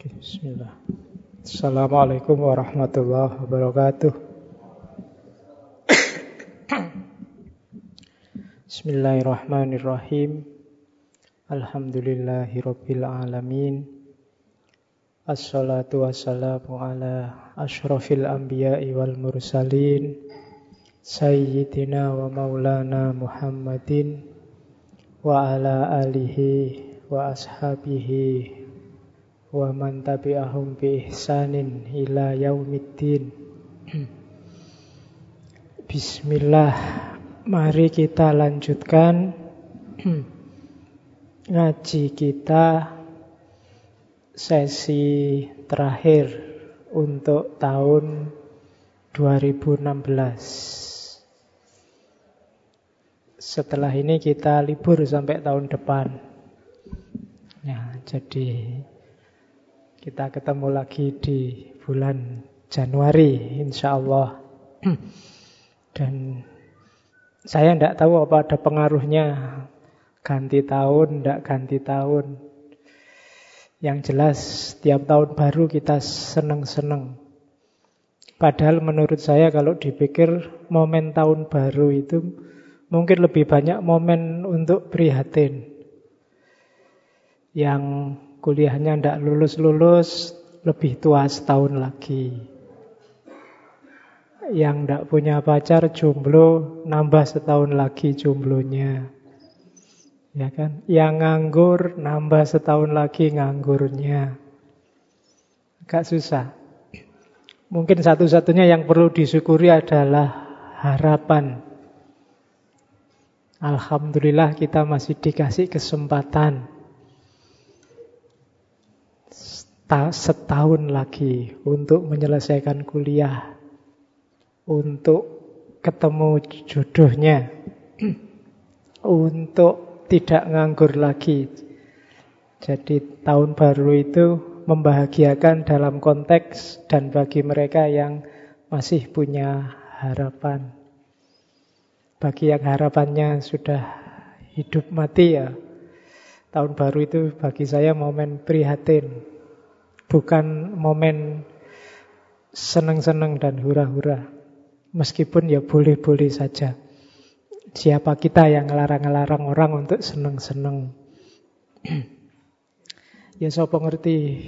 Bismillah. Assalamualaikum warahmatullahi wabarakatuh. Bismillahirrahmanirrahim. Alhamdulillahirabbil alamin. Assalatu wassalamu ala asyrafil anbiya'i wal mursalin sayyidina wa maulana Muhammadin wa ala alihi wa ashabihi wa man tabi'ahum bi ihsanin ila yaumiddin. Bismillah. Mari kita lanjutkan ngaji kita sesi terakhir untuk tahun 2016. Setelah ini kita libur sampai tahun depan. Ya, jadi kita ketemu lagi di bulan Januari, insya Allah. Dan saya tidak tahu apa ada pengaruhnya ganti tahun, tidak ganti tahun. Yang jelas setiap tahun baru kita seneng-seneng. Padahal menurut saya kalau dipikir momen tahun baru itu mungkin lebih banyak momen untuk prihatin. Yang kuliahnya tidak lulus-lulus, lebih tua setahun lagi. Yang tidak punya pacar, jomblo, nambah setahun lagi jomblonya. Ya kan? Yang nganggur, nambah setahun lagi nganggurnya. Agak susah. Mungkin satu-satunya yang perlu disyukuri adalah harapan. Alhamdulillah kita masih dikasih kesempatan setahun lagi untuk menyelesaikan kuliah, untuk ketemu jodohnya, untuk tidak nganggur lagi. Jadi tahun baru itu membahagiakan dalam konteks dan bagi mereka yang masih punya harapan. Bagi yang harapannya sudah hidup mati ya, tahun baru itu bagi saya momen prihatin bukan momen senang-senang dan hura-hura. Meskipun ya boleh-boleh saja. Siapa kita yang ngelarang-ngelarang orang untuk senang-senang. ya sopo ngerti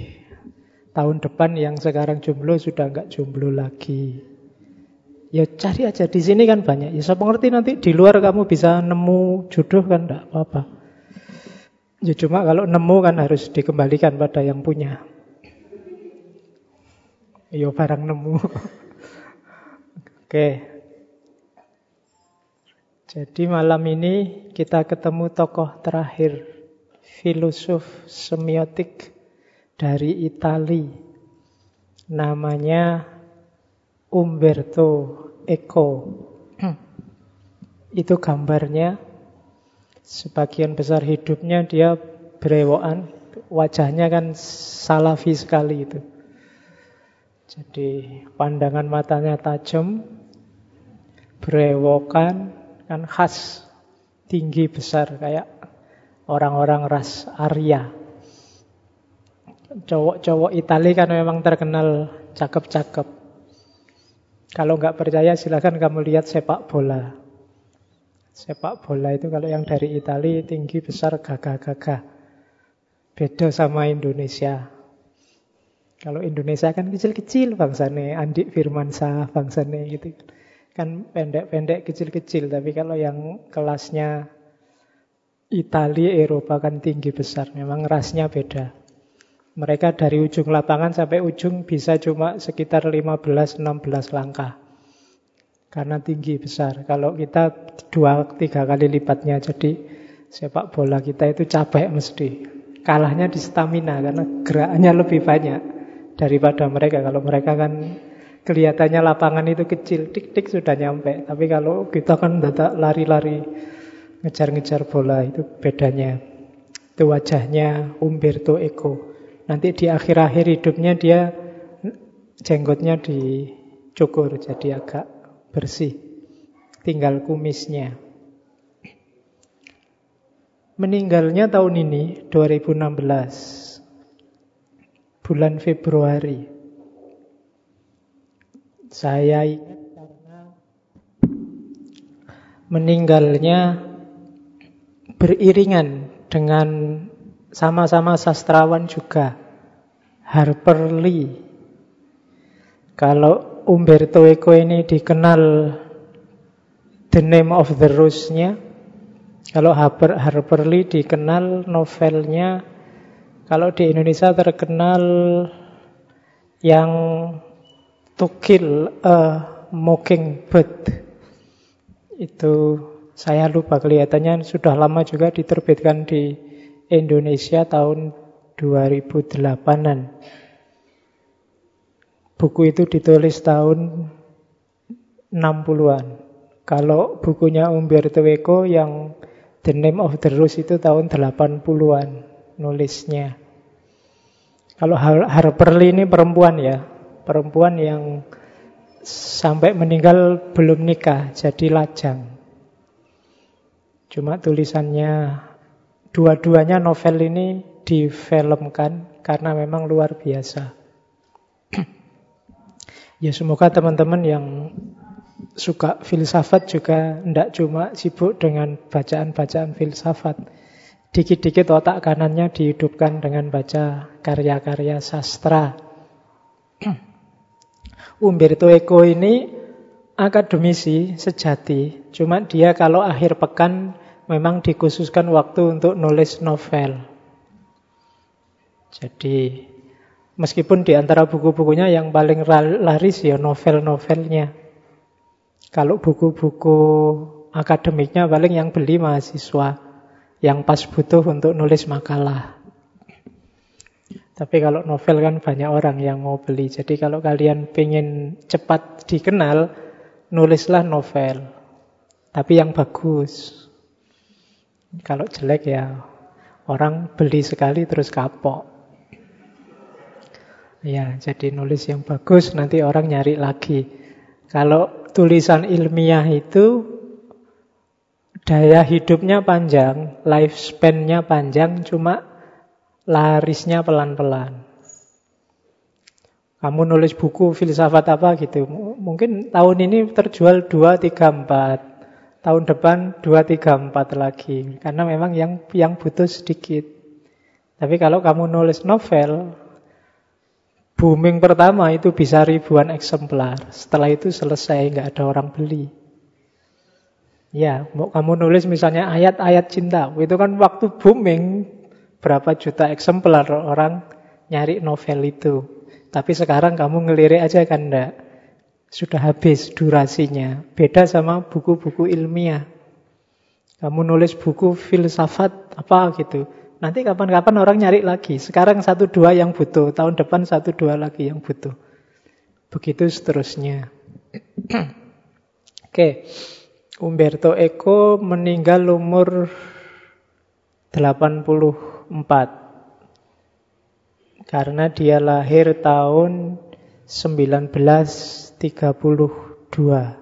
tahun depan yang sekarang jomblo sudah nggak jomblo lagi. Ya cari aja di sini kan banyak. Ya sopo ngerti nanti di luar kamu bisa nemu jodoh kan enggak apa-apa. Ya cuma kalau nemu kan harus dikembalikan pada yang punya. Yo barang nemu. Oke. Jadi malam ini kita ketemu tokoh terakhir filosof semiotik dari Itali. Namanya Umberto Eco. Itu gambarnya. Sebagian besar hidupnya dia berewokan. Wajahnya kan salafi sekali itu. Jadi pandangan matanya tajam, berewokan, kan khas, tinggi besar kayak orang-orang ras Arya. Cowok-cowok Itali kan memang terkenal cakep-cakep. Kalau nggak percaya silahkan kamu lihat sepak bola. Sepak bola itu kalau yang dari Itali tinggi besar gagah-gagah. Beda sama Indonesia. Kalau Indonesia kan kecil-kecil bangsanya, Andi Firmansyah bangsanya gitu. Kan pendek-pendek kecil-kecil, tapi kalau yang kelasnya Italia, Eropa kan tinggi besar. Memang rasnya beda. Mereka dari ujung lapangan sampai ujung bisa cuma sekitar 15-16 langkah. Karena tinggi besar. Kalau kita dua tiga kali lipatnya, jadi sepak bola kita itu capek mesti. Kalahnya di stamina karena geraknya lebih banyak daripada mereka. Kalau mereka kan kelihatannya lapangan itu kecil, tik-tik sudah nyampe. Tapi kalau kita kan datang lari-lari, ngejar-ngejar bola, itu bedanya. Itu wajahnya Umberto Eco. Nanti di akhir-akhir hidupnya dia jenggotnya dicukur jadi agak bersih. Tinggal kumisnya. Meninggalnya tahun ini 2016 bulan Februari. Saya ingat karena meninggalnya beriringan dengan sama-sama sastrawan juga. Harper Lee. Kalau Umberto Eco ini dikenal The Name of the Rose-nya, kalau Harper, Harper Lee dikenal novelnya, kalau di Indonesia terkenal yang To Kill a Mockingbird. Itu saya lupa kelihatannya sudah lama juga diterbitkan di Indonesia tahun 2008-an. Buku itu ditulis tahun 60-an. Kalau bukunya Umberto Eco yang The Name of the Rose itu tahun 80-an nulisnya. Kalau Harper Lee ini perempuan ya, perempuan yang sampai meninggal belum nikah, jadi lajang. Cuma tulisannya Dua-duanya novel ini difilmkan karena memang luar biasa. ya semoga teman-teman yang suka filsafat juga tidak cuma sibuk dengan bacaan-bacaan filsafat. Dikit-dikit otak kanannya dihidupkan dengan baca karya-karya sastra. Umberto Eco ini akademisi sejati, cuma dia kalau akhir pekan memang dikhususkan waktu untuk nulis novel. Jadi meskipun di antara buku-bukunya yang paling laris ya novel-novelnya. Kalau buku-buku akademiknya paling yang beli mahasiswa yang pas butuh untuk nulis makalah. Tapi kalau novel kan banyak orang yang mau beli. Jadi kalau kalian pengen cepat dikenal, nulislah novel. Tapi yang bagus. Kalau jelek ya orang beli sekali terus kapok. Ya, jadi nulis yang bagus nanti orang nyari lagi. Kalau tulisan ilmiah itu daya hidupnya panjang, lifespan-nya panjang, cuma larisnya pelan-pelan. Kamu nulis buku filsafat apa gitu, mungkin tahun ini terjual 2, 3, 4 tahun depan 2, 3, 4 lagi. Karena memang yang yang butuh sedikit. Tapi kalau kamu nulis novel, booming pertama itu bisa ribuan eksemplar. Setelah itu selesai, nggak ada orang beli. Ya, mau kamu nulis misalnya ayat-ayat cinta, itu kan waktu booming berapa juta eksemplar orang nyari novel itu. Tapi sekarang kamu ngelirik aja kan enggak sudah habis durasinya. Beda sama buku-buku ilmiah. Kamu nulis buku filsafat apa gitu. Nanti kapan-kapan orang nyari lagi. Sekarang satu dua yang butuh. Tahun depan satu dua lagi yang butuh. Begitu seterusnya. Oke. Umberto Eco meninggal umur 84. Karena dia lahir tahun 19 32.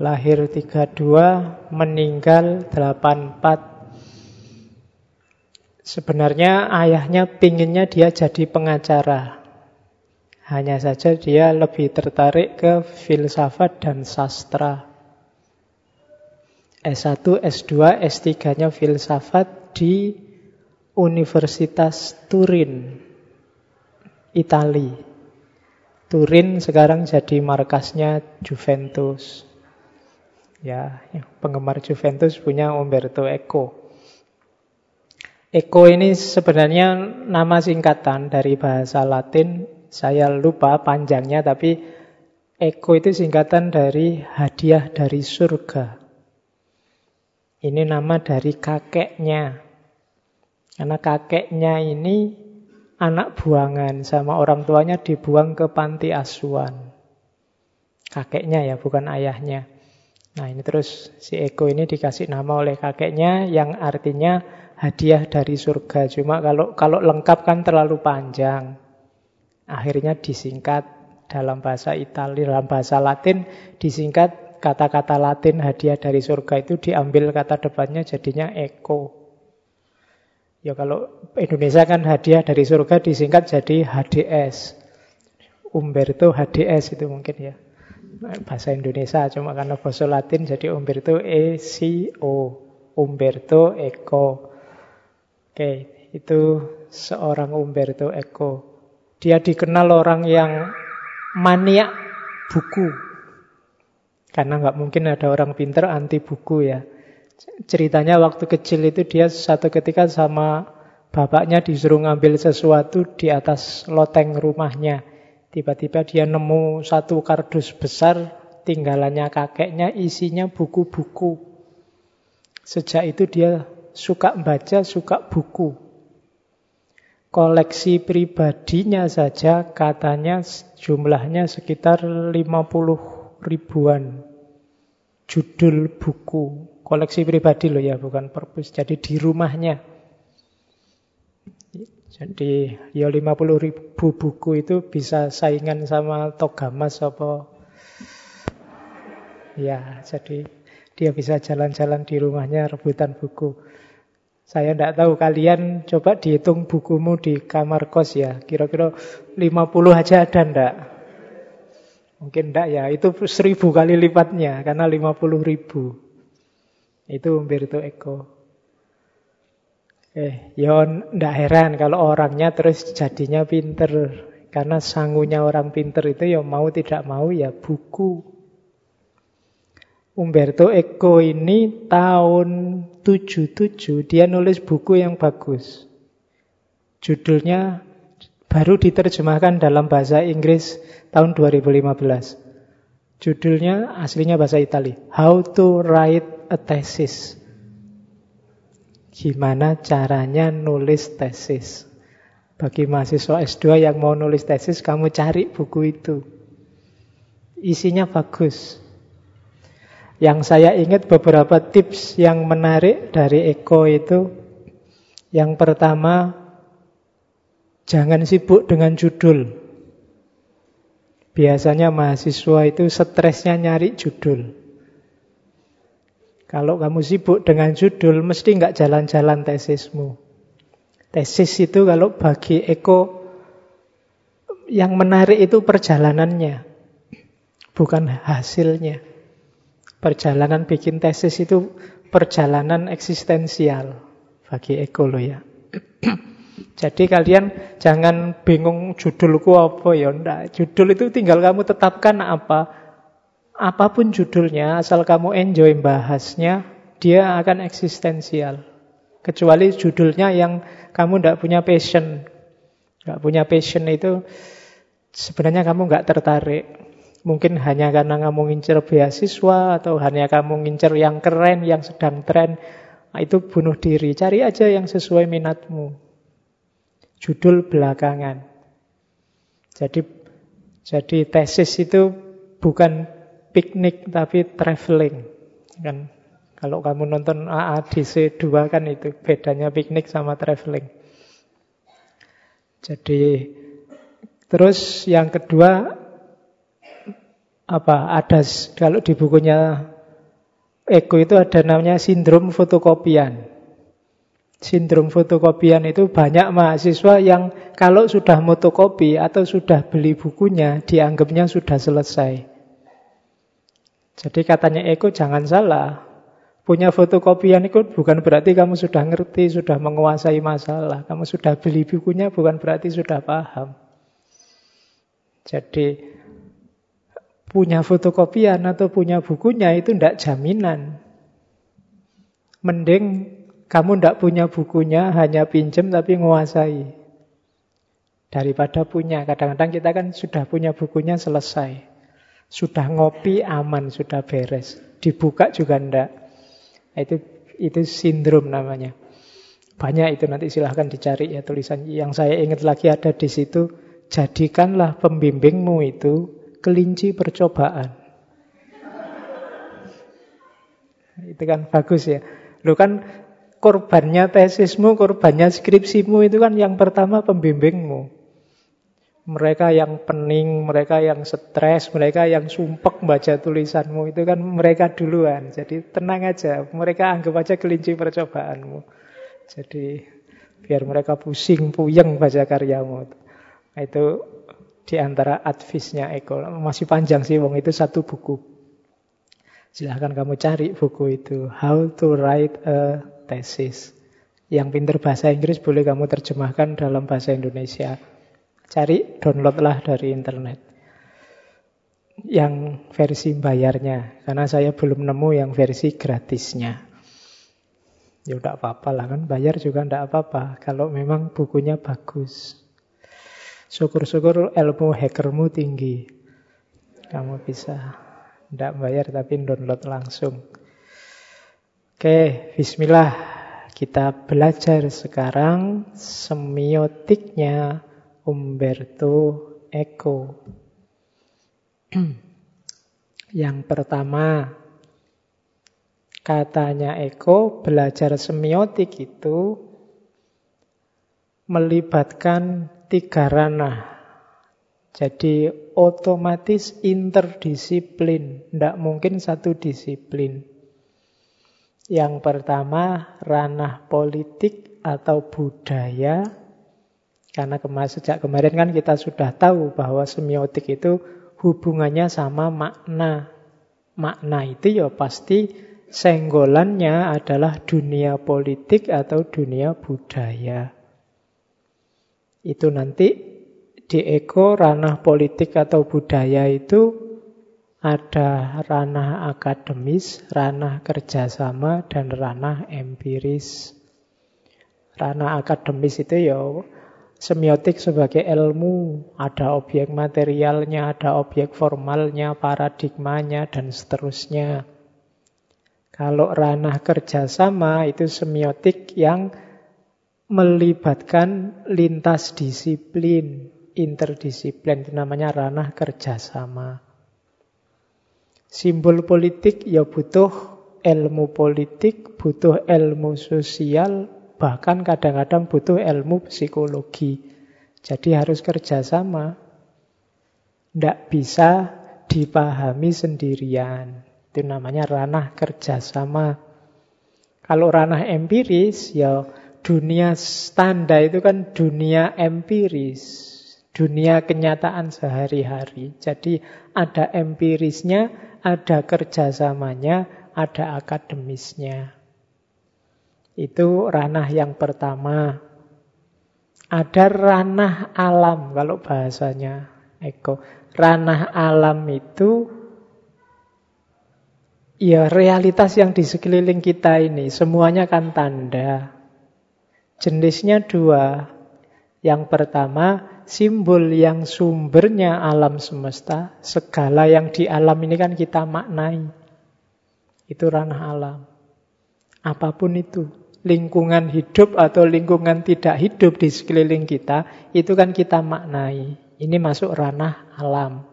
Lahir 32, meninggal 84. Sebenarnya ayahnya pinginnya dia jadi pengacara. Hanya saja dia lebih tertarik ke filsafat dan sastra. S1, S2, S3-nya filsafat di Universitas Turin, Italia. Turin sekarang jadi markasnya Juventus. Ya, penggemar Juventus punya Umberto Eco. Eco ini sebenarnya nama singkatan dari bahasa Latin. Saya lupa panjangnya, tapi Eco itu singkatan dari hadiah dari surga. Ini nama dari kakeknya. Karena kakeknya ini anak buangan sama orang tuanya dibuang ke panti asuhan. Kakeknya ya, bukan ayahnya. Nah ini terus si Eko ini dikasih nama oleh kakeknya yang artinya hadiah dari surga. Cuma kalau kalau lengkap kan terlalu panjang. Akhirnya disingkat dalam bahasa Italia, dalam bahasa Latin disingkat kata-kata Latin hadiah dari surga itu diambil kata depannya jadinya Eko. Ya kalau Indonesia kan hadiah dari surga disingkat jadi HDS. Umberto HDS itu mungkin ya. Bahasa Indonesia cuma karena bahasa Latin jadi Umberto ECO. Umberto Eco. Oke, itu seorang Umberto Eco. Dia dikenal orang yang maniak buku. Karena nggak mungkin ada orang pinter anti buku ya. Ceritanya waktu kecil itu dia satu ketika sama bapaknya disuruh ngambil sesuatu di atas loteng rumahnya. Tiba-tiba dia nemu satu kardus besar tinggalannya kakeknya isinya buku-buku. Sejak itu dia suka baca, suka buku. Koleksi pribadinya saja katanya jumlahnya sekitar 50 ribuan judul buku koleksi pribadi loh ya, bukan perpus. Jadi di rumahnya. Jadi ya 50 ribu buku itu bisa saingan sama Togamas apa. Ya, jadi dia bisa jalan-jalan di rumahnya rebutan buku. Saya tidak tahu kalian coba dihitung bukumu di kamar kos ya. Kira-kira 50 aja ada ndak? Mungkin ndak ya. Itu seribu kali lipatnya karena 50 ribu. Itu Umberto Eco. Eh, ya ndak heran kalau orangnya terus jadinya pinter. Karena sangunya orang pinter itu ya mau tidak mau ya buku. Umberto Eco ini tahun 77 dia nulis buku yang bagus. Judulnya baru diterjemahkan dalam bahasa Inggris tahun 2015. Judulnya aslinya bahasa Italia. How to write a thesis. Gimana caranya nulis tesis? Bagi mahasiswa S2 yang mau nulis tesis, kamu cari buku itu. Isinya bagus. Yang saya ingat beberapa tips yang menarik dari Eko itu, yang pertama, jangan sibuk dengan judul. Biasanya mahasiswa itu stresnya nyari judul. Kalau kamu sibuk dengan judul, mesti nggak jalan-jalan tesismu. Tesis itu kalau bagi Eko, yang menarik itu perjalanannya, bukan hasilnya. Perjalanan bikin tesis itu perjalanan eksistensial bagi Eko loh ya. Jadi kalian jangan bingung judulku apa ya ndak. Judul itu tinggal kamu tetapkan apa apa pun judulnya, asal kamu enjoy bahasnya, dia akan eksistensial. Kecuali judulnya yang kamu tidak punya passion. Tidak punya passion itu sebenarnya kamu nggak tertarik. Mungkin hanya karena kamu ngincer beasiswa atau hanya kamu ngincer yang keren, yang sedang tren. Nah, itu bunuh diri. Cari aja yang sesuai minatmu. Judul belakangan. Jadi jadi tesis itu bukan piknik tapi traveling. Kan kalau kamu nonton AADC 2 kan itu bedanya piknik sama traveling. Jadi terus yang kedua apa ada kalau di bukunya Ego itu ada namanya sindrom fotokopian. Sindrom fotokopian itu banyak mahasiswa yang kalau sudah motokopi atau sudah beli bukunya dianggapnya sudah selesai. Jadi katanya Eko jangan salah. Punya fotokopian itu bukan berarti kamu sudah ngerti, sudah menguasai masalah. Kamu sudah beli bukunya bukan berarti sudah paham. Jadi punya fotokopian atau punya bukunya itu tidak jaminan. Mending kamu tidak punya bukunya, hanya pinjem tapi menguasai. Daripada punya. Kadang-kadang kita kan sudah punya bukunya selesai. Sudah ngopi aman, sudah beres. Dibuka juga ndak. Itu itu sindrom namanya. Banyak itu nanti silahkan dicari ya tulisan. Yang saya ingat lagi ada di situ. Jadikanlah pembimbingmu itu kelinci percobaan. Itu kan bagus ya. Lu kan korbannya tesismu, korbannya skripsimu itu kan yang pertama pembimbingmu. Mereka yang pening, mereka yang stres, mereka yang sumpek baca tulisanmu itu kan mereka duluan. Jadi tenang aja, mereka anggap aja kelinci percobaanmu. Jadi Biar mereka pusing, puyeng baca karyamu. Nah, itu di antara advisnya Eko. Masih panjang sih, wong itu satu buku. Silahkan kamu cari buku itu. How to write a thesis. Yang pinter bahasa Inggris boleh kamu terjemahkan dalam bahasa Indonesia. Cari, downloadlah dari internet yang versi bayarnya karena saya belum nemu yang versi gratisnya. Ya udah apa-apa lah kan bayar juga ndak apa-apa kalau memang bukunya bagus. Syukur-syukur ilmu hackermu tinggi. Kamu bisa ndak bayar tapi download langsung. Oke, bismillah. Kita belajar sekarang semiotiknya Umberto Eco. Yang pertama, katanya Eko, belajar semiotik itu melibatkan tiga ranah. Jadi otomatis interdisiplin, tidak mungkin satu disiplin. Yang pertama ranah politik atau budaya, karena sejak kemarin kan kita sudah tahu bahwa semiotik itu hubungannya sama makna. Makna itu ya pasti senggolannya adalah dunia politik atau dunia budaya. Itu nanti di eko ranah politik atau budaya itu ada ranah akademis, ranah kerjasama, dan ranah empiris. Ranah akademis itu ya Semiotik sebagai ilmu, ada objek materialnya, ada objek formalnya, paradigmanya, dan seterusnya. Kalau ranah kerjasama itu semiotik yang melibatkan lintas disiplin, interdisiplin, itu namanya ranah kerjasama. Simbol politik ya butuh ilmu politik, butuh ilmu sosial, Bahkan kadang-kadang butuh ilmu psikologi. Jadi harus kerjasama. Tidak bisa dipahami sendirian. Itu namanya ranah kerjasama. Kalau ranah empiris, ya dunia standar itu kan dunia empiris. Dunia kenyataan sehari-hari. Jadi ada empirisnya, ada kerjasamanya, ada akademisnya. Itu ranah yang pertama. Ada ranah alam kalau bahasanya Eko. Ranah alam itu ya realitas yang di sekeliling kita ini. Semuanya kan tanda. Jenisnya dua. Yang pertama, simbol yang sumbernya alam semesta. Segala yang di alam ini kan kita maknai. Itu ranah alam. Apa pun itu lingkungan hidup atau lingkungan tidak hidup di sekeliling kita, itu kan kita maknai. Ini masuk ranah alam.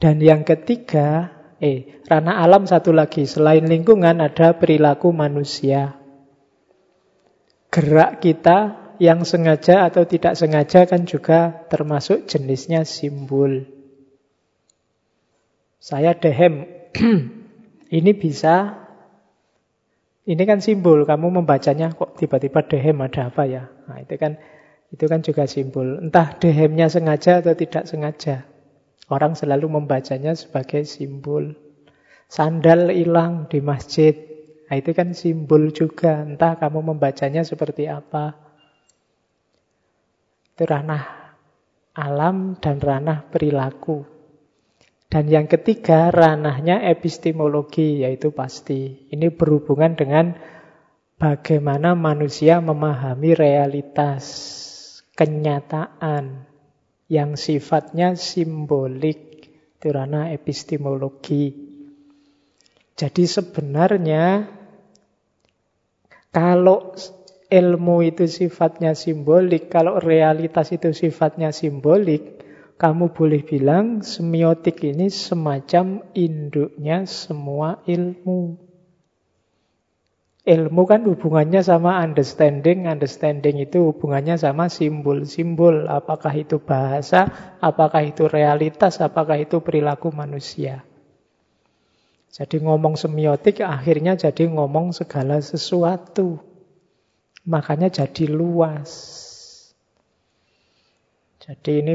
Dan yang ketiga, eh, ranah alam satu lagi. Selain lingkungan ada perilaku manusia. Gerak kita yang sengaja atau tidak sengaja kan juga termasuk jenisnya simbol. Saya dehem. Ini bisa ini kan simbol, kamu membacanya kok tiba-tiba dehem ada apa ya? Nah, itu kan itu kan juga simbol. Entah dehemnya sengaja atau tidak sengaja. Orang selalu membacanya sebagai simbol. Sandal hilang di masjid. Nah, itu kan simbol juga. Entah kamu membacanya seperti apa. Itu ranah alam dan ranah perilaku. Dan yang ketiga ranahnya epistemologi yaitu pasti. Ini berhubungan dengan bagaimana manusia memahami realitas, kenyataan yang sifatnya simbolik. Itu ranah epistemologi. Jadi sebenarnya kalau ilmu itu sifatnya simbolik, kalau realitas itu sifatnya simbolik, kamu boleh bilang semiotik ini semacam induknya semua ilmu. Ilmu kan hubungannya sama understanding, understanding itu hubungannya sama simbol-simbol. Apakah itu bahasa, apakah itu realitas, apakah itu perilaku manusia. Jadi ngomong semiotik akhirnya jadi ngomong segala sesuatu. Makanya jadi luas. Jadi ini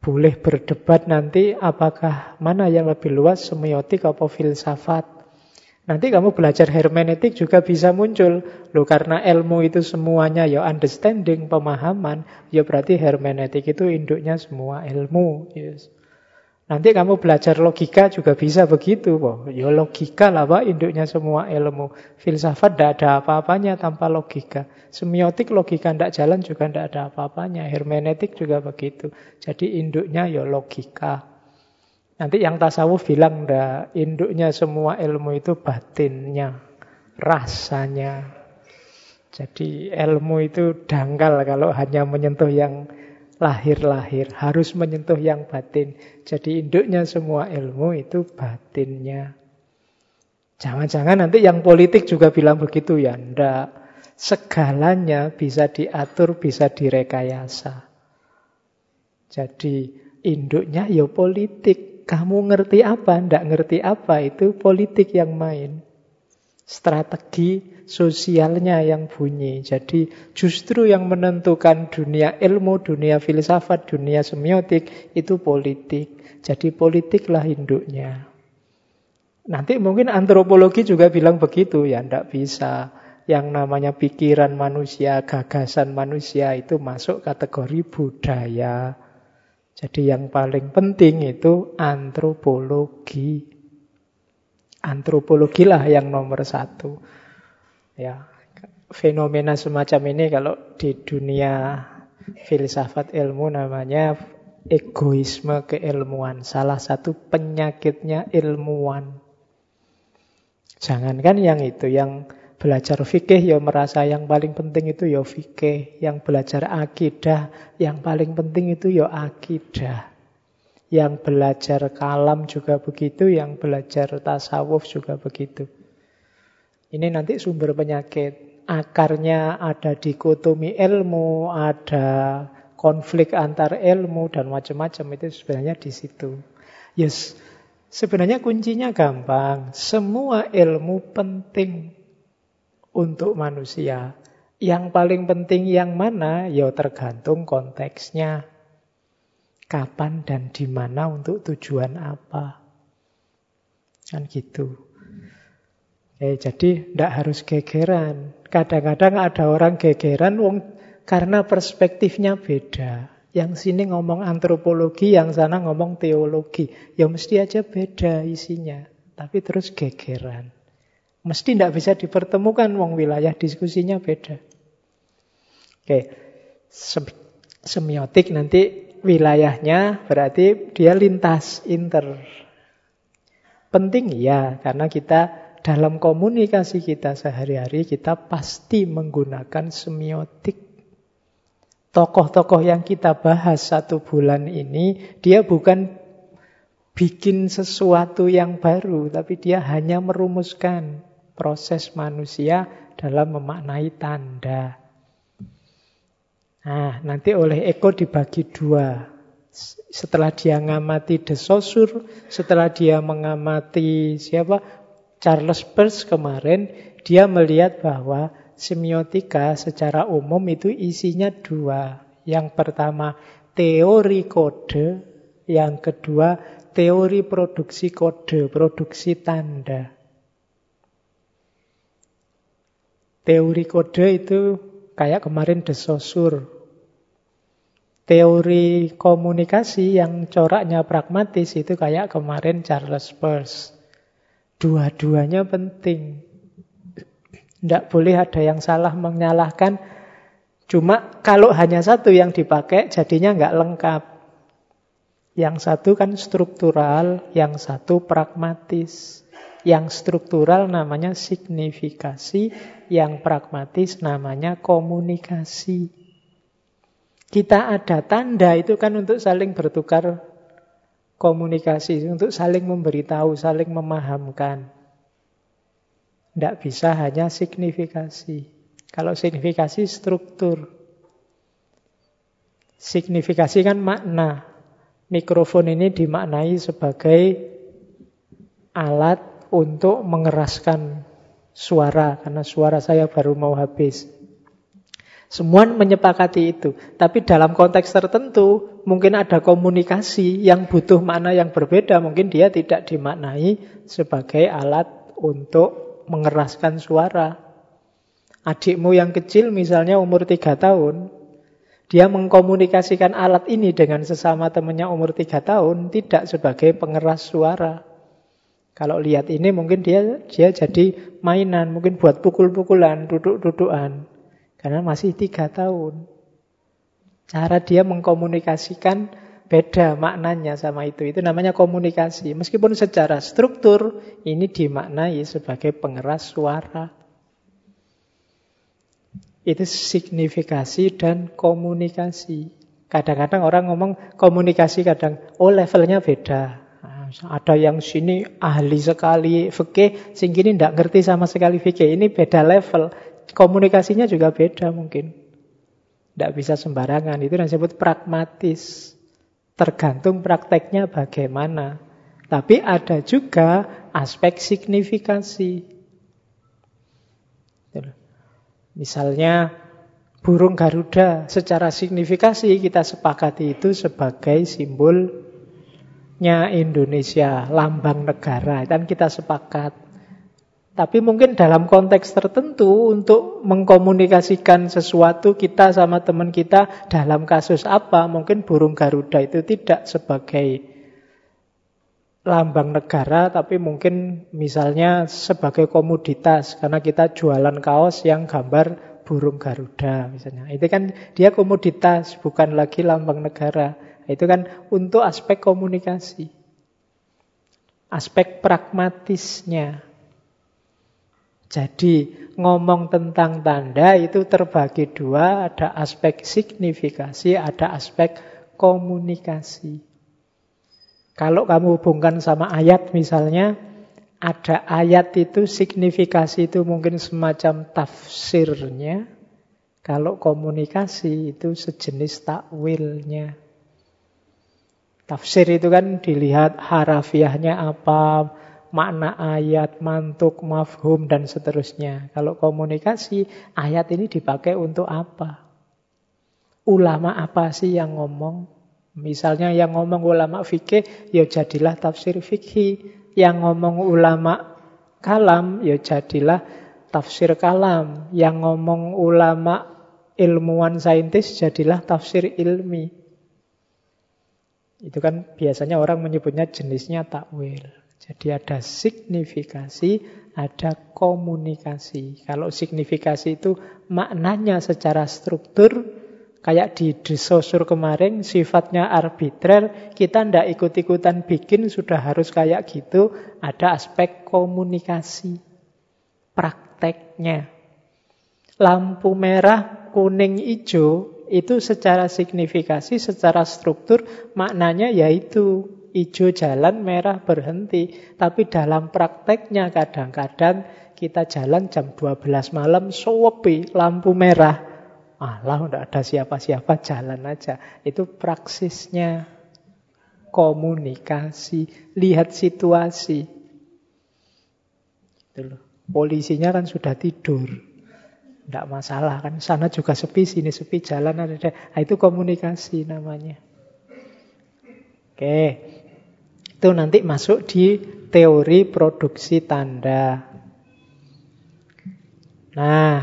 boleh berdebat nanti apakah mana yang lebih luas semiotik atau filsafat. Nanti kamu belajar hermeneutik juga bisa muncul. Loh karena ilmu itu semuanya ya understanding, pemahaman, ya berarti hermeneutik itu induknya semua ilmu. Yes. Nanti kamu belajar logika juga bisa begitu. Boh. Ya logika lah Pak, induknya semua ilmu. Filsafat tidak ada apa-apanya tanpa logika. Semiotik logika tidak jalan juga tidak ada apa-apanya. Hermeneutik juga begitu. Jadi induknya ya logika. Nanti yang tasawuf bilang ndak induknya semua ilmu itu batinnya, rasanya. Jadi ilmu itu dangkal kalau hanya menyentuh yang lahir-lahir, harus menyentuh yang batin. Jadi induknya semua ilmu itu batinnya. Jangan-jangan nanti yang politik juga bilang begitu ya, ndak. Segalanya bisa diatur, bisa direkayasa. Jadi induknya ya politik. Kamu ngerti apa, ndak ngerti apa, itu politik yang main. Strategi sosialnya yang bunyi. Jadi justru yang menentukan dunia ilmu, dunia filsafat, dunia semiotik itu politik. Jadi politiklah induknya. Nanti mungkin antropologi juga bilang begitu, ya ndak bisa. Yang namanya pikiran manusia, gagasan manusia itu masuk kategori budaya. Jadi yang paling penting itu antropologi. Antropologi lah yang nomor satu. Ya, fenomena semacam ini kalau di dunia filsafat ilmu namanya egoisme keilmuan. Salah satu penyakitnya ilmuwan. Jangankan yang itu, yang Belajar fikih ya merasa yang paling penting itu ya fikih. Yang belajar akidah, yang paling penting itu ya akidah. Yang belajar kalam juga begitu, yang belajar tasawuf juga begitu. Ini nanti sumber penyakit. Akarnya ada dikotomi ilmu, ada konflik antar ilmu dan macam-macam itu sebenarnya di situ. Yes, sebenarnya kuncinya gampang. Semua ilmu penting untuk manusia. Yang paling penting yang mana? Ya tergantung konteksnya. Kapan dan di mana untuk tujuan apa. Kan gitu. Eh, jadi tidak harus gegeran. Kadang-kadang ada orang gegeran wong karena perspektifnya beda. Yang sini ngomong antropologi, yang sana ngomong teologi. Ya mesti aja beda isinya. Tapi terus gegeran. Mesti tidak bisa dipertemukan wong wilayah diskusinya beda. Oke, semiotik nanti wilayahnya berarti dia lintas inter. Penting ya, karena kita dalam komunikasi kita sehari-hari kita pasti menggunakan semiotik. Tokoh-tokoh yang kita bahas satu bulan ini, dia bukan bikin sesuatu yang baru, tapi dia hanya merumuskan proses manusia dalam memaknai tanda. Nah, nanti oleh Eko dibagi dua. Setelah dia mengamati De Saussure, setelah dia mengamati siapa Charles Peirce kemarin, dia melihat bahwa semiotika secara umum itu isinya dua. Yang pertama teori kode, yang kedua teori produksi kode, produksi tanda. Teori kode itu kayak kemarin De Saussure. Teori komunikasi yang coraknya pragmatis itu kayak kemarin Charles Peirce. Dua-duanya penting. Tidak boleh ada yang salah menyalahkan. Cuma kalau hanya satu yang dipakai jadinya nggak lengkap. Yang satu kan struktural, yang satu pragmatis. Yang struktural namanya signifikasi, yang pragmatis namanya komunikasi. Kita ada tanda itu kan untuk saling bertukar komunikasi, untuk saling memberitahu, saling memahamkan. Tidak bisa hanya signifikasi. Kalau signifikasi struktur. Signifikasi kan makna. Mikrofon ini dimaknai sebagai alat untuk mengeraskan suara karena suara saya baru mau habis. Semua menyepakati itu. Tapi dalam konteks tertentu, mungkin ada komunikasi yang butuh makna yang berbeda. Mungkin dia tidak dimaknai sebagai alat untuk mengeraskan suara. Adikmu yang kecil misalnya umur tiga tahun, dia mengkomunikasikan alat ini dengan sesama temannya umur tiga tahun tidak sebagai pengeras suara. Kalau lihat ini mungkin dia dia jadi mainan, mungkin buat pukul-pukulan, duduk-dudukan. Karena masih tiga tahun. Cara dia mengkomunikasikan beda maknanya sama itu. Itu namanya komunikasi. Meskipun secara struktur ini dimaknai sebagai pengeras suara. Itu signifikasi dan komunikasi. Kadang-kadang orang ngomong komunikasi kadang, oh levelnya beda. Ada yang sini ahli sekali fikih, sing ini tidak ngerti sama sekali fikih. Ini beda level. Komunikasinya juga beda mungkin. Tidak bisa sembarangan. Itu yang disebut pragmatis. Tergantung prakteknya bagaimana. Tapi ada juga aspek signifikasi. Misalnya burung Garuda secara signifikasi kita sepakati itu sebagai simbolnya Indonesia, lambang negara. Dan kita sepakat. Tapi mungkin dalam konteks tertentu untuk mengkomunikasikan sesuatu kita sama teman kita dalam kasus apa, mungkin burung Garuda itu tidak sebagai lambang negara, tapi mungkin misalnya sebagai komoditas karena kita jualan kaos yang gambar burung Garuda misalnya. Itu kan dia komoditas, bukan lagi lambang negara. Itu kan untuk aspek komunikasi. Aspek pragmatisnya. Jadi ngomong tentang tanda itu terbagi dua, ada aspek signifikasi, ada aspek komunikasi. Kalau kamu hubungkan sama ayat misalnya, ada ayat itu signifikasi itu mungkin semacam tafsirnya. Kalau komunikasi itu sejenis takwilnya. Tafsir itu kan dilihat harafiahnya apa, makna ayat, mantuk, mafhum, dan seterusnya. Kalau komunikasi, ayat ini dipakai untuk apa? Ulama apa sih yang ngomong? Misalnya yang ngomong ulama fikih, ya jadilah tafsir fikih. Yang ngomong ulama kalam, ya jadilah tafsir kalam. Yang ngomong ulama ilmuwan saintis, jadilah tafsir ilmi. Itu kan biasanya orang menyebutnya jenisnya takwil. Jadi ada signifikasi, ada komunikasi. Kalau signifikasi itu maknanya secara struktur, kayak di desosur kemarin, sifatnya arbitrer, kita ndak ikut-ikutan bikin, sudah harus kayak gitu. Ada aspek komunikasi, prakteknya. Lampu merah, kuning, hijau, itu secara signifikasi, secara struktur, maknanya yaitu hijau jalan, merah berhenti. Tapi dalam prakteknya kadang-kadang kita jalan jam 12 malam, sopi lampu merah. Allah, tidak ada siapa-siapa, jalan aja. Itu praksisnya komunikasi, lihat situasi. Polisinya kan sudah tidur. Tidak masalah kan, sana juga sepi, sini sepi, jalan ada. Nah, itu komunikasi namanya. Oke, itu nanti masuk di teori produksi tanda. Nah,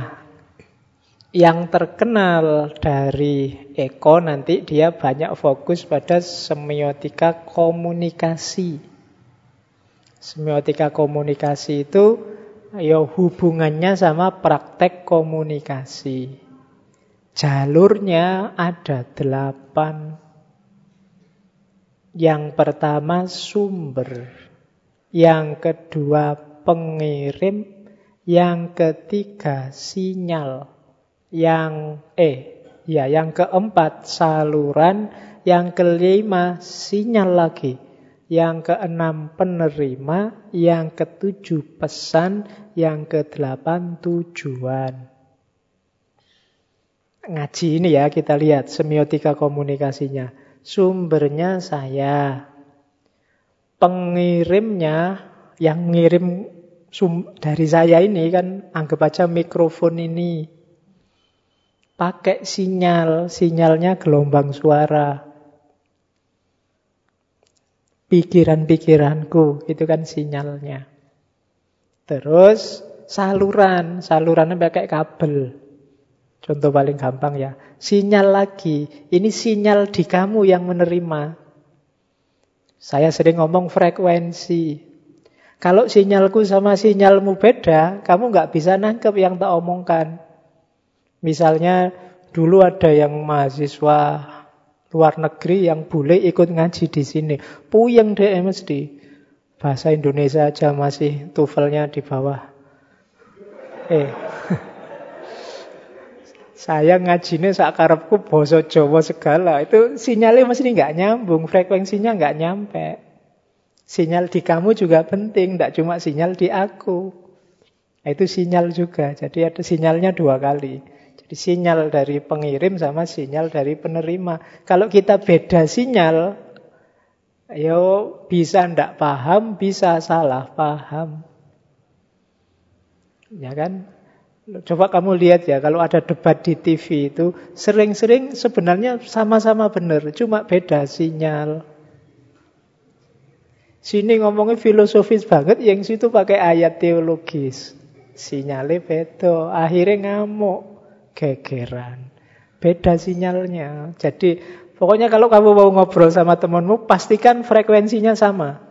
yang terkenal dari Eko nanti dia banyak fokus pada semiotika komunikasi. Semiotika komunikasi itu ya hubungannya sama praktek komunikasi. Jalurnya ada delapan yang pertama sumber, yang kedua pengirim, yang ketiga sinyal, yang eh ya yang keempat saluran, yang kelima sinyal lagi, yang keenam penerima, yang ketujuh pesan, yang kedelapan tujuan. Ngaji ini ya kita lihat semiotika komunikasinya. Sumbernya saya. Pengirimnya yang ngirim dari saya ini kan anggap aja mikrofon ini. pakai sinyal, sinyalnya gelombang suara. Pikiran-pikiranku, itu kan sinyalnya. Terus saluran, salurannya pakai kabel. Contoh paling gampang ya. Sinyal lagi, ini sinyal di kamu yang menerima. Saya sering ngomong frekuensi. Kalau sinyalku sama sinyalmu beda, kamu nggak bisa nangkep yang tak omongkan. Misalnya dulu ada yang mahasiswa luar negeri yang boleh ikut ngaji di sini. Puyeng deh mesti. Bahasa Indonesia aja masih tuvelnya di bawah. Eh. Saya ngajinya sakarepku boso Jawa segala. Itu sinyalnya mesti nggak nyambung, frekuensinya nggak nyampe. Sinyal di kamu juga penting, tidak cuma sinyal di aku. Nah, itu sinyal juga, jadi ada sinyalnya dua kali. Jadi sinyal dari pengirim sama sinyal dari penerima. Kalau kita beda sinyal, yo bisa ndak paham, bisa salah paham. Ya kan? Coba kamu lihat ya, kalau ada debat di TV itu, sering-sering sebenarnya sama-sama benar, cuma beda sinyal. Sini ngomongnya filosofis banget, yang situ pakai ayat teologis. Sinyalnya beda, akhirnya ngamuk, gegeran. Beda sinyalnya. Jadi pokoknya kalau kamu mau ngobrol sama temanmu, pastikan frekuensinya sama.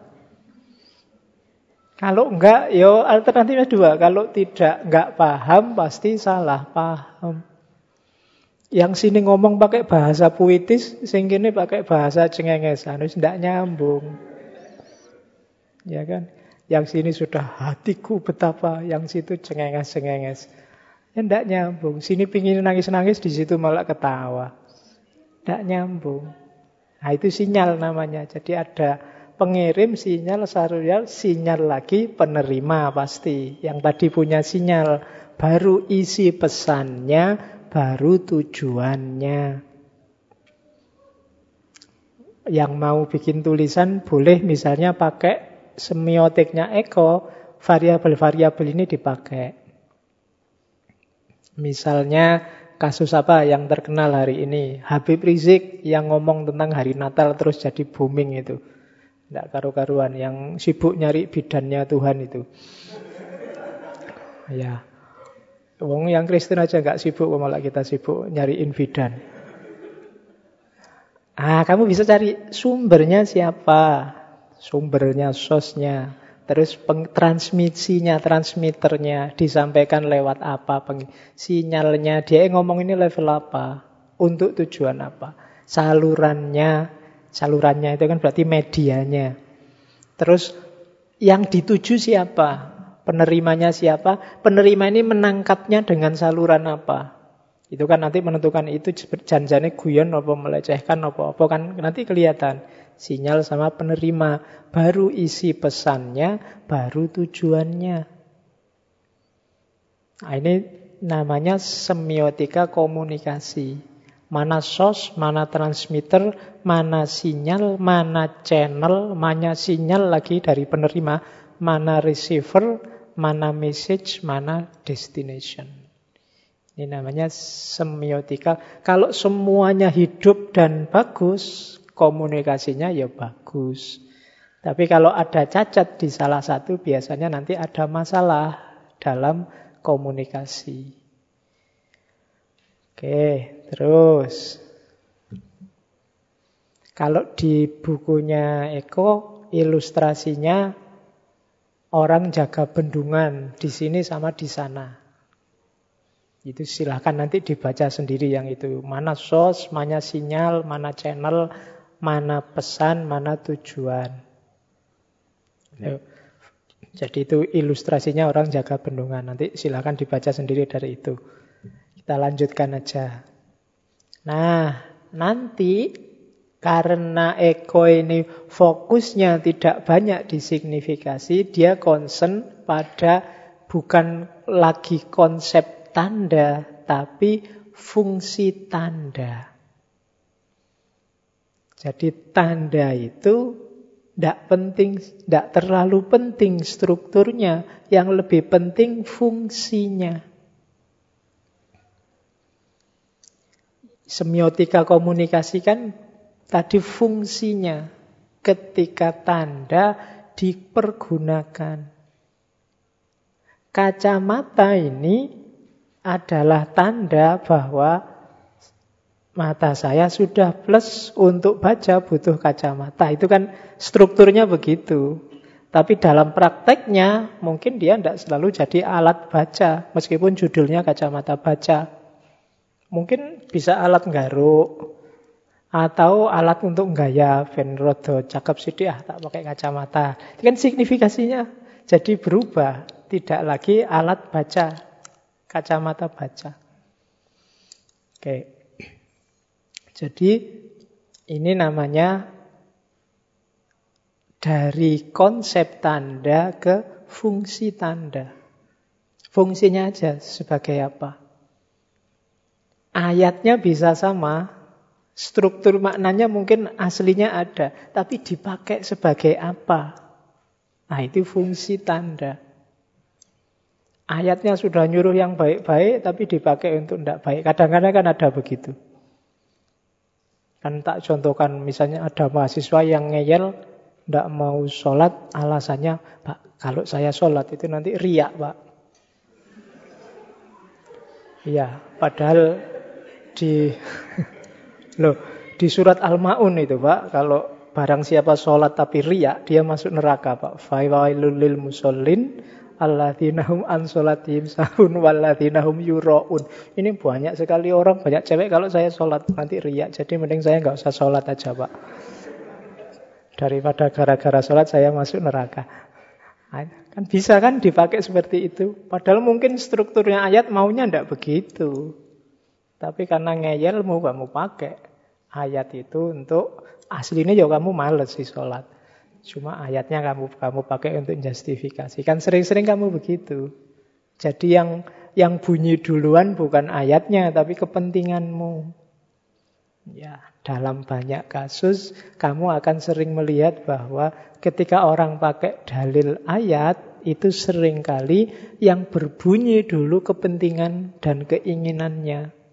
Kalau enggak, yo alternatifnya dua. Kalau tidak enggak paham, pasti salah paham. Yang sini ngomong pakai bahasa puitis, sing kini pakai bahasa cengengesan, itu tidak nyambung. Ya kan? Yang sini sudah hatiku betapa, yang situ cengenges-cengenges. Ya tidak nyambung. Sini pingin nangis-nangis, di situ malah ketawa. Tidak nyambung. Nah itu sinyal namanya. Jadi ada pengirim sinyal, sarulial, sinyal lagi penerima pasti. Yang tadi punya sinyal. Baru isi pesannya, baru tujuannya. Yang mau bikin tulisan boleh misalnya pakai semiotiknya Eko, variabel-variabel ini dipakai. Misalnya kasus apa yang terkenal hari ini? Habib Rizik yang ngomong tentang hari Natal terus jadi booming itu. Tidak karu-karuan, yang sibuk nyari bidannya Tuhan itu. Ya, Wong yang Kristen aja nggak sibuk, malah kita sibuk nyariin bidan. Ah, kamu bisa cari sumbernya siapa, sumbernya, sosnya, terus transmisinya, transmitternya disampaikan lewat apa, sinyalnya, dia ngomong ini level apa, untuk tujuan apa, salurannya, salurannya itu kan berarti medianya. Terus yang dituju siapa? Penerimanya siapa? Penerima ini menangkapnya dengan saluran apa? Itu kan nanti menentukan itu janjane guyon apa melecehkan apa apa kan nanti kelihatan sinyal sama penerima. Baru isi pesannya, baru tujuannya. Nah, ini namanya semiotika komunikasi. Mana sos, mana transmitter, mana sinyal, mana channel, mana sinyal lagi dari penerima, mana receiver, mana message, mana destination. Ini namanya semiotika. Kalau semuanya hidup dan bagus, komunikasinya ya bagus. Tapi kalau ada cacat di salah satu, biasanya nanti ada masalah dalam komunikasi. Oke, terus. Kalau di bukunya Eko, ilustrasinya orang jaga bendungan di sini sama di sana. Itu silahkan nanti dibaca sendiri yang itu. Mana sos, mana sinyal, mana channel, mana pesan, mana tujuan. Ya. Jadi itu ilustrasinya orang jaga bendungan. Nanti silakan dibaca sendiri dari itu. Kita lanjutkan aja. Nah, nanti karena Eko ini fokusnya tidak banyak disignifikasi, dia concern pada bukan lagi konsep tanda, tapi fungsi tanda. Jadi tanda itu tidak penting, tidak terlalu penting strukturnya, yang lebih penting fungsinya. Semiotika komunikasi kan tadi fungsinya ketika tanda dipergunakan. Kacamata ini adalah tanda bahwa mata saya sudah plus untuk baca butuh kacamata. Itu kan strukturnya begitu. Tapi dalam prakteknya mungkin dia tidak selalu jadi alat baca. Meskipun judulnya kacamata baca. Mungkin bisa alat garuk. Atau alat untuk gaya. Ben rodo cakep sih ah, tak pakai kacamata. Itu kan signifikasinya jadi berubah. Tidak lagi alat baca. Kacamata baca. Oke. Jadi ini namanya dari konsep tanda ke fungsi tanda. Fungsinya aja sebagai apa? Ayatnya bisa sama, struktur maknanya mungkin aslinya ada, tapi dipakai sebagai apa? Nah, itu fungsi tanda. Ayatnya sudah nyuruh yang baik-baik, tapi dipakai untuk tidak baik. Kadang-kadang kan ada begitu. Kan tak contohkan, misalnya ada mahasiswa yang ngeyel, tidak mau sholat, alasannya, Pak, kalau saya sholat itu nanti riak, Pak. Iya, padahal di loh di surat Al-Maun itu, Pak, kalau barang siapa sholat tapi riak, dia masuk neraka, Pak. Fawailul lil musallin alladzinahum an sholatihim sahun walladzinahum yuraun. Ini banyak sekali orang, banyak cewek kalau saya sholat nanti riak. Jadi mending saya nggak usah sholat aja, Pak. Daripada gara-gara sholat saya masuk neraka. Kan bisa kan dipakai seperti itu. Padahal mungkin strukturnya ayat maunya tidak begitu. Tapi karena ngeyel mau kamu pakai ayat itu untuk aslinya ya kamu males sih sholat. Cuma ayatnya kamu kamu pakai untuk justifikasi. Kan sering-sering kamu begitu. Jadi yang yang bunyi duluan bukan ayatnya tapi kepentinganmu. Ya, dalam banyak kasus, kamu akan sering melihat bahwa ketika orang pakai dalil ayat, itu sering kali yang berbunyi dulu kepentingan dan keinginannya.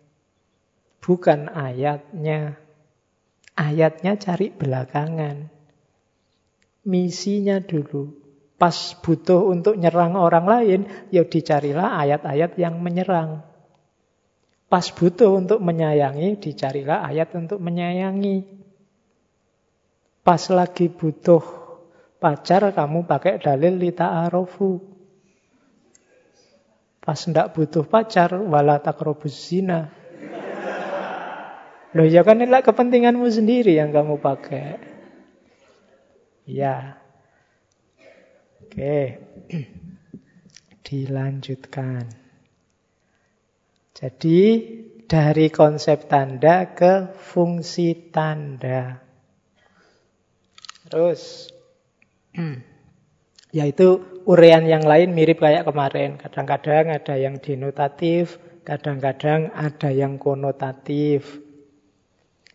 Bukan ayatnya. Ayatnya cari belakangan. Misinya dulu. Pas butuh untuk nyerang orang lain, ya dicarilah ayat-ayat yang menyerang. Pas butuh untuk menyayangi, dicarilah ayat untuk menyayangi. Pas lagi butuh pacar, kamu pakai dalil lita arofu. Pas ndak butuh pacar, wala takrobus zina. Loh ya kan ini kepentinganmu sendiri yang kamu pakai. Ya. Oke. Dilanjutkan. Jadi dari konsep tanda ke fungsi tanda. Terus, yaitu urean yang lain mirip kayak kemarin. Kadang-kadang ada yang denotatif, kadang-kadang ada yang konotatif.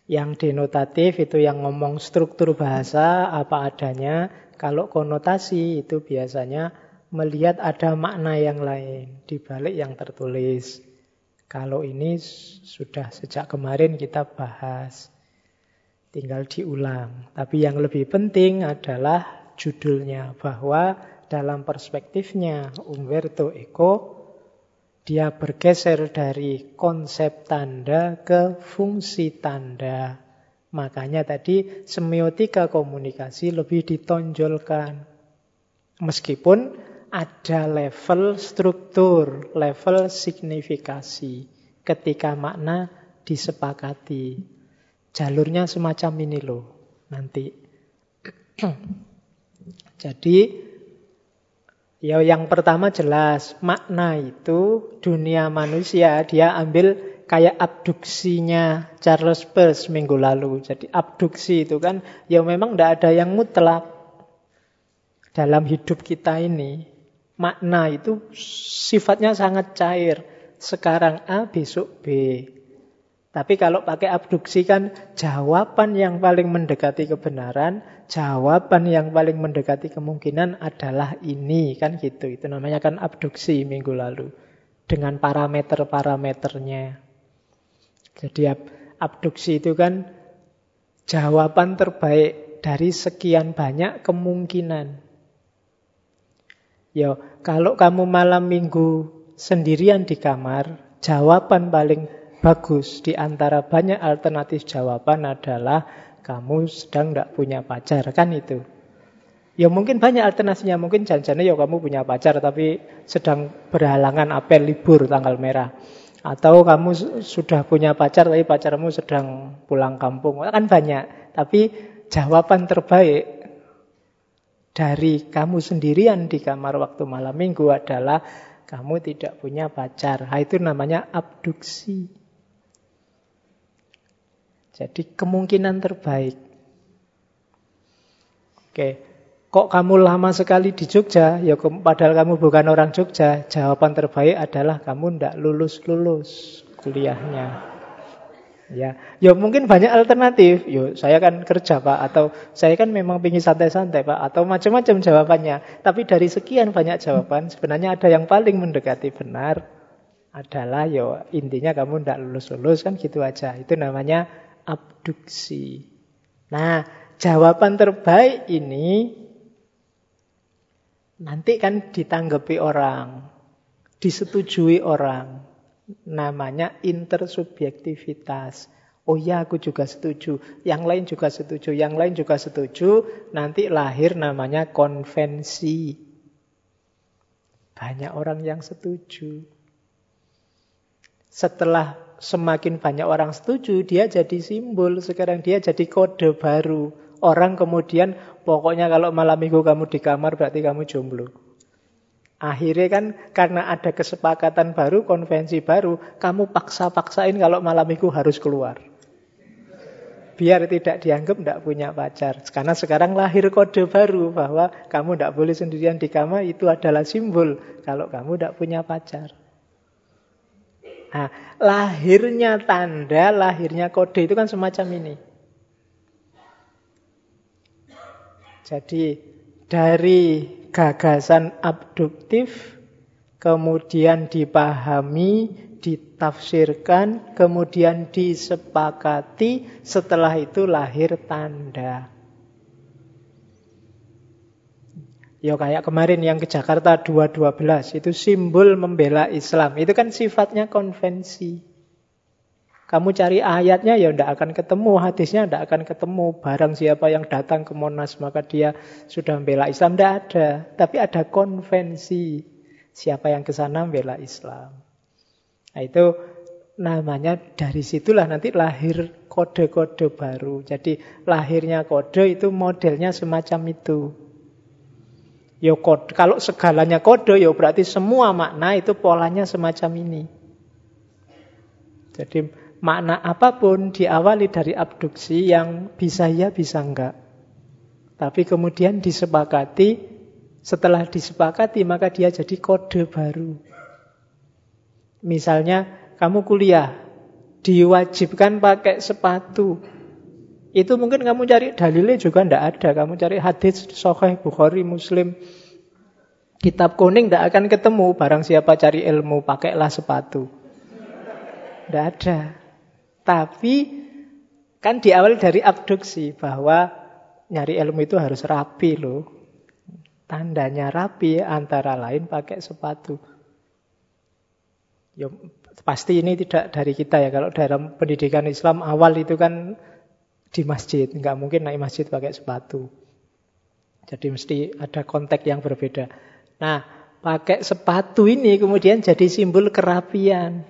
Yang denotatif itu yang ngomong struktur bahasa apa adanya. Kalau konotasi itu biasanya melihat ada makna yang lain di balik yang tertulis. Kalau ini sudah sejak kemarin kita bahas. Tinggal diulang. Tapi yang lebih penting adalah judulnya. Bahwa dalam perspektifnya Umberto Eco, dia bergeser dari konsep tanda ke fungsi tanda. Makanya tadi semiotika komunikasi lebih ditonjolkan. Meskipun ada level struktur, level signifikasi ketika makna disepakati. Jalurnya semacam ini loh nanti. Jadi ya yang pertama jelas makna itu dunia manusia dia ambil kayak abduksinya Charles Peirce minggu lalu. Jadi abduksi itu kan ya memang tidak ada yang mutlak dalam hidup kita ini makna itu sifatnya sangat cair. Sekarang A, besok B. Tapi kalau pakai abduksi kan jawaban yang paling mendekati kebenaran, jawaban yang paling mendekati kemungkinan adalah ini. Kan gitu. Itu namanya kan abduksi minggu lalu. Dengan parameter-parameternya. Jadi abduksi itu kan jawaban terbaik dari sekian banyak kemungkinan. Ya, kalau kamu malam minggu sendirian di kamar, jawaban paling bagus di antara banyak alternatif jawaban adalah kamu sedang tidak punya pacar, kan itu. Ya mungkin banyak alternasinya, mungkin janjinya ya kamu punya pacar tapi sedang berhalangan apel libur tanggal merah. Atau kamu sudah punya pacar tapi pacarmu sedang pulang kampung. Kan banyak. Tapi jawaban terbaik dari kamu sendirian di kamar waktu malam minggu adalah kamu tidak punya pacar. Nah, itu namanya abduksi. Jadi kemungkinan terbaik. Oke, kok kamu lama sekali di Jogja? Ya padahal kamu bukan orang Jogja. Jawaban terbaik adalah kamu tidak lulus-lulus kuliahnya. Ya, ya mungkin banyak alternatif. Yo, saya kan kerja pak, atau saya kan memang pingin santai-santai pak, atau macam-macam jawabannya. Tapi dari sekian banyak jawaban, sebenarnya ada yang paling mendekati benar adalah yo intinya kamu tidak lulus-lulus kan gitu aja. Itu namanya abduksi. Nah, jawaban terbaik ini nanti kan ditanggapi orang, disetujui orang namanya intersubjektivitas. Oh ya, aku juga setuju. Yang lain juga setuju. Yang lain juga setuju. Nanti lahir namanya konvensi. Banyak orang yang setuju. Setelah semakin banyak orang setuju, dia jadi simbol. Sekarang dia jadi kode baru. Orang kemudian, pokoknya kalau malam minggu kamu di kamar, berarti kamu jomblo. Akhirnya kan karena ada kesepakatan baru, konvensi baru, kamu paksa-paksain kalau malam minggu harus keluar. Biar tidak dianggap tidak punya pacar. Karena sekarang lahir kode baru bahwa kamu tidak boleh sendirian di kamar, itu adalah simbol kalau kamu tidak punya pacar. Nah, lahirnya tanda, lahirnya kode itu kan semacam ini. Jadi dari gagasan abduktif, kemudian dipahami, ditafsirkan, kemudian disepakati, setelah itu lahir tanda. Ya kayak kemarin yang ke Jakarta 212 itu simbol membela Islam. Itu kan sifatnya konvensi. Kamu cari ayatnya ya tidak akan ketemu, hadisnya tidak akan ketemu. Barang siapa yang datang ke Monas maka dia sudah membela Islam. Tidak ada. Tapi ada konvensi. Siapa yang ke sana membela Islam. Nah itu namanya dari situlah nanti lahir kode-kode baru. Jadi lahirnya kode itu modelnya semacam itu. Yo kode, kalau segalanya kode, yo berarti semua makna itu polanya semacam ini. Jadi makna apa pun diawali dari abduksi yang bisa ya bisa enggak. Tapi kemudian disepakati, setelah disepakati maka dia jadi kode baru. Misalnya kamu kuliah, diwajibkan pakai sepatu. Itu mungkin kamu cari dalilnya juga ndak ada. Kamu cari hadis Sahih Bukhari Muslim Kitab kuning tidak akan ketemu barang siapa cari ilmu pakailah sepatu. Tidak ada. Tapi kan di awal dari abduksi bahwa nyari ilmu itu harus rapi loh. Tandanya rapi antara lain pakai sepatu. Ya, pasti ini tidak dari kita ya. Kalau dalam pendidikan Islam awal itu kan di masjid. Nggak mungkin naik masjid pakai sepatu. Jadi mesti ada konteks yang berbeda. Nah, pakai sepatu ini kemudian jadi simbol kerapian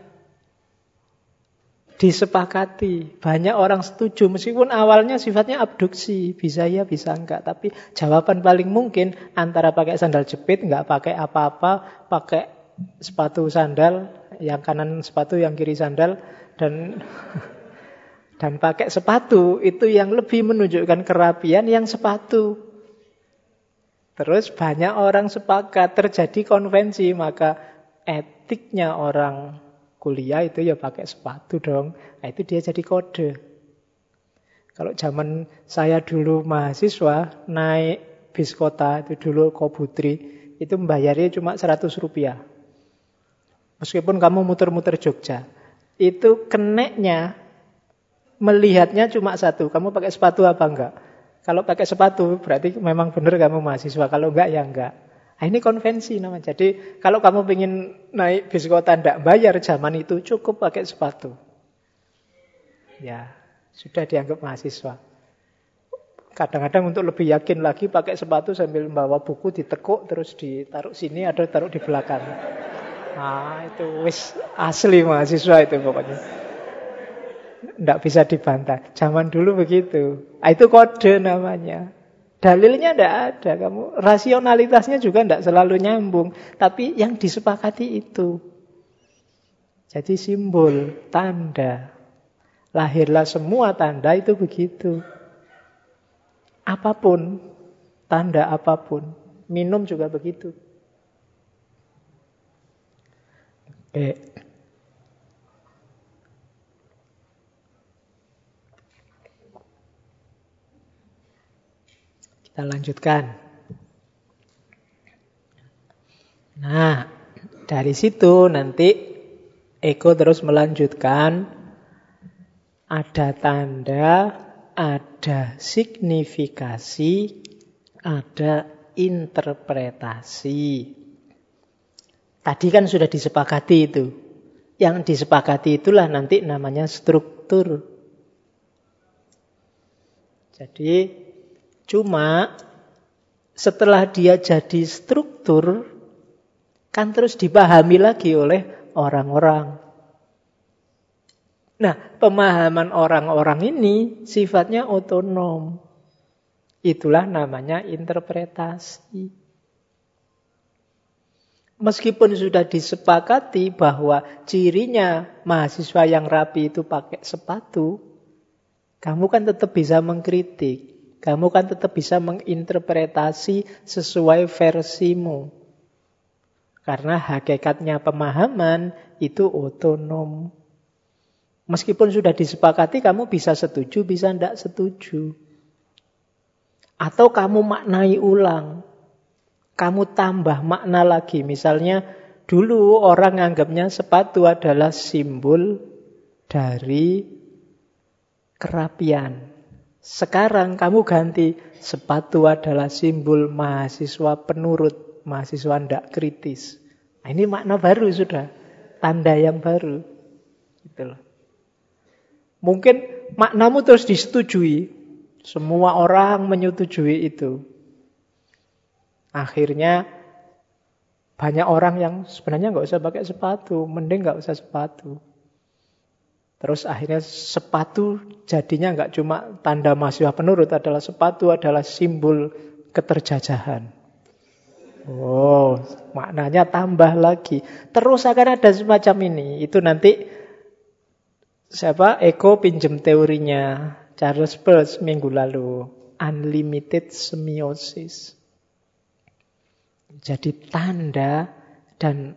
disepakati. Banyak orang setuju meskipun awalnya sifatnya abduksi, bisa ya bisa enggak, tapi jawaban paling mungkin antara pakai sandal jepit enggak pakai apa-apa, pakai sepatu sandal, yang kanan sepatu yang kiri sandal dan dan pakai sepatu itu yang lebih menunjukkan kerapian yang sepatu. Terus banyak orang sepakat terjadi konvensi maka etiknya orang kuliah itu ya pakai sepatu dong. Nah, itu dia jadi kode. Kalau zaman saya dulu mahasiswa naik bis kota itu dulu Kobutri itu membayarnya cuma 100 rupiah. Meskipun kamu muter-muter Jogja. Itu keneknya melihatnya cuma satu. Kamu pakai sepatu apa enggak? Kalau pakai sepatu berarti memang benar kamu mahasiswa. Kalau enggak ya enggak. Nah, ini konvensi namanya. Jadi kalau kamu ingin naik bis kota tidak bayar zaman itu cukup pakai sepatu. Ya, sudah dianggap mahasiswa. Kadang-kadang untuk lebih yakin lagi pakai sepatu sambil membawa buku ditekuk terus ditaruh sini atau taruh di belakang. Nah, itu wis asli mahasiswa itu pokoknya. Tidak bisa dibantah. Zaman dulu begitu. Ah, itu kode namanya. Dalilnya tidak ada. Kamu rasionalitasnya juga tidak selalu nyambung. Tapi yang disepakati itu. Jadi simbol, tanda. Lahirlah semua tanda itu begitu. Apa pun, tanda apa pun. Minum juga begitu. Oke. Kita lanjutkan. Nah, dari situ nanti Eko terus melanjutkan ada tanda, ada signifikasi, ada interpretasi. Tadi kan sudah disepakati itu. Yang disepakati itulah nanti namanya struktur. Jadi Cuma setelah dia jadi struktur, kan terus dipahami lagi oleh orang-orang. Nah, pemahaman orang-orang ini sifatnya otonom. Itulah namanya interpretasi. Meskipun sudah disepakati bahwa cirinya mahasiswa yang rapi itu pakai sepatu, kamu kan tetap bisa mengkritik. Kamu kan tetap bisa menginterpretasi sesuai versimu. Karena hakikatnya pemahaman itu otonom. Meskipun sudah disepakati, kamu bisa setuju, bisa tidak setuju. Atau kamu maknai ulang. Kamu tambah makna lagi. Misalnya, dulu orang anggapnya sepatu adalah simbol dari kerapian. Sekarang kamu ganti sepatu adalah simbol mahasiswa penurut, mahasiswa tidak kritis. Nah, ini makna baru sudah, tanda yang baru. Gitu loh. Mungkin maknamu terus disetujui. Semua orang menyetujui itu. Akhirnya banyak orang yang sebenarnya nggak usah pakai sepatu, mending nggak usah sepatu. Terus akhirnya sepatu jadinya nggak cuma tanda mahasiswa penurut adalah sepatu adalah simbol keterjajahan. Oh, maknanya tambah lagi. Terus akan ada semacam ini. Itu nanti siapa? Eko pinjem teorinya Charles Peirce minggu lalu. Unlimited semiosis. Jadi tanda dan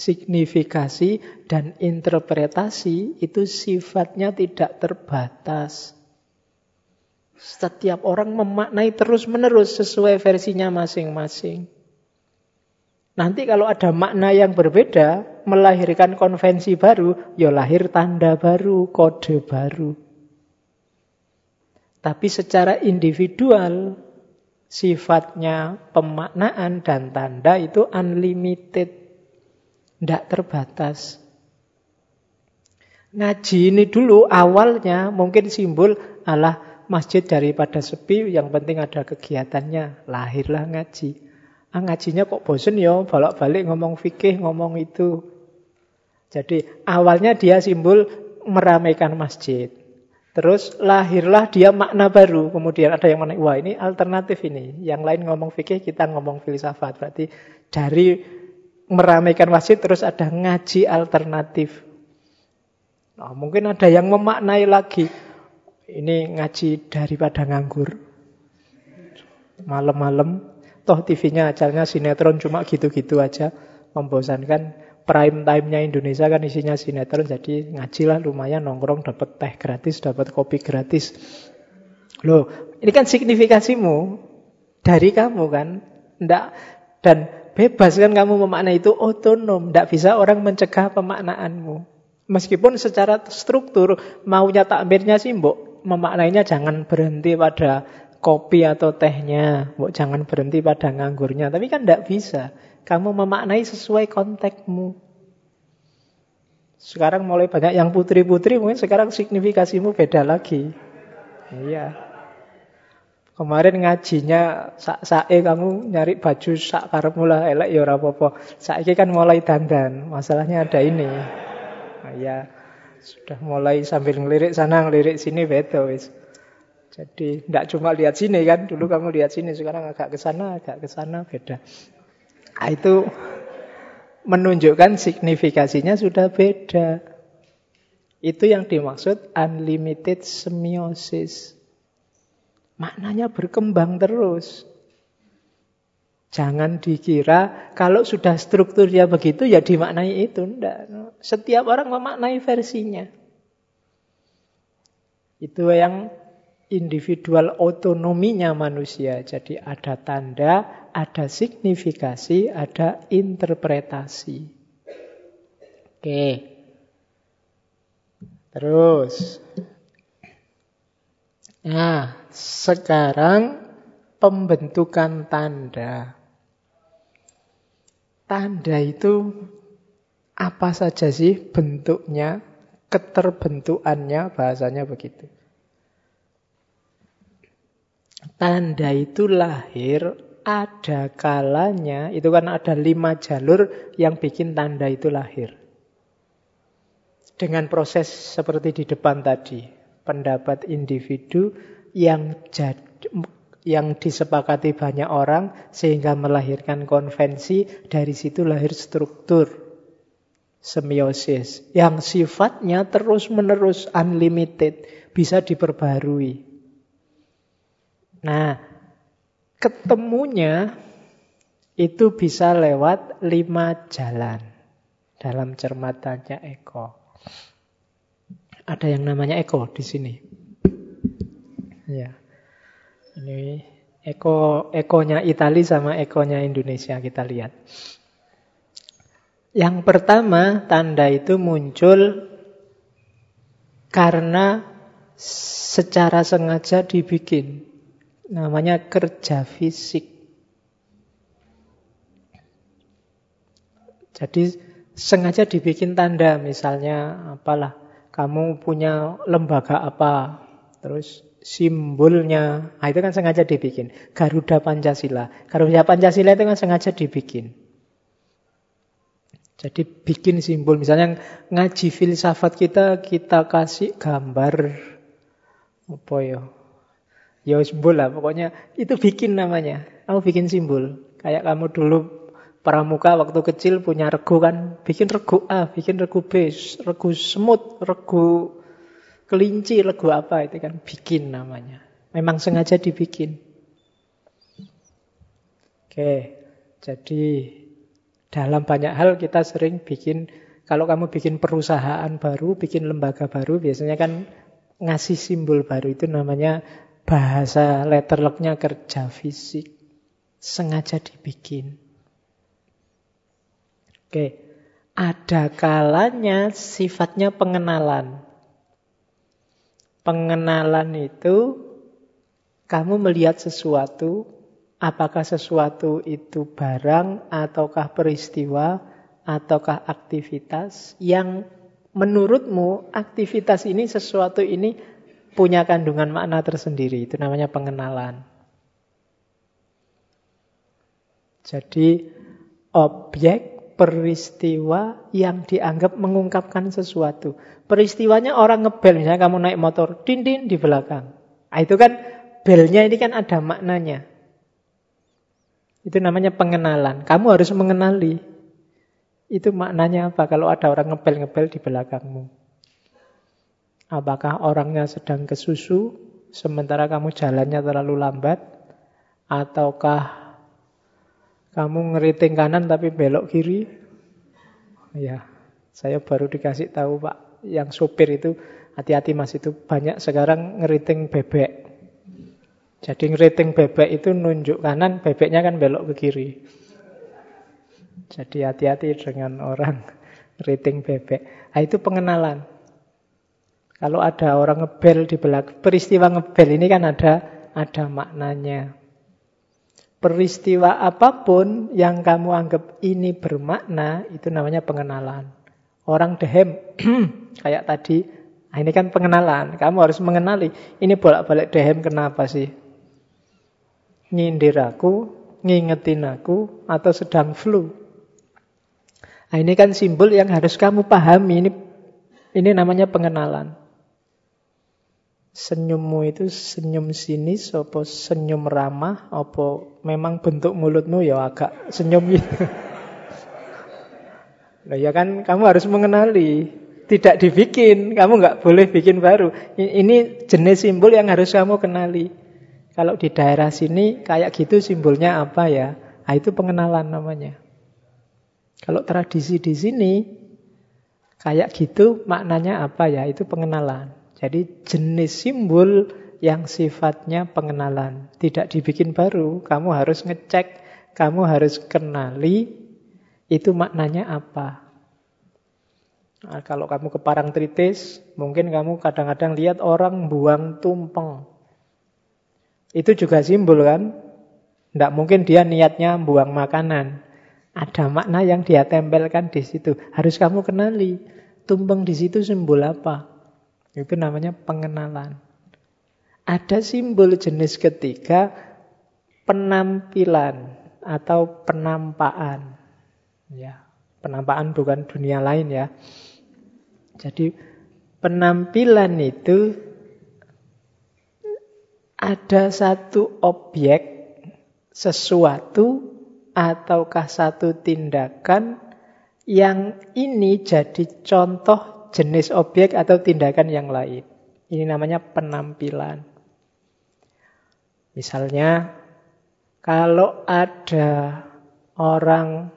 signifikasi dan interpretasi itu sifatnya tidak terbatas. Setiap orang memaknai terus-menerus sesuai versinya masing-masing. Nanti kalau ada makna yang berbeda, melahirkan konvensi baru, ya lahir tanda baru, kode baru. Tapi secara individual, sifatnya pemaknaan dan tanda itu unlimited. Tidak terbatas. Ngaji ini dulu awalnya mungkin simbol Allah masjid daripada sepi, yang penting ada kegiatannya. Lahirlah ngaji. Ah, ngajinya kok bosen ya, balik-balik ngomong fikih, ngomong itu. Jadi awalnya dia simbol meramaikan masjid. Terus lahirlah dia makna baru. Kemudian ada yang mana, wah ini alternatif ini. Yang lain ngomong fikih, kita ngomong filsafat. Berarti dari meramaikan masjid terus ada ngaji alternatif. Nah, mungkin ada yang memaknai lagi. Ini ngaji daripada nganggur. Malam-malam, toh TV-nya acaranya sinetron cuma gitu-gitu aja. Membosankan prime time-nya Indonesia kan isinya sinetron. Jadi ngajilah lumayan nongkrong dapat teh gratis, dapat kopi gratis. Loh, ini kan signifikasimu dari kamu kan. Nggak, dan Bebas kan kamu memaknai itu otonom. Tidak bisa orang mencegah pemaknaanmu. Meskipun secara struktur maunya takmirnya sih mbok memaknainya jangan berhenti pada kopi atau tehnya, mbok jangan berhenti pada nganggurnya. Tapi kan tidak bisa. Kamu memaknai sesuai konteksmu. Sekarang mulai banyak yang putri-putri, mungkin sekarang signifikasimu beda lagi. Iya. Kemarin ngajinya sak sae kamu nyari baju sak karepmu lah elek ya ora apa-apa. Saiki kan mulai dandan. Masalahnya ada ini. Nah, ya sudah mulai sambil ngelirik sana ngelirik sini beda wis. Jadi tidak cuma lihat sini kan, dulu kamu lihat sini, sekarang agak ke sana, agak ke sana beda. Nah, itu menunjukkan signifikasinya sudah beda. Itu yang dimaksud unlimited semiosis. Maknanya berkembang terus. Jangan dikira kalau sudah strukturnya begitu ya dimaknai itu. Enggak. Setiap orang memaknai versinya. Itu yang individual otonominya manusia. Jadi ada tanda, ada signifikasi, ada interpretasi. Oke. Terus. Nah, sekarang pembentukan tanda. Tanda itu apa saja sih bentuknya, keterbentukannya, bahasanya begitu. Tanda itu lahir ada kalanya, itu kan ada lima jalur yang bikin tanda itu lahir. Dengan proses seperti di depan tadi, pendapat individu yang jadi, yang disepakati banyak orang sehingga melahirkan konvensi, dari situ lahir struktur semiosis yang sifatnya terus-menerus unlimited, bisa diperbarui. Nah, ketemunya itu bisa lewat lima jalan dalam cermatannya Eko. Ada yang namanya Eko di sini. Ya. Ini eko ekonya Italia sama ekonya Indonesia kita lihat. Yang pertama, tanda itu muncul karena secara sengaja dibikin. Namanya kerja fisik. Jadi sengaja dibikin tanda, misalnya apalah, kamu punya lembaga apa, terus simbolnya. Nah, itu kan sengaja dibikin. Garuda Pancasila. Garuda Pancasila itu kan sengaja dibikin. Jadi bikin simbol. Misalnya ngaji filsafat kita, kita kasih gambar apa ya? Ya simbol lah pokoknya. Itu bikin namanya. Kamu bikin simbol. Kayak kamu dulu pramuka waktu kecil punya regu kan. Bikin regu A, bikin regu B, regu semut, regu Kelinci lagu apa itu kan bikin namanya. Memang sengaja dibikin. Oke, jadi dalam banyak hal kita sering bikin, kalau kamu bikin perusahaan baru, bikin lembaga baru, biasanya kan ngasih simbol baru itu namanya bahasa letterlocknya kerja fisik. Sengaja dibikin. Oke, ada kalanya sifatnya pengenalan. Pengenalan itu kamu melihat sesuatu, apakah sesuatu itu barang ataukah peristiwa ataukah aktivitas yang menurutmu aktivitas ini sesuatu ini punya kandungan makna tersendiri. Itu namanya pengenalan. Jadi objek peristiwa yang dianggap mengungkapkan sesuatu. Peristiwanya orang ngebel, misalnya kamu naik motor, din din di belakang. Nah, itu kan belnya ini kan ada maknanya. Itu namanya pengenalan. Kamu harus mengenali. Itu maknanya apa kalau ada orang ngebel-ngebel di belakangmu. Apakah orangnya sedang kesusu, sementara kamu jalannya terlalu lambat, ataukah kamu ngeriting kanan tapi belok kiri. Ya, saya baru dikasih tahu Pak, yang sopir itu hati-hati Mas itu banyak sekarang ngeriting bebek. Jadi ngeriting bebek itu nunjuk kanan, bebeknya kan belok ke kiri. Jadi hati-hati dengan orang ngeriting bebek. Nah, itu pengenalan. Kalau ada orang ngebel di belakang, peristiwa ngebel ini kan ada ada maknanya. Peristiwa apa pun yang kamu anggap ini bermakna, itu namanya pengenalan. Orang dehem, kayak tadi, nah ini kan pengenalan. Kamu harus mengenali, ini bolak-balik dehem kenapa sih? Nyindir aku, ngingetin aku, atau sedang flu. Nah ini kan simbol yang harus kamu pahami, ini, ini namanya pengenalan. Senyummu itu senyum sinis apa senyum ramah apa memang bentuk mulutmu ya agak senyum gitu. Nah ya kan kamu harus mengenali. Tidak dibikin, kamu nggak boleh bikin baru. Ini jenis simbol yang harus kamu kenali. Kalau di daerah sini kayak gitu simbolnya apa ya? Nah, itu pengenalan namanya. Kalau tradisi di sini kayak gitu maknanya apa ya? Itu pengenalan. Jadi jenis simbol yang sifatnya pengenalan. Tidak dibikin baru, kamu harus ngecek, kamu harus kenali itu maknanya apa. Nah, kalau kamu ke Parangtritis, mungkin kamu kadang-kadang lihat orang buang tumpeng. Itu juga simbol kan? Tidak mungkin dia niatnya buang makanan. Ada makna yang dia tempelkan di situ. Harus kamu kenali. Tumpeng di situ simbol apa? Itu namanya pengenalan. Ada simbol jenis ketiga penampilan atau penampaan. Ya, penampaan bukan dunia lain ya. Jadi penampilan itu ada satu objek, sesuatu ataukah satu tindakan yang ini jadi contoh jenis objek atau tindakan yang lain. Ini namanya penampilan. Misalnya, kalau ada orang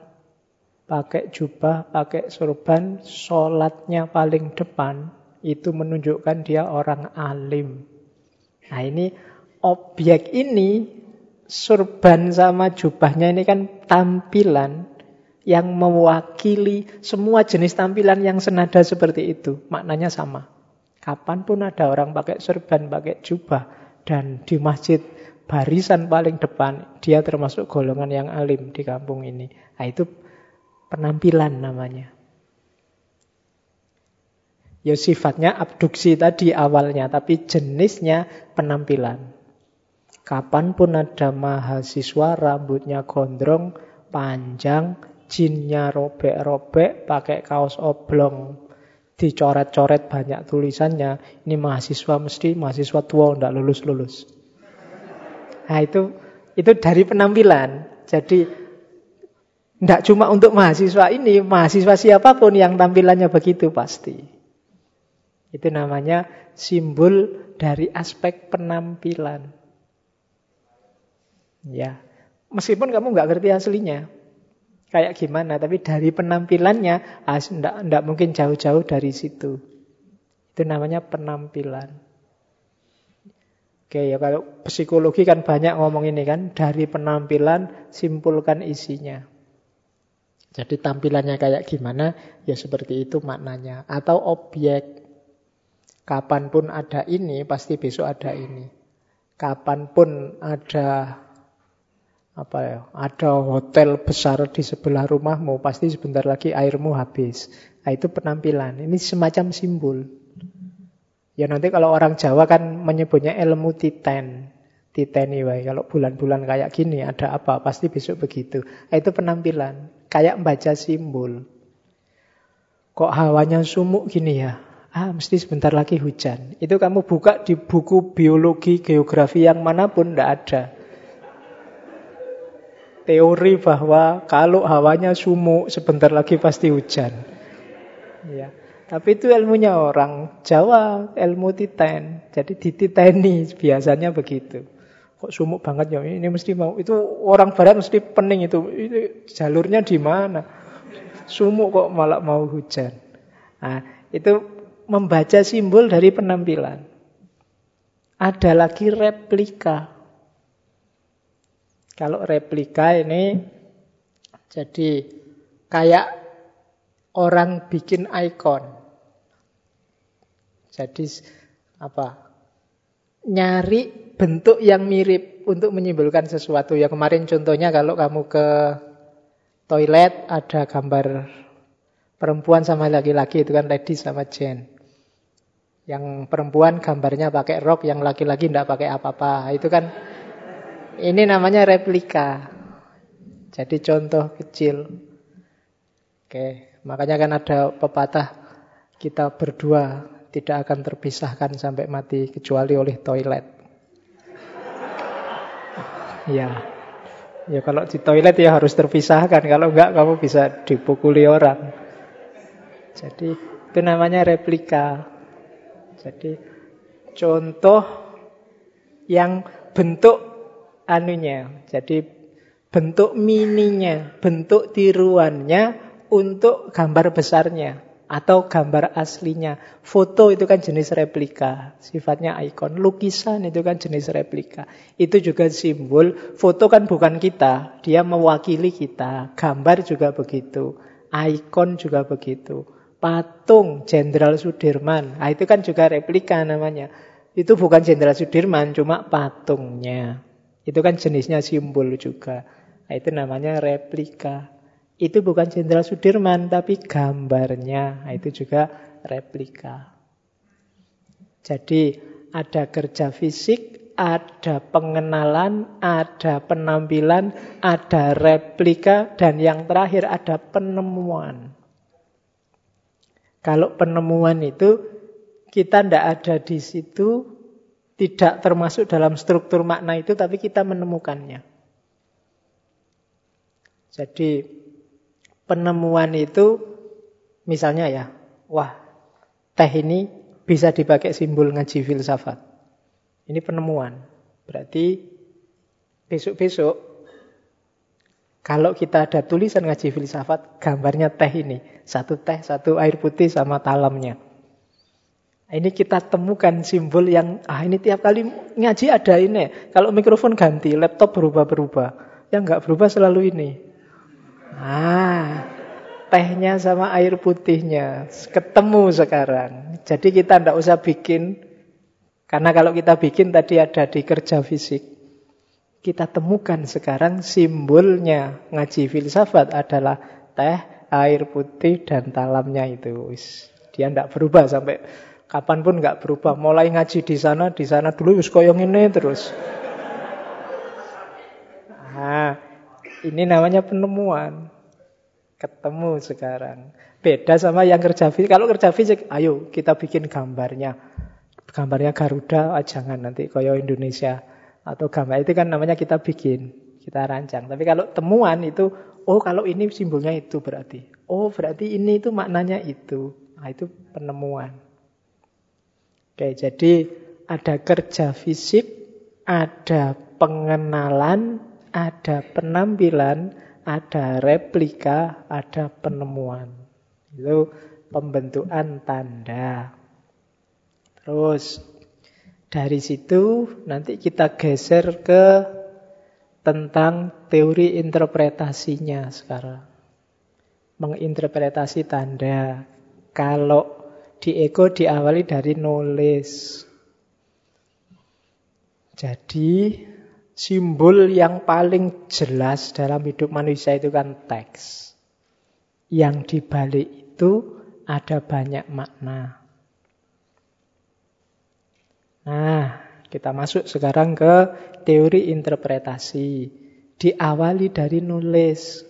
pakai jubah, pakai sorban, sholatnya paling depan, itu menunjukkan dia orang alim. Nah ini objek ini, sorban sama jubahnya ini kan tampilan yang mewakili semua jenis tampilan yang senada seperti itu. Maknanya sama. Kapan pun ada orang pakai serban, pakai jubah, dan di masjid barisan paling depan, dia termasuk golongan yang alim di kampung ini. Nah, itu penampilan namanya. Ya sifatnya abduksi tadi awalnya, tapi jenisnya penampilan. Kapan pun ada mahasiswa rambutnya gondrong, panjang, jinnya robek-robek pakai kaos oblong. Dicoret-coret banyak tulisannya. Ini mahasiswa mesti mahasiswa tua tidak lulus-lulus. Nah itu itu dari penampilan. Jadi tidak cuma untuk mahasiswa ini mahasiswa siapa pun yang tampilannya begitu pasti. Itu namanya simbol dari aspek penampilan. Ya meskipun kamu nggak ngerti aslinya kayak gimana, tapi dari penampilannya ah, mungkin jauh-jauh dari situ. Itu namanya penampilan. Oke ya kalau psikologi kan banyak ngomong ini kan dari penampilan simpulkan isinya. Jadi tampilannya kayak gimana ya seperti itu maknanya. Atau objek. Kapan pun ada ini pasti besok ada ini. Kapan pun ada apa ya, ada hotel besar di sebelah rumahmu, pasti sebentar lagi airmu habis. Nah, itu penampilan. Ini semacam simbol. Ya nanti kalau orang Jawa kan menyebutnya ilmu titen. Titeni wae. Kalau bulan-bulan kayak gini ada apa? Pasti besok begitu. Nah, itu penampilan. Kayak membaca simbol. Kok hawanya sumuk gini ya? Ah, mesti sebentar lagi hujan. Itu kamu buka di buku biologi, geografi yang mana pun, tidak ada teori bahwa kalau hawanya sumuk sebentar lagi pasti hujan. Ya. Tapi itu ilmunya orang Jawa, ilmu titen. Jadi dititeni biasanya begitu. Kok sumuk banget ya? Ini mesti mau. Itu orang barat mesti pening itu. Itu jalurnya di mana? Sumuk kok malah mau hujan. Nah, itu membaca simbol dari penampilan. Ada lagi replika. Kalau replika ini jadi kayak orang bikin ikon. Jadi apa? Nyari bentuk yang mirip untuk menyimpulkan sesuatu. Ya kemarin contohnya kalau kamu ke toilet ada gambar perempuan sama laki-laki itu kan lady sama gen. Yang perempuan gambarnya pakai rok, yang laki-laki tidak pakai apa-apa. Itu kan ini namanya replika. Jadi contoh kecil. Oke, makanya kan ada pepatah kita berdua tidak akan terpisahkan sampai mati kecuali oleh toilet. Ya. Ya kalau di toilet ya harus terpisahkan, kalau enggak kamu bisa dipukuli orang. Jadi itu namanya replika. Jadi contoh yang bentuk anunya. Jadi bentuk mininya, bentuk tiruannya untuk gambar besarnya atau gambar aslinya. Foto itu kan jenis replika, sifatnya ikon. Lukisan itu kan jenis replika. Itu juga simbol. Foto kan bukan kita, dia mewakili kita. Gambar juga begitu. Ikon juga begitu. Patung Jenderal Sudirman, nah, itu kan juga replika namanya. Itu bukan Jenderal Sudirman, cuma patungnya. Itu kan jenisnya simbol juga. Nah, itu namanya replika. Itu bukan Jenderal Sudirman, tapi gambarnya. Nah, itu juga replika. Jadi ada kerja fisik, ada pengenalan, ada penampilan, ada replika, dan yang terakhir ada penemuan. Kalau penemuan itu kita tidak ada di situ, tidak termasuk dalam struktur makna itu, tapi kita menemukannya. Jadi penemuan itu misalnya ya, wah teh ini bisa dipakai simbol ngaji filsafat. Ini penemuan. Berarti besok-besok kalau kita ada tulisan ngaji filsafat, gambarnya teh ini. Satu teh, satu air putih sama talamnya. Ini kita temukan simbol yang, ah ini tiap kali ngaji ada ini. Kalau mikrofon ganti, laptop berubah-berubah. Yang nggak berubah selalu ini. Ah, tehnya sama air putihnya ketemu sekarang. Jadi kita tidak usah bikin, karena kalau kita bikin tadi ada di kerja fisik. Kita temukan sekarang simbolnya ngaji filsafat adalah teh, air putih, dan talamnya itu. Dia tidak berubah sampai kapan pun nggak berubah. Mulai ngaji di sana, di sana dulu wis koyong ini terus. Nah, ini namanya penemuan. Ketemu sekarang. Beda sama yang kerja fisik. Kalau kerja fisik, ayo kita bikin gambarnya. Gambarnya Garuda, oh, jangan nanti koyo Indonesia. Atau gambar itu kan namanya kita bikin. Kita rancang. Tapi kalau temuan itu, oh kalau ini simbolnya itu berarti. Oh berarti ini itu maknanya itu. Nah itu penemuan. Oke, jadi ada kerja fisik, ada pengenalan, ada penampilan, ada replika, ada penemuan. Itu pembentukan tanda. Terus dari situ nanti kita geser ke tentang teori interpretasinya sekarang. Menginterpretasi tanda. Kalau di ego diawali dari nulis. Jadi Simbol yang paling jelas dalam hidup manusia itu kan teks. Yang dibalik itu ada banyak makna. Nah, kita masuk sekarang ke teori interpretasi. Diawali dari nulis.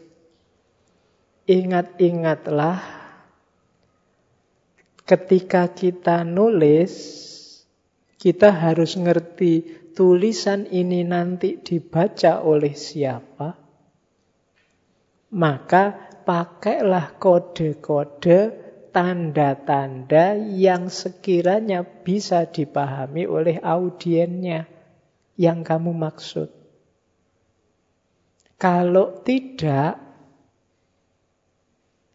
Ingat-ingatlah ketika kita nulis, kita harus ngerti tulisan ini nanti dibaca oleh siapa, maka pakailah kode-kode tanda-tanda yang sekiranya bisa dipahami oleh audiennya yang kamu maksud. Kalau tidak,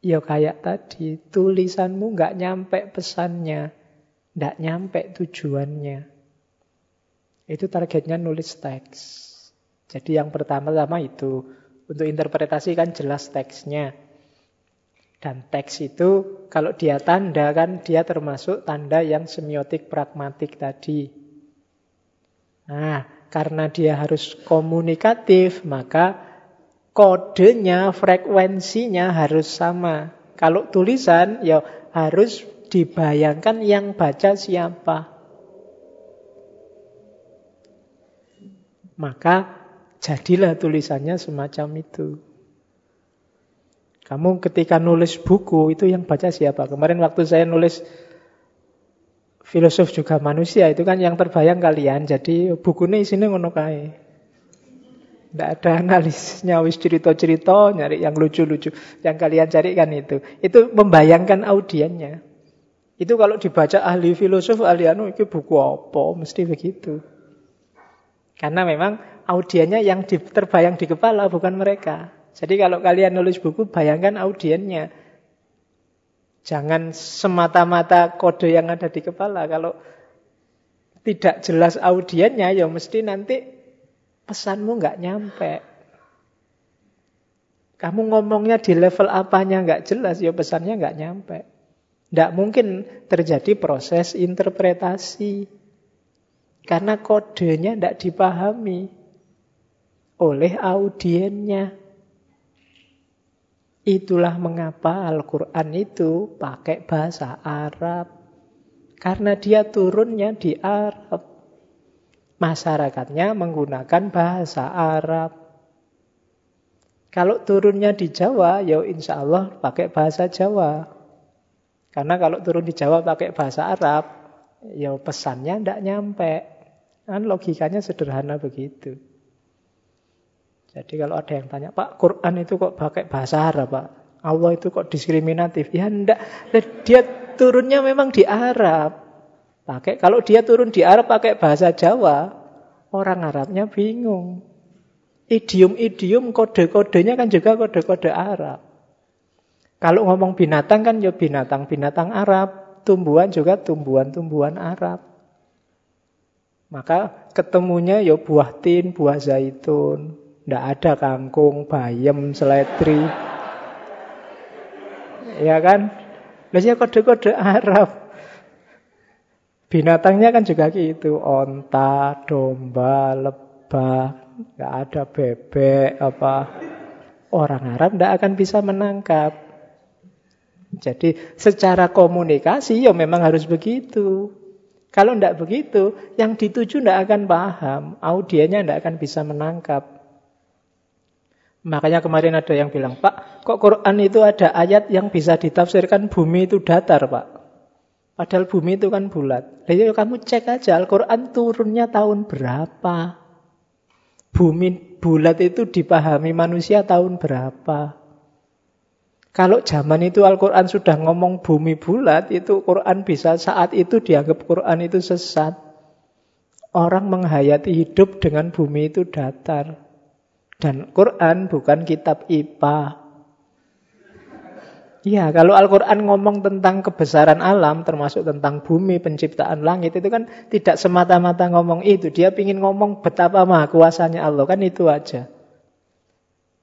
ya kayak tadi, tulisanmu nggak nyampe pesannya, nggak nyampe tujuannya. Itu targetnya nulis teks. Jadi yang pertama-tama itu untuk interpretasi kan jelas teksnya. Dan teks itu kalau dia tanda kan dia termasuk tanda yang semiotik pragmatik tadi. Nah, karena dia harus komunikatif, maka kodenya, frekuensinya harus sama. Kalau tulisan ya harus dibayangkan yang baca siapa. Maka jadilah tulisannya semacam itu. Kamu ketika nulis buku itu yang baca siapa? Kemarin waktu saya nulis filosof juga manusia itu kan yang terbayang kalian. Jadi bukunya isinya ngono kae. Tidak ada analisisnya, wis cerita-cerita, nyari yang lucu-lucu. Yang kalian cari kan itu. Itu membayangkan audiennya. Itu kalau dibaca ahli filosof, ahli anu, itu buku apa? Mesti begitu. Karena memang audiennya yang terbayang di kepala, bukan mereka. Jadi kalau kalian nulis buku, bayangkan audiennya. Jangan semata-mata kode yang ada di kepala. Kalau tidak jelas audiennya, ya mesti nanti pesanmu nggak nyampe. Kamu ngomongnya di level apanya nggak jelas, ya pesannya nggak nyampe. Tidak mungkin terjadi proses interpretasi. Karena kodenya tidak dipahami oleh audiennya. Itulah mengapa Al-Quran itu pakai bahasa Arab. Karena dia turunnya di Arab. Masyarakatnya menggunakan bahasa Arab. Kalau turunnya di Jawa, ya insya Allah pakai bahasa Jawa. Karena kalau turun di Jawa pakai bahasa Arab, ya pesannya tidak nyampe. Kan logikanya sederhana begitu. Jadi kalau ada yang tanya, Pak, Quran itu kok pakai bahasa Arab, Pak? Allah itu kok diskriminatif? Ya enggak. Dia turunnya memang di Arab. Pakai kalau dia turun di Arab pakai bahasa Jawa, orang Arabnya bingung. Idiom-idiom kode-kodenya kan juga kode-kode Arab. Kalau ngomong binatang kan ya binatang-binatang Arab, tumbuhan juga tumbuhan-tumbuhan Arab. Maka ketemunya ya buah tin, buah zaitun, tidak ada kangkung, bayam, seledri. Ya kan? Biasanya kode-kode Arab. Binatangnya kan juga gitu. Onta, domba, lebah. Nggak ada bebek, apa. Orang Arab tidak akan bisa menangkap. Jadi secara komunikasi ya memang harus begitu. Kalau tidak begitu, yang dituju tidak akan paham. Audiennya tidak akan bisa menangkap. Makanya kemarin ada yang bilang, Pak, kok Quran itu ada ayat yang bisa ditafsirkan bumi itu datar, Pak? Padahal bumi itu kan bulat. Jadi kamu cek aja Al-Quran turunnya tahun berapa. Bumi bulat itu dipahami manusia tahun berapa. Kalau zaman itu Al-Quran sudah ngomong bumi bulat, itu Quran bisa saat itu dianggap Quran itu sesat. Orang menghayati hidup dengan bumi itu datar. Dan Quran bukan kitab IPA. Iya, kalau Al-Quran ngomong tentang kebesaran alam, termasuk tentang bumi, penciptaan langit, itu kan tidak semata-mata ngomong itu. Dia ingin ngomong betapa maha kuasanya Allah, kan itu aja.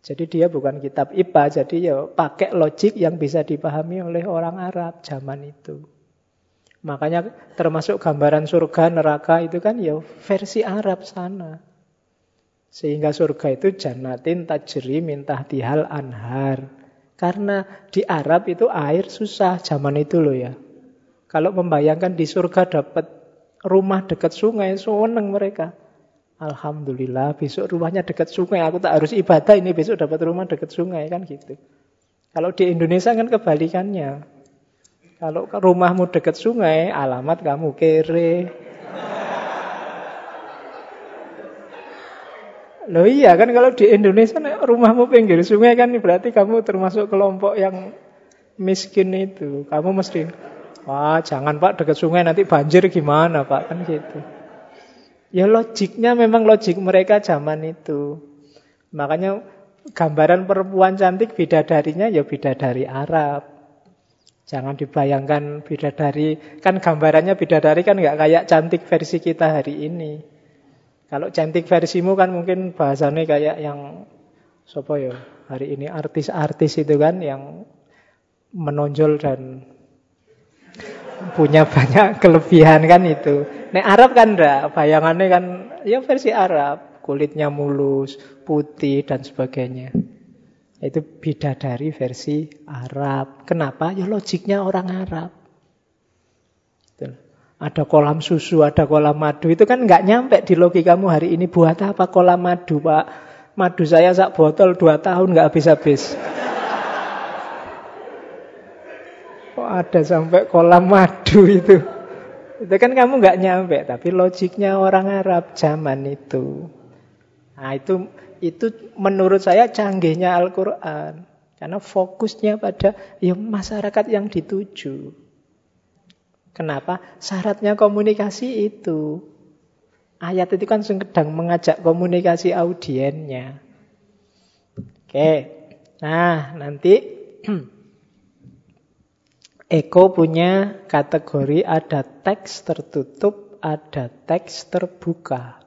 Jadi dia bukan kitab IPA, jadi ya pakai logik yang bisa dipahami oleh orang Arab zaman itu. Makanya termasuk gambaran surga, neraka itu kan ya versi Arab sana. Sehingga surga itu jannatin tajri mintah tihal anhar. Karena di Arab itu air susah zaman itu loh ya. Kalau membayangkan di surga dapat rumah dekat sungai, seneng mereka. Alhamdulillah besok rumahnya dekat sungai, aku tak harus ibadah ini besok dapat rumah dekat sungai kan gitu. Kalau di Indonesia kan kebalikannya. Kalau rumahmu dekat sungai, alamat kamu kere, Loh iya kan kalau di Indonesia rumahmu pinggir sungai kan berarti kamu termasuk kelompok yang miskin itu. Kamu mesti, wah jangan pak dekat sungai nanti banjir gimana pak kan gitu. Ya logiknya memang logik mereka zaman itu. Makanya gambaran perempuan cantik bidadarinya ya bidadari Arab. Jangan dibayangkan bidadari, kan gambarannya bidadari kan nggak kayak cantik versi kita hari ini. Kalau cantik versimu kan mungkin bahasanya kayak yang sopo ya hari ini artis-artis itu kan yang menonjol dan punya banyak kelebihan kan itu. Nek Arab kan enggak, bayangannya kan ya versi Arab, kulitnya mulus, putih dan sebagainya. Itu bidadari versi Arab. Kenapa? Ya logiknya orang Arab. Ada kolam susu, ada kolam madu. Itu kan nggak nyampe di logikamu hari ini. Buat apa kolam madu, Pak? Madu saya sak botol dua tahun nggak habis-habis. Kok ada sampai kolam madu itu? Itu kan kamu nggak nyampe. Tapi logiknya orang Arab zaman itu. Nah itu itu menurut saya canggihnya Al-Quran. Karena fokusnya pada ya masyarakat yang dituju. Kenapa? Syaratnya komunikasi itu. Ayat itu kan sedang mengajak komunikasi audiennya. Oke. Nah, nanti Eko punya kategori ada teks tertutup, ada teks terbuka.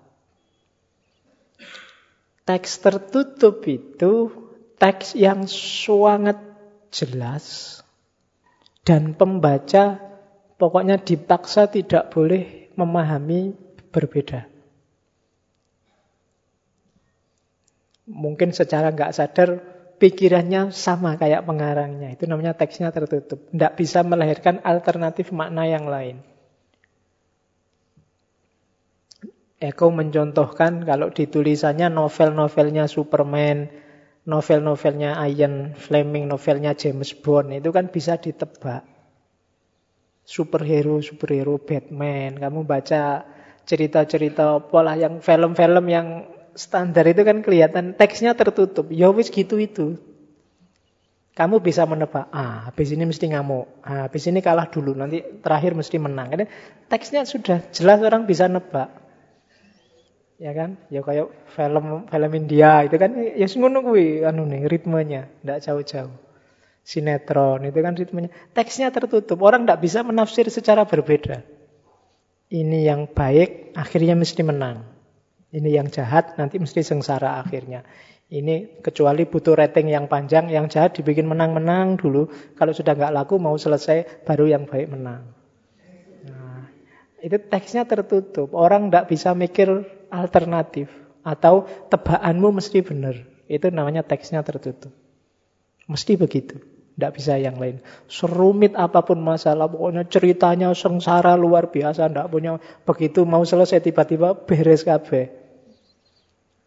Teks tertutup itu teks yang sangat jelas dan pembaca Pokoknya dipaksa tidak boleh memahami berbeda. Mungkin secara nggak sadar pikirannya sama kayak pengarangnya. Itu namanya teksnya tertutup. Tidak bisa melahirkan alternatif makna yang lain. Eko mencontohkan kalau di tulisannya novel-novelnya Superman, novel-novelnya Ian Fleming, novelnya James Bond, itu kan bisa ditebak superhero, superhero Batman. Kamu baca cerita-cerita pola yang film-film yang standar itu kan kelihatan teksnya tertutup. Ya wis gitu itu. Kamu bisa menebak, ah habis ini mesti ngamuk, ah, habis ini kalah dulu, nanti terakhir mesti menang. Karena teksnya sudah jelas orang bisa nebak. Ya kan? Ya kayak film film India itu kan ya ngono kuwi anu nih ritmenya, enggak jauh-jauh sinetron itu kan ritmenya teksnya tertutup. Orang tidak bisa menafsir secara berbeda. Ini yang baik akhirnya mesti menang. Ini yang jahat nanti mesti sengsara akhirnya. Ini kecuali butuh rating yang panjang yang jahat dibikin menang-menang dulu. Kalau sudah nggak laku mau selesai baru yang baik menang. Nah, itu teksnya tertutup. Orang tidak bisa mikir alternatif atau tebakanmu mesti benar itu namanya teksnya tertutup. Mesti begitu tidak bisa yang lain. Serumit apa pun masalah, pokoknya ceritanya sengsara luar biasa. Tidak punya begitu mau selesai tiba-tiba beres kabeh.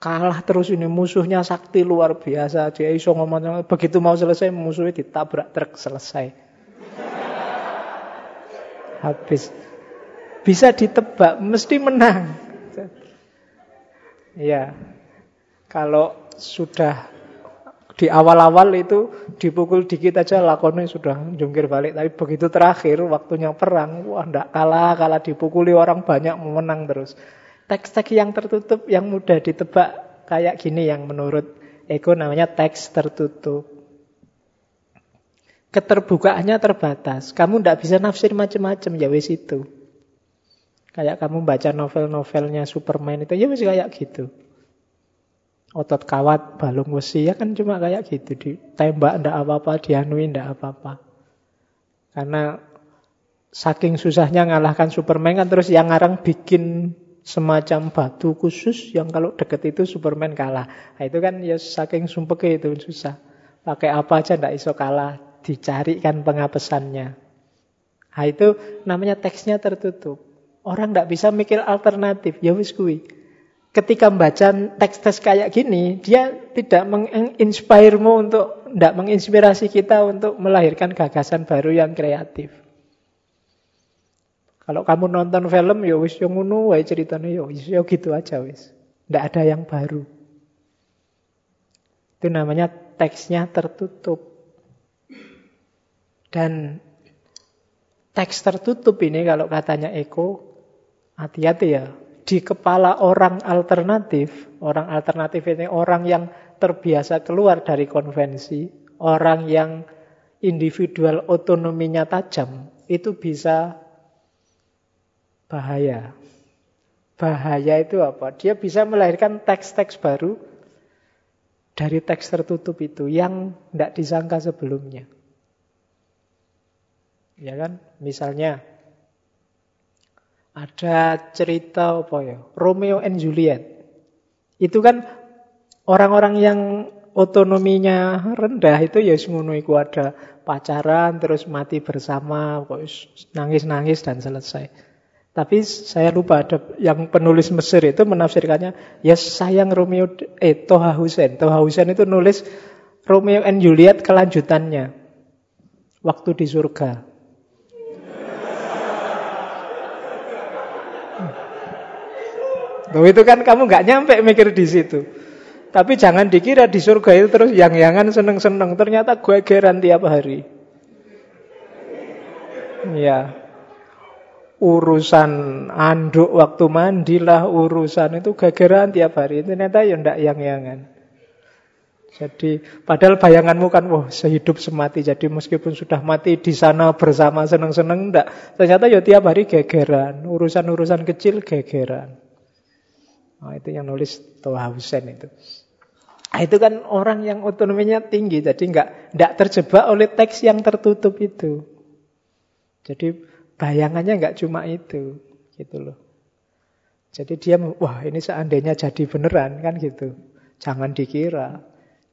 Kalah terus ini musuhnya sakti luar biasa. Dia iso ngomong begitu mau selesai musuhnya ditabrak truk selesai. Habis. Bisa ditebak, mesti menang. Ya. Kalau sudah di awal-awal itu dipukul dikit aja lakonnya sudah jungkir balik. Tapi begitu terakhir waktunya perang, wah ndak kalah, kalah dipukuli orang banyak menang terus. Teks-teks yang tertutup yang mudah ditebak kayak gini yang menurut Eko namanya teks tertutup. Keterbukaannya terbatas. Kamu ndak bisa nafsir macam-macam ya wis itu. Kayak kamu baca novel-novelnya Superman itu ya wis kayak gitu otot kawat balung besi ya kan cuma kayak gitu. Ditembak ndak apa-apa dianui ndak apa-apa. Karena saking susahnya ngalahkan Superman kan terus yang ngarang bikin semacam batu khusus yang kalau deket itu Superman kalah. Nah, itu kan ya saking sumpek itu susah. Pakai apa aja ndak iso kalah dicari kan pengapesannya. Nah itu namanya teksnya tertutup. Orang ndak bisa mikir alternatif. Ya wis kuwi ketika membaca teks-teks kayak gini, dia tidak menginspiremu untuk, tidak menginspirasi kita untuk melahirkan gagasan baru yang kreatif. Kalau kamu nonton film, ya wis yang ngono wae ceritanya ya wis ya gitu aja wis. Tidak ada yang baru. Itu namanya teksnya tertutup. Dan teks tertutup ini kalau katanya Eko, hati-hati ya, di kepala orang alternatif, orang alternatif ini orang yang terbiasa keluar dari konvensi, orang yang individual otonominya tajam, itu bisa bahaya. Bahaya itu apa? Dia bisa melahirkan teks-teks baru dari teks tertutup itu yang tidak disangka sebelumnya. Ya kan? Misalnya ada cerita apa ya? Romeo and Juliet. Itu kan orang-orang yang otonominya rendah itu ya ngono iku ada pacaran terus mati bersama nangis-nangis dan selesai. Tapi saya lupa ada yang penulis Mesir itu menafsirkannya ya sayang Romeo eh Toha Hussein. Toha Hussein itu nulis Romeo and Juliet kelanjutannya waktu di surga. Loh itu kan kamu nggak nyampe mikir di situ. Tapi jangan dikira di surga itu terus yang-yangan seneng-seneng. Ternyata gue geran tiap hari. Ya. Urusan anduk waktu mandi lah, urusan itu gegeran tiap hari. Ternyata ya ndak yang-yangan. Jadi padahal bayanganmu kan wah sehidup semati. Jadi meskipun sudah mati di sana bersama seneng-seneng ndak. Ternyata ya tiap hari gegeran. Urusan-urusan kecil gegeran. Nah, itu yang nulis Toha Hussein itu. Nah, itu kan orang yang otonominya tinggi, jadi nggak nggak terjebak oleh teks yang tertutup itu. Jadi bayangannya nggak cuma itu, gitu loh. Jadi dia, wah ini seandainya jadi beneran kan gitu. Jangan dikira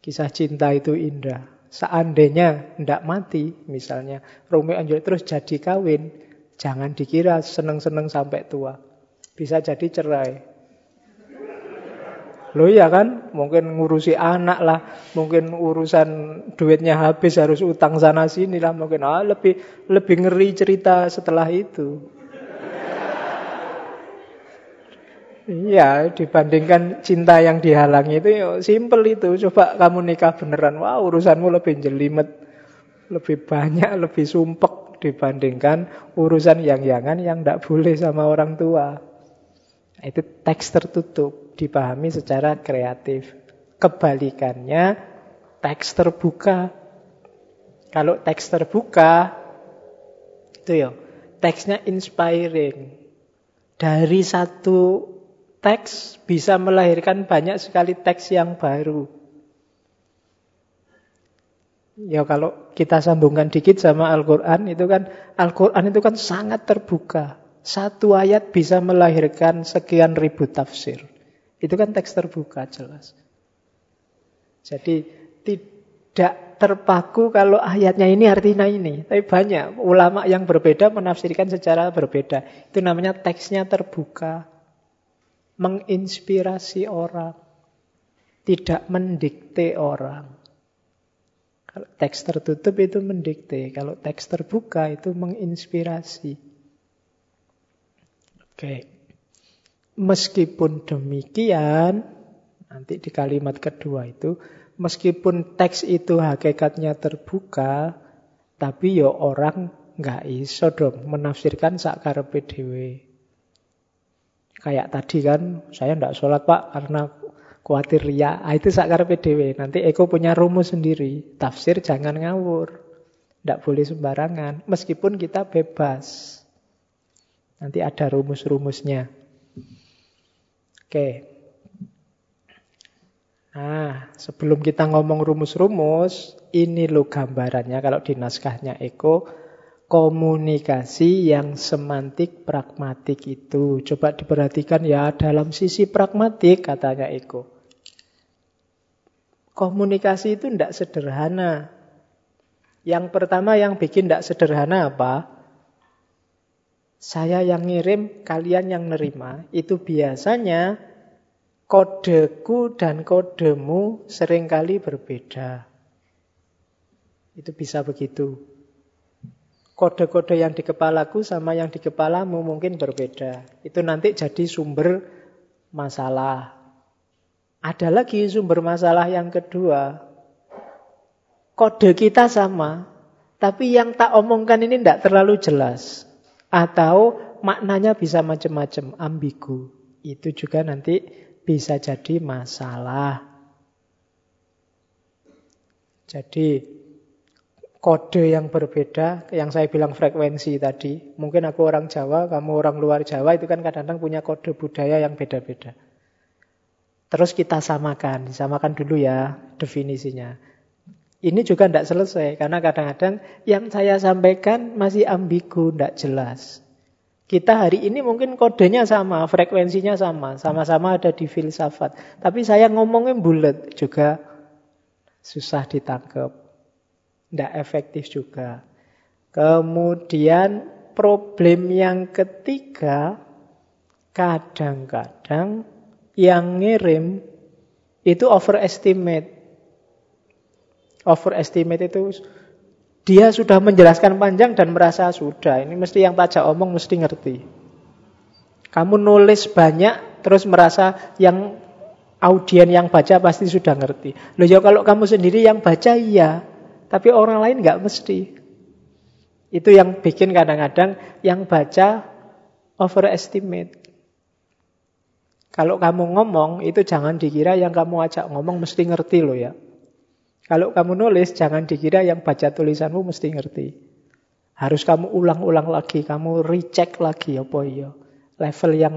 kisah cinta itu indah. Seandainya ndak mati, misalnya Romeo and Juliet terus jadi kawin, jangan dikira seneng-seneng sampai tua. Bisa jadi cerai. Lo ya kan, mungkin ngurusi anak lah, mungkin urusan duitnya habis harus utang sana sini lah, mungkin ah, lebih lebih ngeri cerita setelah itu. Iya, dibandingkan cinta yang dihalangi itu ya, simple itu. Coba kamu nikah beneran, wah urusanmu lebih jelimet, lebih banyak, lebih sumpek dibandingkan urusan yang-yangan yang tidak boleh sama orang tua. Itu teks tertutup dipahami secara kreatif. Kebalikannya, teks terbuka. Kalau teks terbuka, itu ya, teksnya inspiring. Dari satu teks bisa melahirkan banyak sekali teks yang baru. Ya kalau kita sambungkan dikit sama Al-Quran, itu kan Al-Quran itu kan sangat terbuka. Satu ayat bisa melahirkan sekian ribu tafsir. Itu kan teks terbuka jelas. Jadi tidak terpaku kalau ayatnya ini artinya ini. Tapi banyak ulama yang berbeda menafsirkan secara berbeda. Itu namanya teksnya terbuka. Menginspirasi orang. Tidak mendikte orang. Kalau teks tertutup itu mendikte. Kalau teks terbuka itu menginspirasi. Oke. Okay. Meskipun demikian, nanti di kalimat kedua itu, meskipun teks itu hakikatnya terbuka, tapi yo ya orang nggak iso dong menafsirkan sakar PDW. Kayak tadi kan, saya ndak sholat pak karena khawatir ya. Ah, itu sakar PDW. Nanti Eko punya rumus sendiri. Tafsir jangan ngawur. Ndak boleh sembarangan. Meskipun kita bebas. Nanti ada rumus-rumusnya. Oke. Nah, sebelum kita ngomong rumus-rumus, ini lo gambarannya kalau di naskahnya Eko, komunikasi yang semantik pragmatik itu. Coba diperhatikan ya dalam sisi pragmatik katanya Eko. Komunikasi itu tidak sederhana. Yang pertama yang bikin tidak sederhana apa? Saya yang ngirim, kalian yang nerima. Itu biasanya kodeku dan kodemu sering kali berbeda. Itu bisa begitu. Kode-kode yang di kepalaku sama yang di kepalamu mungkin berbeda. Itu nanti jadi sumber masalah. Ada lagi sumber masalah yang kedua. Kode kita sama, tapi yang tak omongkan ini tidak terlalu jelas. Atau maknanya bisa macam-macam, ambigu. Itu juga nanti bisa jadi masalah. Jadi kode yang berbeda, yang saya bilang frekuensi tadi. Mungkin aku orang Jawa, kamu orang luar Jawa, itu kan kadang-kadang punya kode budaya yang beda-beda. Terus kita samakan, disamakan dulu ya definisinya. Ini juga tidak selesai, karena kadang-kadang yang saya sampaikan masih ambigu, tidak jelas. Kita hari ini mungkin kodenya sama, frekuensinya sama, sama-sama ada di filsafat. Tapi saya ngomongnya bulat juga susah ditangkap. Tidak efektif juga. Kemudian problem yang ketiga, kadang-kadang yang ngirim itu overestimate. Overestimate itu dia sudah menjelaskan panjang dan merasa sudah. Ini mesti yang pajak omong mesti ngerti. Kamu nulis banyak terus merasa yang audien yang baca pasti sudah ngerti. Loh ya kalau kamu sendiri yang baca iya, tapi orang lain nggak mesti. Itu yang bikin kadang-kadang yang baca overestimate. Kalau kamu ngomong itu jangan dikira yang kamu ajak ngomong mesti ngerti loh ya. Kalau kamu nulis, jangan dikira yang baca tulisanmu mesti ngerti. Harus kamu ulang-ulang lagi, kamu recheck lagi apa iya. Level yang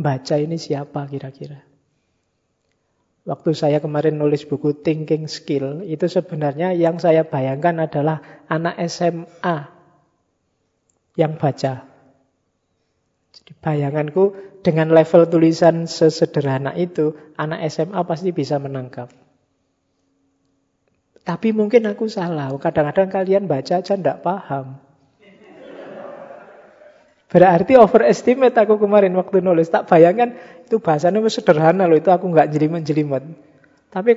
baca ini siapa kira-kira. Waktu saya kemarin nulis buku Thinking Skill, itu sebenarnya yang saya bayangkan adalah anak SMA yang baca. Jadi bayanganku dengan level tulisan sesederhana itu, anak SMA pasti bisa menangkap. Tapi mungkin aku salah. Kadang-kadang kalian baca aja tidak paham. Berarti overestimate aku kemarin waktu nulis. Tak bayangkan itu bahasanya sederhana loh. Itu aku nggak jelimet-jelimet. Tapi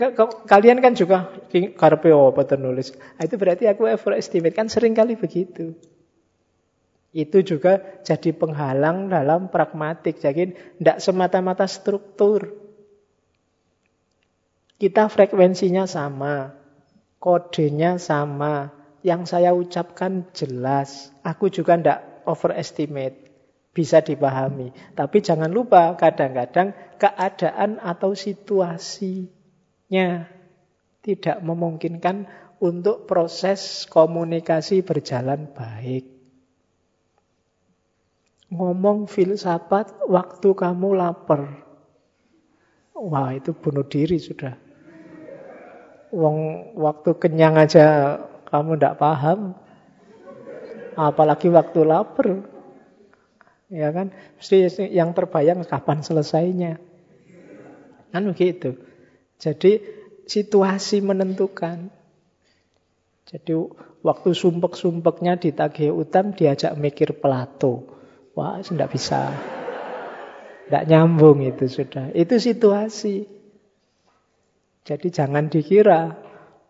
kalian kan juga karpe apa nulis. Nah, itu berarti aku overestimate. Kan sering kali begitu. Itu juga jadi penghalang dalam pragmatik. Jadi tidak semata-mata struktur. Kita frekuensinya sama. Kodenya sama. Yang saya ucapkan jelas. Aku juga tidak overestimate. Bisa dipahami. Tapi jangan lupa kadang-kadang keadaan atau situasinya tidak memungkinkan untuk proses komunikasi berjalan baik. Ngomong filsafat waktu kamu lapar. Wah, itu bunuh diri sudah. Wong waktu kenyang aja kamu tidak paham, apalagi waktu lapar. Ya kan? Mesti yang terbayang kapan selesainya. Kan begitu. Jadi situasi menentukan. Jadi waktu sumpek-sumpeknya ditagih utang diajak mikir Plato. Wah, tidak bisa. Tidak nyambung itu sudah. Itu situasi. Jadi jangan dikira,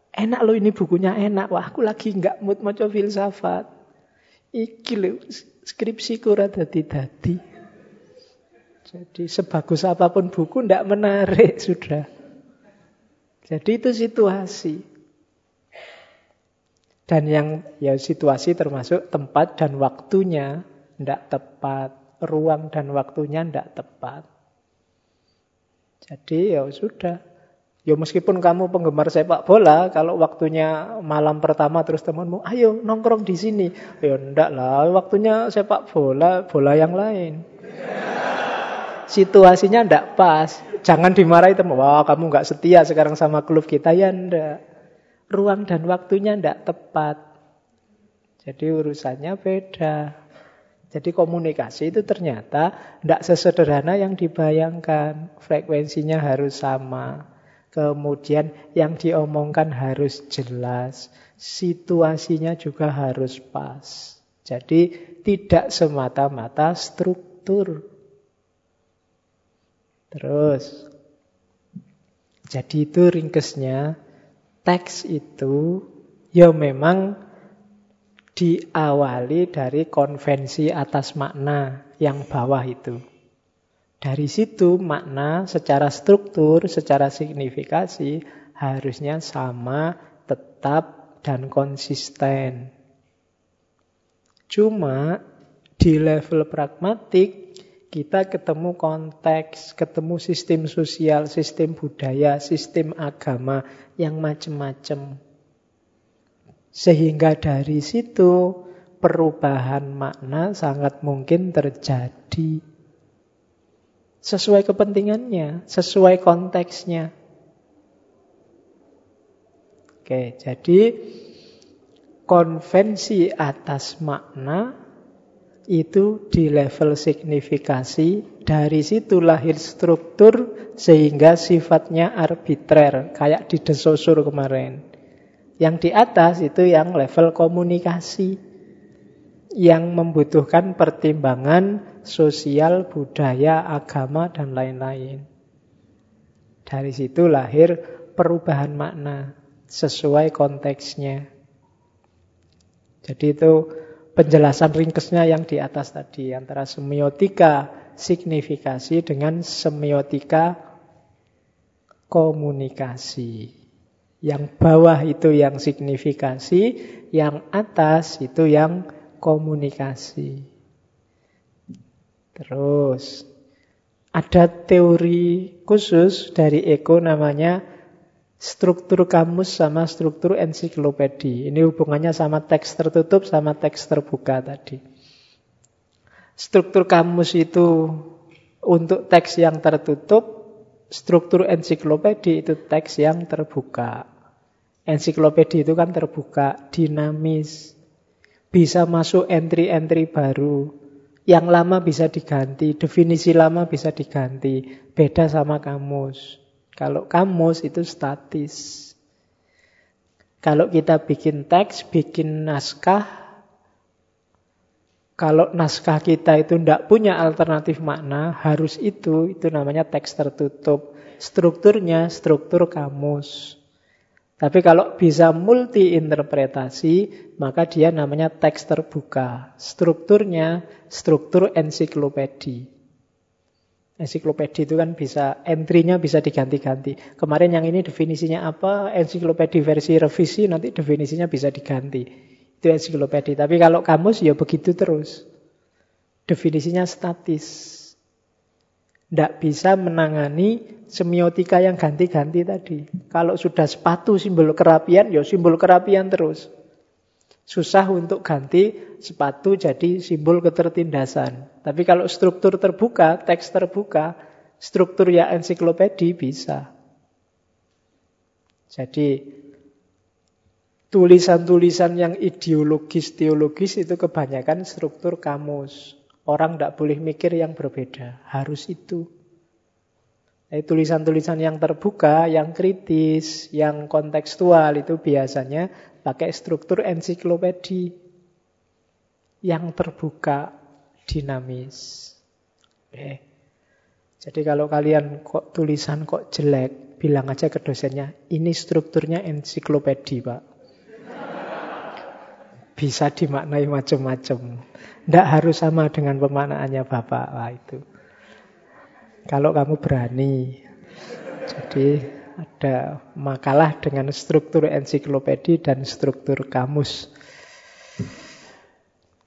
enak loh ini bukunya enak. Wah aku lagi nggak mood maca filsafat. Iki skripsi rada dadi. Jadi sebagus apa pun buku ndak menarik sudah. Jadi itu situasi. Dan yang ya situasi termasuk tempat dan waktunya ndak tepat, ruang dan waktunya ndak tepat. Jadi ya sudah, Ya meskipun kamu penggemar sepak bola, kalau waktunya malam pertama terus temanmu, ayo nongkrong di sini. Ya enggak lah, waktunya sepak bola, bola yang lain. Situasinya enggak pas. Jangan dimarahi teman, wah kamu enggak setia sekarang sama klub kita. Ya enggak. Ruang dan waktunya enggak tepat. Jadi urusannya beda. Jadi komunikasi itu ternyata tidak sesederhana yang dibayangkan. Frekuensinya harus sama. Kemudian yang diomongkan harus jelas, situasinya juga harus pas. Jadi tidak semata-mata struktur. Terus, jadi itu ringkesnya, teks itu ya memang diawali dari konvensi atas makna yang bawah itu. Dari situ makna secara struktur, secara signifikasi harusnya sama, tetap, dan konsisten. Cuma di level pragmatik kita ketemu konteks, ketemu sistem sosial, sistem budaya, sistem agama yang macam-macam. Sehingga dari situ perubahan makna sangat mungkin terjadi sesuai kepentingannya, sesuai konteksnya. Oke, jadi konvensi atas makna itu di level signifikasi. Dari situ lahir struktur sehingga sifatnya arbitrer, kayak di desosur kemarin. Yang di atas itu yang level komunikasi, yang membutuhkan pertimbangan sosial, budaya, agama, dan lain-lain. Dari situ lahir perubahan makna sesuai konteksnya. Jadi itu penjelasan ringkesnya yang di atas tadi antara semiotika signifikasi dengan semiotika komunikasi. Yang bawah itu yang signifikasi, yang atas itu yang komunikasi. Terus ada teori khusus dari Eko namanya struktur kamus sama struktur ensiklopedi. Ini hubungannya sama teks tertutup sama teks terbuka tadi. Struktur kamus itu untuk teks yang tertutup, struktur ensiklopedi itu teks yang terbuka. Ensiklopedi itu kan terbuka, dinamis, bisa masuk entry-entry baru. Yang lama bisa diganti, definisi lama bisa diganti. Beda sama kamus. Kalau kamus itu statis. Kalau kita bikin teks, bikin naskah, kalau naskah kita itu tidak punya alternatif makna, harus itu, itu namanya teks tertutup. Strukturnya struktur kamus. Tapi kalau bisa multi interpretasi, maka dia namanya teks terbuka. Strukturnya struktur ensiklopedi. Ensiklopedi itu kan bisa, entry-nya bisa diganti-ganti. Kemarin yang ini definisinya apa, ensiklopedi versi revisi, nanti definisinya bisa diganti. Itu ensiklopedi. Tapi kalau kamus ya begitu terus. Definisinya statis. Tidak bisa menangani semiotika yang ganti-ganti tadi. Kalau sudah sepatu simbol kerapian, ya simbol kerapian terus. Susah untuk ganti sepatu jadi simbol ketertindasan. Tapi kalau struktur terbuka, teks terbuka, struktur ya ensiklopedi bisa. Jadi tulisan-tulisan yang ideologis, teologis itu kebanyakan struktur kamus. Orang tidak boleh mikir yang berbeda, harus itu. Tulisan-tulisan yang terbuka, yang kritis, yang kontekstual itu biasanya pakai struktur ensiklopedi yang terbuka, dinamis. Oke. Jadi kalau kalian kok tulisan kok jelek, bilang aja ke dosennya, ini strukturnya ensiklopedi, Pak. Bisa dimaknai macam-macam. Tidak harus sama dengan pemaknaannya Bapak. Wah, itu. Kalau kamu berani. Jadi ada makalah dengan struktur ensiklopedi dan struktur kamus.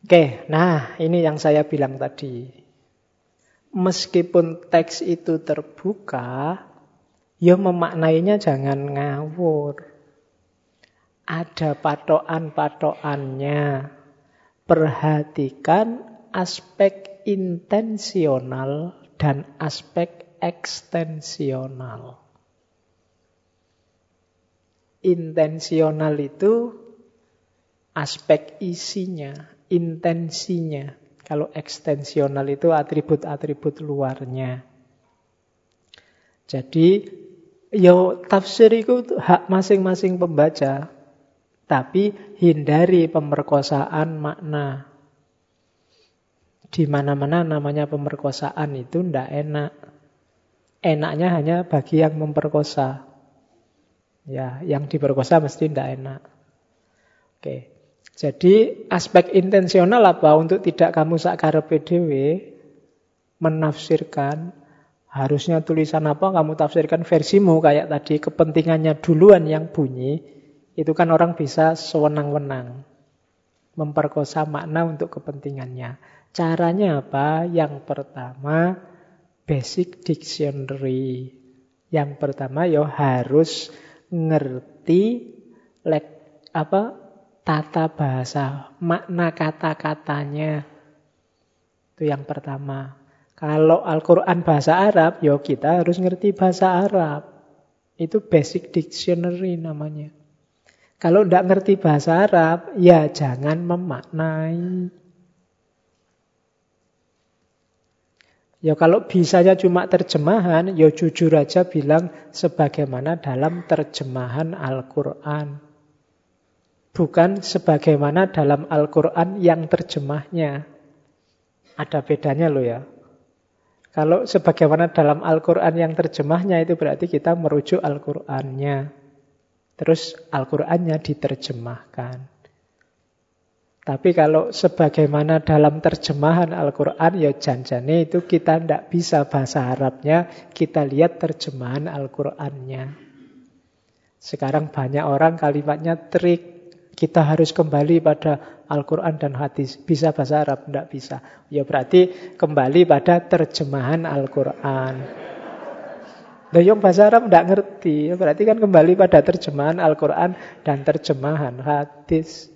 Oke, nah ini yang saya bilang tadi. Meskipun teks itu terbuka, ya memaknainya jangan ngawur. Ada patokan-patokannya. Perhatikan aspek intensional dan aspek ekstensional. Intensional itu aspek isinya, intensinya. Kalau ekstensional itu atribut-atribut luarnya. Jadi, ya tafsir itu hak masing-masing pembaca. Tapi hindari pemerkosaan makna. Di mana-mana namanya pemerkosaan itu ndak enak. Enaknya hanya bagi yang memperkosa. Ya, yang diperkosa mesti tidak enak. Oke. Jadi aspek intensional apa untuk tidak kamu sakar PDW menafsirkan harusnya tulisan apa kamu tafsirkan versimu kayak tadi kepentingannya duluan yang bunyi itu kan orang bisa sewenang-wenang memperkosa makna untuk kepentingannya. Caranya apa? Yang pertama basic dictionary. Yang pertama ya harus ngerti lek apa tata bahasa, makna kata-katanya. Itu yang pertama. Kalau Al-Quran bahasa Arab, ya kita harus ngerti bahasa Arab. Itu basic dictionary namanya. Kalau tidak ngerti bahasa Arab, ya jangan memaknai. Ya kalau bisanya cuma terjemahan, ya jujur aja bilang sebagaimana dalam terjemahan Al-Quran. Bukan sebagaimana dalam Al-Quran yang terjemahnya. Ada bedanya loh ya. Kalau sebagaimana dalam Al-Quran yang terjemahnya itu berarti kita merujuk Al-Qurannya. Terus Al-Qurannya diterjemahkan. Tapi kalau sebagaimana dalam terjemahan Al-Quran, ya janjane itu kita tidak bisa bahasa Arabnya, kita lihat terjemahan Al-Qurannya. Sekarang banyak orang kalimatnya trik. Kita harus kembali pada Al-Quran dan hadis. Bisa bahasa Arab? Tidak bisa. Ya berarti kembali pada terjemahan Al-Quran. Yang bahasa Arab tidak ngerti. Ya berarti kan kembali pada terjemahan Al-Quran dan terjemahan hadis.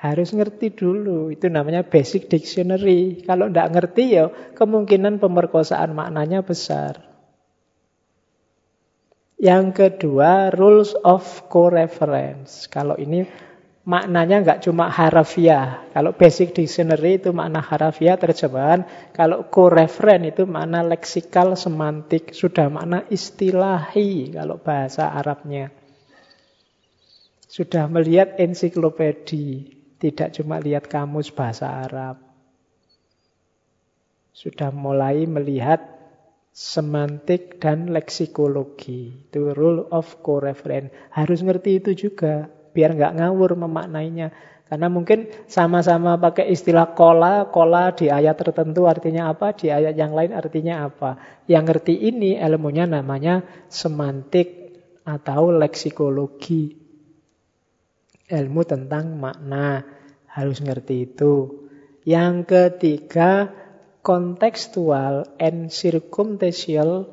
Harus ngerti dulu, itu namanya basic dictionary. Kalau tidak ngerti ya kemungkinan pemerkosaan maknanya besar. Yang kedua, rules of co-reference. Kalau ini maknanya nggak cuma harafiah. Kalau basic dictionary itu makna harafiah terjemahan. Kalau co-reference itu makna leksikal, semantik. Sudah makna istilahi kalau bahasa Arabnya. Sudah melihat ensiklopedi. Tidak cuma lihat kamus bahasa Arab. Sudah mulai melihat semantik dan leksikologi. Itu rule of co-reference. Harus ngerti itu juga. Biar nggak ngawur memaknainya. Karena mungkin sama-sama pakai istilah kola, kola di ayat tertentu artinya apa, di ayat yang lain artinya apa. Yang ngerti ini ilmunya namanya semantik atau leksikologi ilmu tentang makna. Harus ngerti itu. Yang ketiga, kontekstual and circumstantial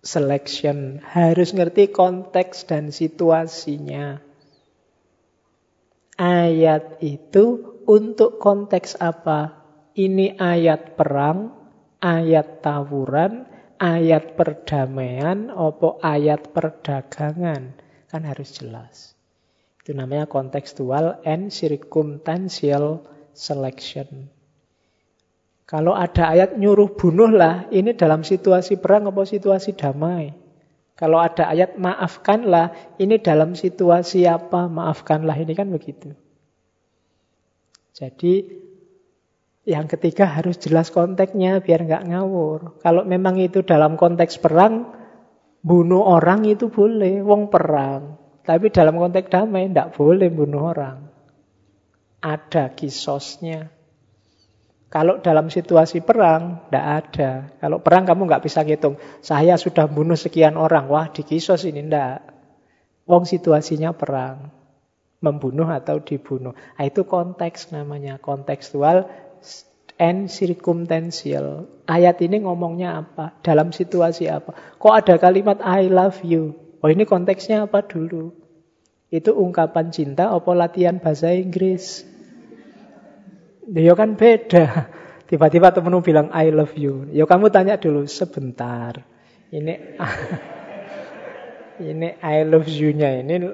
selection. Harus ngerti konteks dan situasinya. Ayat itu untuk konteks apa? Ini ayat perang, ayat tawuran, ayat perdamaian, opo ayat perdagangan. Kan harus jelas. Itu namanya kontekstual and circumstantial selection. Kalau ada ayat nyuruh bunuhlah, ini dalam situasi perang atau situasi damai. Kalau ada ayat maafkanlah, ini dalam situasi apa? Maafkanlah, ini kan begitu. Jadi yang ketiga harus jelas konteksnya biar nggak ngawur. Kalau memang itu dalam konteks perang, bunuh orang itu boleh, wong perang. Tapi dalam konteks damai tidak boleh bunuh orang. Ada kisosnya. Kalau dalam situasi perang, tidak ada. Kalau perang kamu nggak bisa ngitung. Saya sudah bunuh sekian orang. Wah, di kisos ini tidak. Wong situasinya perang. Membunuh atau dibunuh. Nah, itu konteks namanya. Kontekstual and circumstantial. Ayat ini ngomongnya apa? Dalam situasi apa? Kok ada kalimat I love you? Oh ini konteksnya apa dulu? Itu ungkapan cinta apa latihan bahasa Inggris? Ya kan beda. Tiba-tiba temenmu bilang I love you. Ya kamu tanya dulu sebentar. Ini ini I love you-nya ini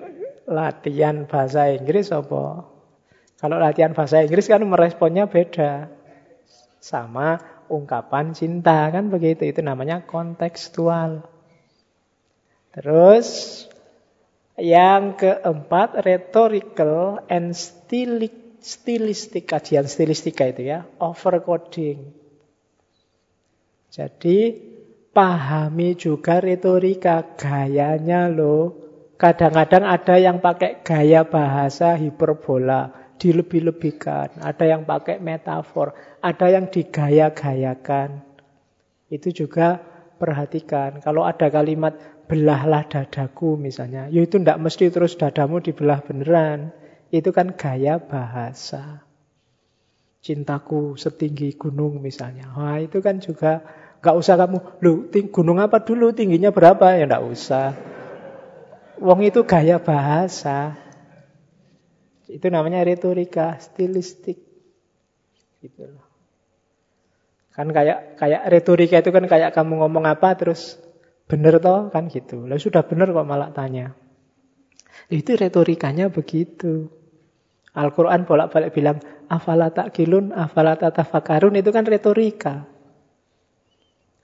latihan bahasa Inggris apa? Kalau latihan bahasa Inggris kan meresponnya beda. Sama ungkapan cinta kan begitu. Itu namanya kontekstual. Terus yang keempat rhetorical and stilistic, stilistik kajian stilistika itu ya, overcoding. Jadi pahami juga retorika gayanya loh. Kadang-kadang ada yang pakai gaya bahasa hiperbola, dilebih-lebihkan. Ada yang pakai metafor, ada yang digaya-gayakan. Itu juga perhatikan. Kalau ada kalimat belahlah dadaku misalnya. Ya itu tidak mesti terus dadamu dibelah beneran. Itu kan gaya bahasa. Cintaku setinggi gunung misalnya. Wah itu kan juga nggak usah kamu, lu gunung apa dulu tingginya berapa? Ya nggak usah. Wong itu gaya bahasa. Itu namanya retorika, stilistik. Gitu loh. Kan kayak kayak retorika itu kan kayak kamu ngomong apa terus Bener toh kan gitu. Lah sudah bener kok malah tanya. Itu retorikanya begitu. Al-Quran bolak-balik bilang, afala takilun, afala tatafakarun, itu kan retorika.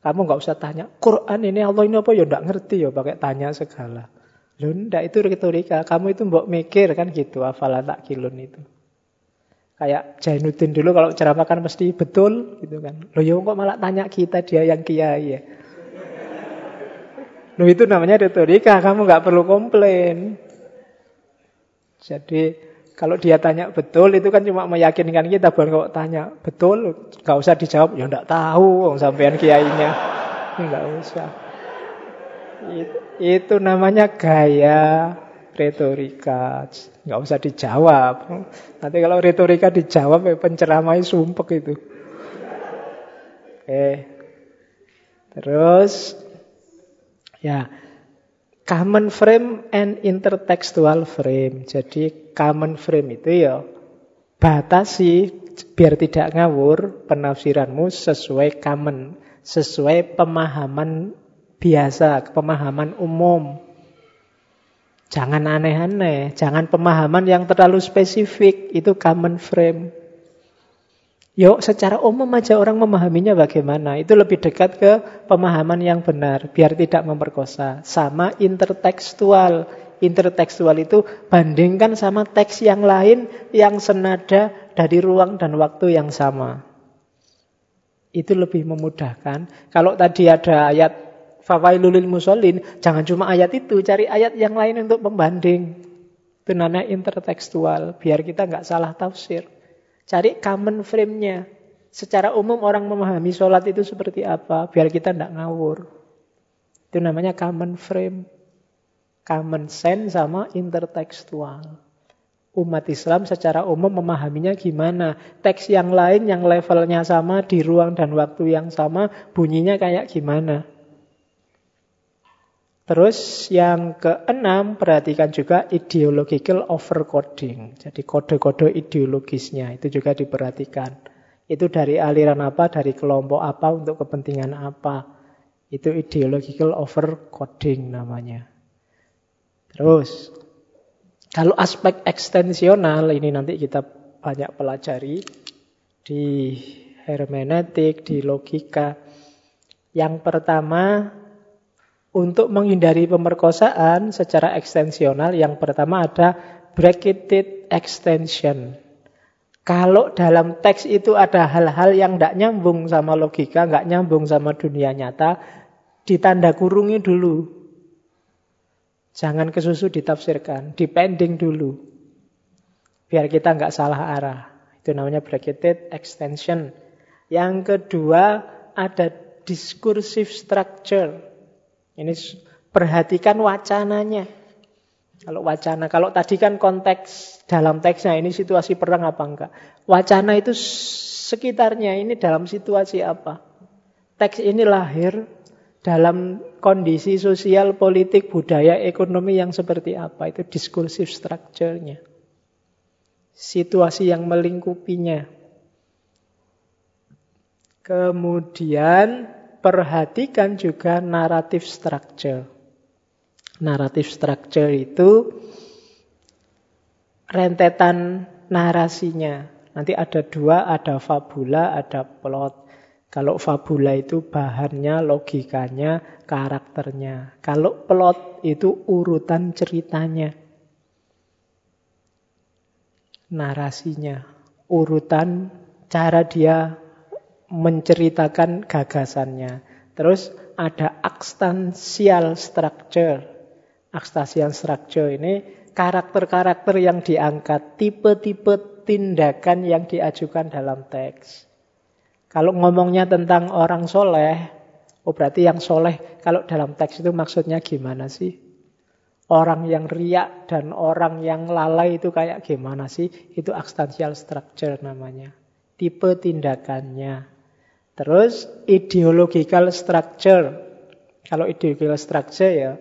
Kamu nggak usah tanya, Quran ini Allah ini apa ya nggak ngerti ya pakai tanya segala. Loh, enggak, itu retorika. Kamu itu mbok mikir kan gitu, afala takilun itu. Kayak Jainuddin dulu kalau ceramah kan mesti betul gitu kan. Loh ya kok malah tanya kita dia yang kiai ya. Loh itu namanya retorika, kamu nggak perlu komplain. Jadi kalau dia tanya betul? Itu kan cuma meyakinkan kita bukan kok tanya betul? Nggak usah dijawab ya nggak tahu sampean kiainya. Nggak usah. Itu, itu namanya gaya retorika. Nggak usah dijawab. Nanti kalau retorika dijawab ya penceramai sumpek itu. Oke terus ya common frame and intertextual frame. Jadi common frame itu ya batasi biar tidak ngawur penafsiranmu sesuai common, sesuai pemahaman biasa, pemahaman umum. Jangan aneh-aneh, jangan pemahaman yang terlalu spesifik, itu common frame. Yuk, secara umum aja orang memahaminya bagaimana. Itu lebih dekat ke pemahaman yang benar, biar tidak memperkosa. Sama intertekstual. Intertekstual itu bandingkan sama teks yang lain yang senada dari ruang dan waktu yang sama. Itu lebih memudahkan. Kalau tadi ada ayat Fawailulil Musallin, jangan cuma ayat itu, cari ayat yang lain untuk pembanding. Itu namanya intertekstual, biar kita nggak salah tafsir. Cari common frame-nya. Secara umum orang memahami sholat itu seperti apa, biar kita tidak ngawur. Itu namanya common frame. Common sense sama intertekstual. Umat Islam secara umum memahaminya gimana. Teks yang lain yang levelnya sama, di ruang dan waktu yang sama, bunyinya kayak gimana. Terus yang keenam, perhatikan juga ideological overcoding. Jadi kode-kode ideologisnya itu juga diperhatikan. Itu dari aliran apa, dari kelompok apa, untuk kepentingan apa. Itu ideological overcoding namanya. Terus, kalau aspek ekstensional, ini nanti kita banyak pelajari di hermeneutik, di logika. Yang pertama, untuk menghindari pemerkosaan secara ekstensional, yang pertama ada bracketed extension. Kalau dalam teks itu ada hal-hal yang tidak nyambung sama logika, nggak nyambung sama dunia nyata, ditanda kurungi dulu. Jangan kesusu ditafsirkan, dipending dulu. Biar kita nggak salah arah. Itu namanya bracketed extension. Yang kedua ada discursive structure. Ini perhatikan wacananya. Kalau wacana, kalau tadi kan konteks dalam teksnya ini situasi perang apa enggak. Wacana itu sekitarnya ini dalam situasi apa. Teks ini lahir dalam kondisi sosial, politik, budaya, ekonomi yang seperti apa. Itu diskursive structure-nya. Situasi yang melingkupinya. Kemudian perhatikan juga naratif structure. Naratif structure itu rentetan narasinya. Nanti ada dua, ada fabula, ada plot. Kalau fabula itu bahannya, logikanya, karakternya. Kalau plot itu urutan ceritanya. Narasinya, urutan cara dia menceritakan gagasannya. Terus ada akstansial structure. Akstansial structure ini karakter-karakter yang diangkat, tipe-tipe tindakan yang diajukan dalam teks. Kalau ngomongnya tentang orang soleh, oh berarti yang soleh kalau dalam teks itu maksudnya gimana sih? Orang yang riak dan orang yang lalai itu kayak gimana sih? Itu akstansial structure namanya. Tipe tindakannya. Terus ideological structure. Kalau ideological structure ya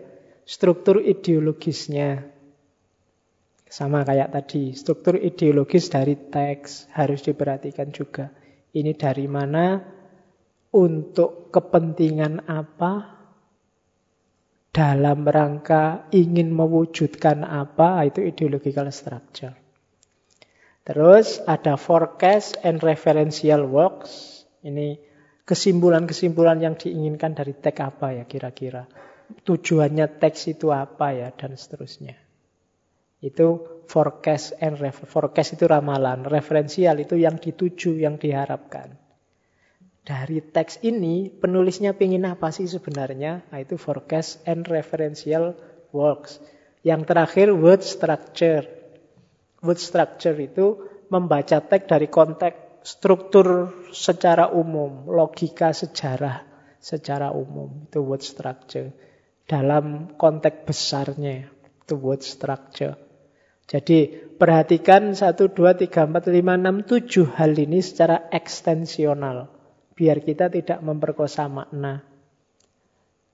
struktur ideologisnya. Sama kayak tadi, struktur ideologis dari teks harus diperhatikan juga. Ini dari mana, untuk kepentingan apa, dalam rangka ingin mewujudkan apa, itu ideological structure. Terus ada forecast and referential works. Ini kesimpulan-kesimpulan yang diinginkan dari teks apa ya kira-kira. Tujuannya teks itu apa ya dan seterusnya. Itu forecast and refer forecast itu ramalan, referensial itu yang dituju, yang diharapkan. Dari teks ini penulisnya pingin apa sih sebenarnya? Nah, itu forecast and referential works. Yang terakhir word structure. Word structure itu membaca teks dari konteks struktur secara umum, logika sejarah secara umum. Itu word structure. Dalam konteks besarnya, itu word structure. Jadi perhatikan 1, 2, 3, 4, 5, 6, 7 hal ini secara ekstensional biar kita tidak memperkosa makna.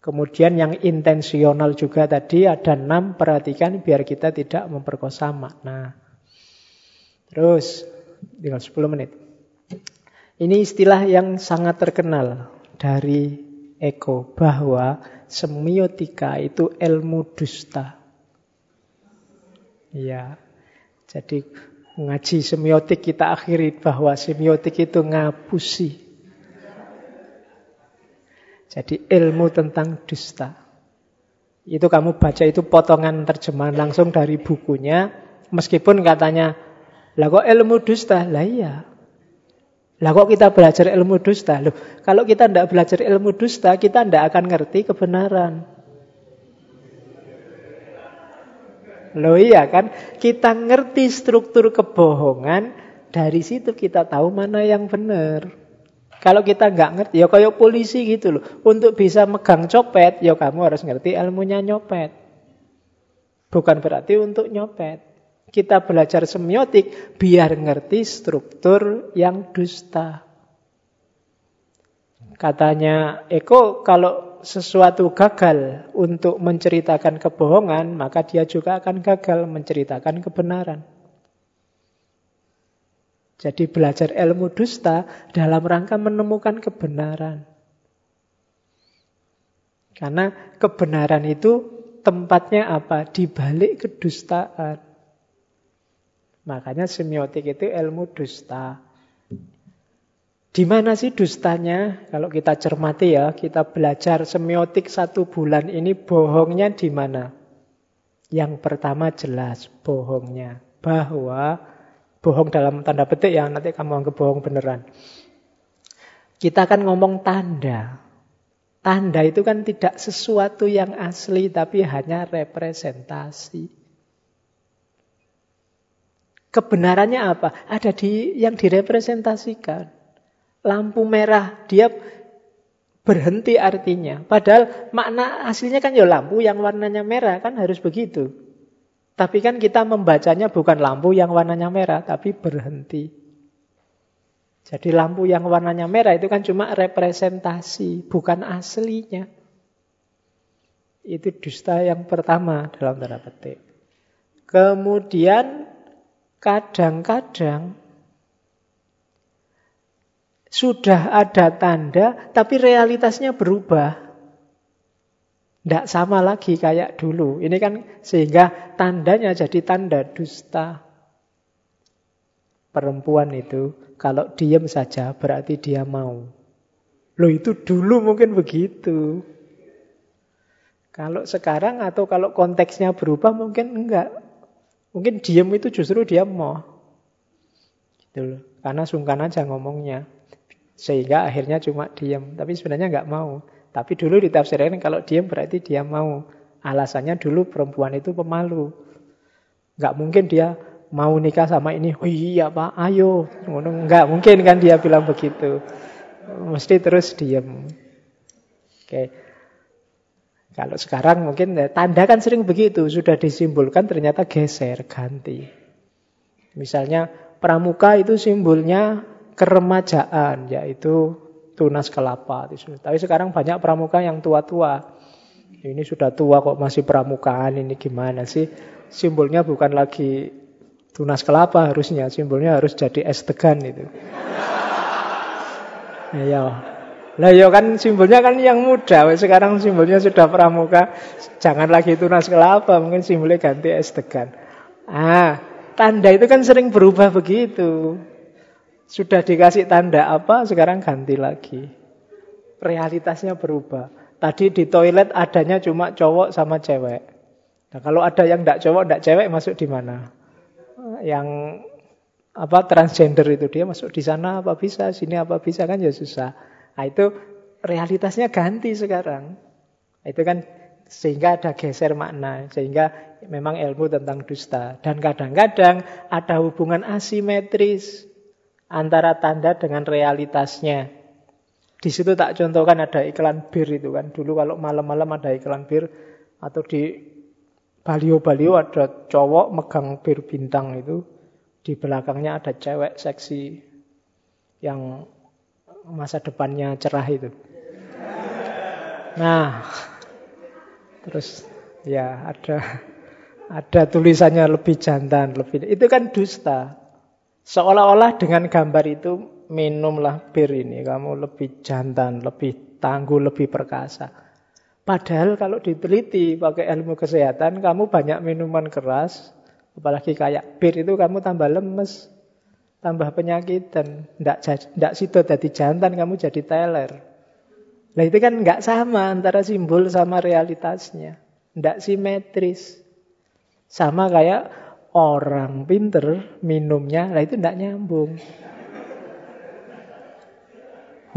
Kemudian yang intensional juga tadi ada enam, perhatikan biar kita tidak memperkosa makna. Terus, tinggal 10 menit. Ini istilah yang sangat terkenal dari Eko, bahwa semiotika itu ilmu dusta. Ya, jadi ngaji semiotik kita akhiri bahwa semiotik itu ngapusi jadi ilmu tentang dusta. Itu kamu baca itu potongan terjemahan langsung dari bukunya. Meskipun katanya, lah kok ilmu dusta? Lah iya. Lah kok kita belajar ilmu dusta? Loh, kalau kita tidak belajar ilmu dusta, kita tidak akan ngerti kebenaran. Loh iya kan, kita ngerti struktur kebohongan, dari situ kita tahu mana yang benar. Kalau kita nggak ngerti, ya kayak polisi gitu loh. Untuk bisa megang copet, ya kamu harus ngerti ilmunya nyopet. Bukan berarti untuk nyopet. Kita belajar semiotik biar ngerti struktur yang dusta. Katanya Eko, kalau sesuatu gagal untuk menceritakan kebohongan, maka dia juga akan gagal menceritakan kebenaran. Jadi belajar ilmu dusta dalam rangka menemukan kebenaran. Karena kebenaran itu tempatnya apa? Di balik kedustaan. Makanya semiotik itu ilmu dusta. Di mana sih dustanya? Kalau kita cermati ya, kita belajar semiotik satu bulan ini bohongnya di mana? Yang pertama jelas bohongnya bahwa Bohong dalam tanda petik ya, nanti kamu anggap bohong beneran. Kita akan ngomong tanda. Tanda itu kan tidak sesuatu yang asli, tapi hanya representasi. Kebenarannya apa? Ada di yang direpresentasikan. Lampu merah, dia berhenti artinya. Padahal makna aslinya kan ya lampu yang warnanya merah, kan harus begitu. Tapi kan kita membacanya bukan lampu yang warnanya merah, tapi berhenti. Jadi lampu yang warnanya merah itu kan cuma representasi, bukan aslinya. Itu dusta yang pertama dalam tanda petik. Kemudian kadang-kadang sudah ada tanda, tapi realitasnya berubah. Tidak sama lagi kayak dulu. Ini kan sehingga tandanya jadi tanda dusta. Perempuan itu kalau diem saja berarti dia mau. Loh itu dulu mungkin begitu. Kalau sekarang atau kalau konteksnya berubah mungkin enggak. Mungkin diem itu justru dia mau. Gitu loh. Karena sungkan aja ngomongnya. Sehingga akhirnya cuma diem. Tapi sebenarnya enggak mau. Tapi dulu ditafsirkan kalau diam berarti dia mau. Alasannya dulu perempuan itu pemalu. Nggak mungkin dia mau nikah sama ini. Oh iya pak, ayo. Nggak mungkin kan dia bilang begitu. Mesti terus diam. Oke. Kalau sekarang mungkin ya, tanda kan sering begitu. Sudah disimbolkan ternyata geser, ganti. Misalnya pramuka itu simbolnya keremajaan. Yaitu tunas kelapa. Tapi sekarang banyak pramuka yang tua-tua. Ini sudah tua kok masih pramukaan, ini gimana sih? Simbolnya bukan lagi tunas kelapa harusnya, simbolnya harus jadi es tegan itu. Ya, Lah ya kan simbolnya kan yang muda. Sekarang simbolnya sudah pramuka. Jangan lagi tunas kelapa, mungkin simbolnya ganti es degan. Ah, tanda itu kan sering berubah begitu. Sudah dikasih tanda apa, sekarang ganti lagi. Realitasnya berubah. Tadi di toilet adanya cuma cowok sama cewek. Nah, kalau ada yang tidak cowok, tidak cewek masuk di mana? Yang apa transgender itu dia masuk di sana apa bisa, sini apa bisa kan ya susah. Nah, itu realitasnya ganti sekarang. Itu kan sehingga ada geser makna, sehingga memang ilmu tentang dusta. Dan kadang-kadang ada hubungan asimetris antara tanda dengan realitasnya. Di situ tak contohkan ada iklan bir itu kan. Dulu kalau malam-malam ada iklan bir atau di balio-balio ada cowok megang bir bintang itu. Di belakangnya ada cewek seksi yang masa depannya cerah itu. Nah, terus ya ada ada tulisannya lebih jantan, lebih itu kan dusta. Seolah-olah dengan gambar itu minumlah bir ini, kamu lebih jantan, lebih tangguh, lebih perkasa. Padahal kalau diteliti pakai ilmu kesehatan, kamu banyak minuman keras, apalagi kayak bir itu kamu tambah lemes, tambah penyakitan. Nggak, nggak situ jadi jantan, kamu jadi teler. Nah itu kan nggak sama antara simbol sama realitasnya. Nggak simetris. Sama kayak orang pinter minumnya, lah itu tidak nyambung.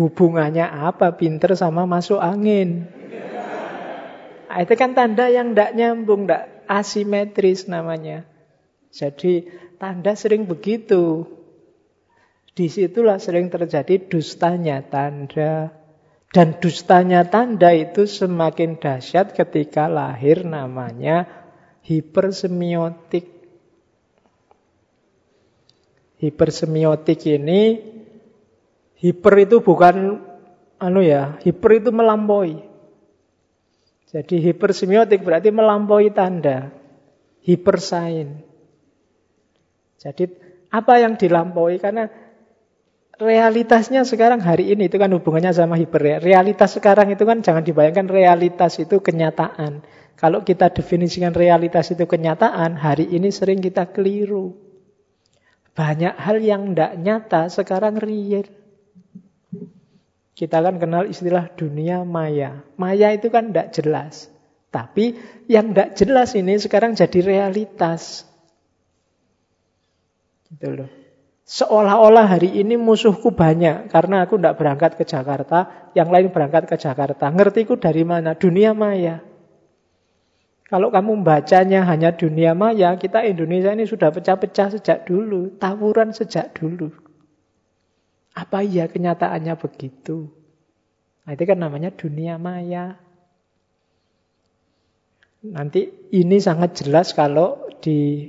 Hubungannya apa pinter sama masuk angin? Nah, itu kan tanda yang tidak nyambung, tidak asimetris namanya. Jadi tanda sering begitu. Di situlah sering terjadi dustanya tanda. Dan dustanya tanda itu semakin dahsyat ketika lahir namanya hipersemiotik. Hipersemiotik ini hiper itu bukan anu ya, hiper itu melampaui. Jadi hipersemiotik berarti melampaui tanda. Hipersain. Jadi apa yang dilampaui karena realitasnya sekarang hari ini itu kan hubungannya sama hiper. Ya. Realitas sekarang itu kan jangan dibayangkan realitas itu kenyataan. Kalau kita definisikan realitas itu kenyataan, hari ini sering kita keliru. Banyak hal yang tidak nyata sekarang real. Kita kan kenal istilah dunia maya. Maya itu kan tidak jelas. Tapi yang tidak jelas ini sekarang jadi realitas. Gitu loh. Seolah-olah hari ini musuhku banyak karena aku tidak berangkat ke Jakarta, yang lain berangkat ke Jakarta. Ngertiku dari mana? Dunia maya. Kalau kamu membacanya hanya dunia maya, kita Indonesia ini sudah pecah-pecah sejak dulu, tawuran sejak dulu. Apa iya kenyataannya begitu? Nah, itu kan namanya dunia maya. Nanti ini sangat jelas kalau di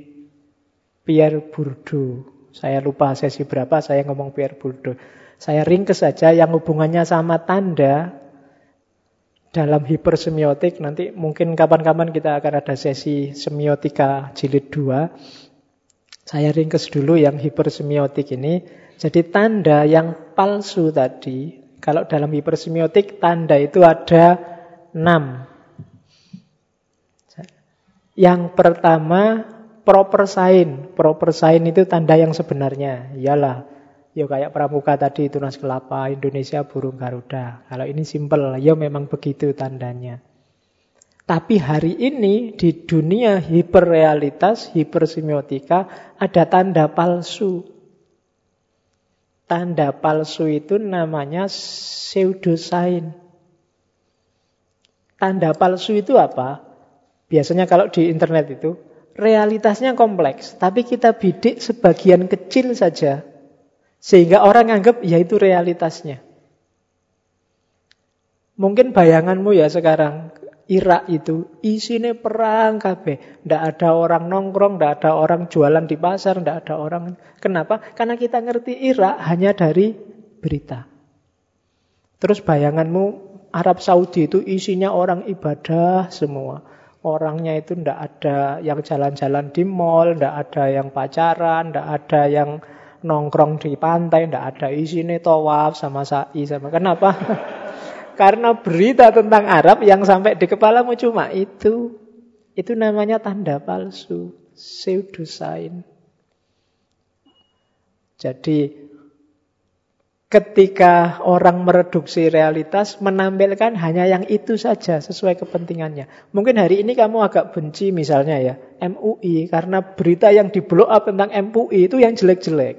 Pierre Bourdieu. Saya lupa sesi berapa saya ngomong Pierre Bourdieu. Saya ringkes saja yang hubungannya sama tanda dalam hipersemiotik nanti mungkin kapan-kapan kita akan ada sesi semiotika jilid 2. Saya ringkes dulu yang hipersemiotik ini. Jadi tanda yang palsu tadi, kalau dalam hipersemiotik tanda itu ada 6. Yang pertama proper sign. Proper sign itu tanda yang sebenarnya. Iyalah Ya kayak pramuka tadi tunas kelapa, Indonesia burung garuda. Kalau ini simpel, ya memang begitu tandanya. Tapi hari ini di dunia hiperrealitas, hipersemiotika ada tanda palsu. Tanda palsu itu namanya pseudosign. Tanda palsu itu apa? Biasanya kalau di internet itu realitasnya kompleks, tapi kita bidik sebagian kecil saja sehingga orang anggap ya itu realitasnya. Mungkin bayanganmu ya sekarang Irak itu isinya perang kabeh. Tidak ada orang nongkrong, tidak ada orang jualan di pasar, tidak ada orang. Kenapa? Karena kita ngerti Irak hanya dari berita. Terus bayanganmu Arab Saudi itu isinya orang ibadah semua. Orangnya itu tidak ada yang jalan-jalan di mall, tidak ada yang pacaran, tidak ada yang nongkrong di pantai, ndak ada isinya tawaf sama sa'i sama kenapa? Karena berita tentang Arab yang sampai di kepalamu cuma itu. Itu namanya tanda palsu, pseudosign. Jadi ketika orang mereduksi realitas, menampilkan hanya yang itu saja sesuai kepentingannya. Mungkin hari ini kamu agak benci misalnya ya, MUI, karena berita yang di blow up tentang MUI itu yang jelek-jelek.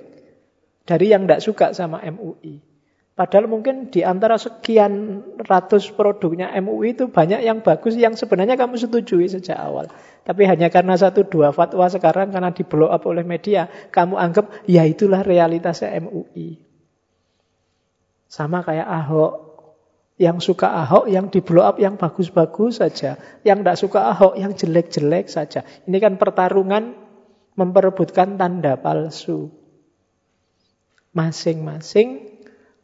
Dari yang tidak suka sama MUI. Padahal mungkin di antara sekian ratus produknya MUI itu banyak yang bagus yang sebenarnya kamu setujui sejak awal. Tapi hanya karena satu dua fatwa sekarang karena di blow up oleh media, kamu anggap ya itulah realitasnya MUI. Sama kayak Ahok. Yang suka Ahok, yang di blow up yang bagus-bagus saja. Yang tidak suka Ahok, yang jelek-jelek saja. Ini kan pertarungan memperebutkan tanda palsu. Masing-masing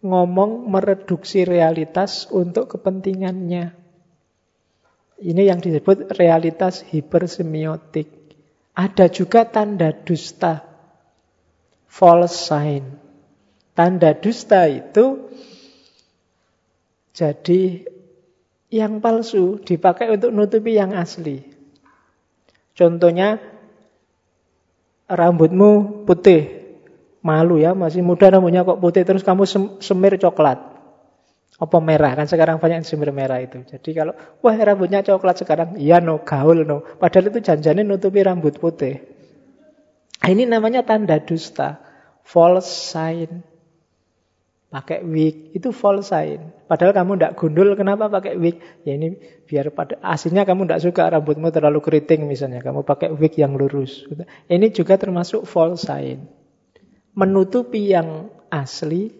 ngomong mereduksi realitas untuk kepentingannya. Ini yang disebut realitas hipersemiotik. Ada juga tanda dusta, false sign. Tanda dusta itu jadi yang palsu dipakai untuk nutupi yang asli. Contohnya rambutmu putih, malu ya masih muda rambutnya kok putih terus kamu semir coklat. Apa merah kan sekarang banyak semir merah itu. Jadi kalau wah rambutnya coklat sekarang, iya no gaul no. Padahal itu janjane nutupi rambut putih. Nah, ini namanya tanda dusta, false sign. Pakai wig itu false sign. Padahal kamu tidak gundul, kenapa pakai wig? Ya ini biar pada aslinya kamu tidak suka rambutmu terlalu keriting misalnya. Kamu pakai wig yang lurus. Ini juga termasuk false sign. Menutupi yang asli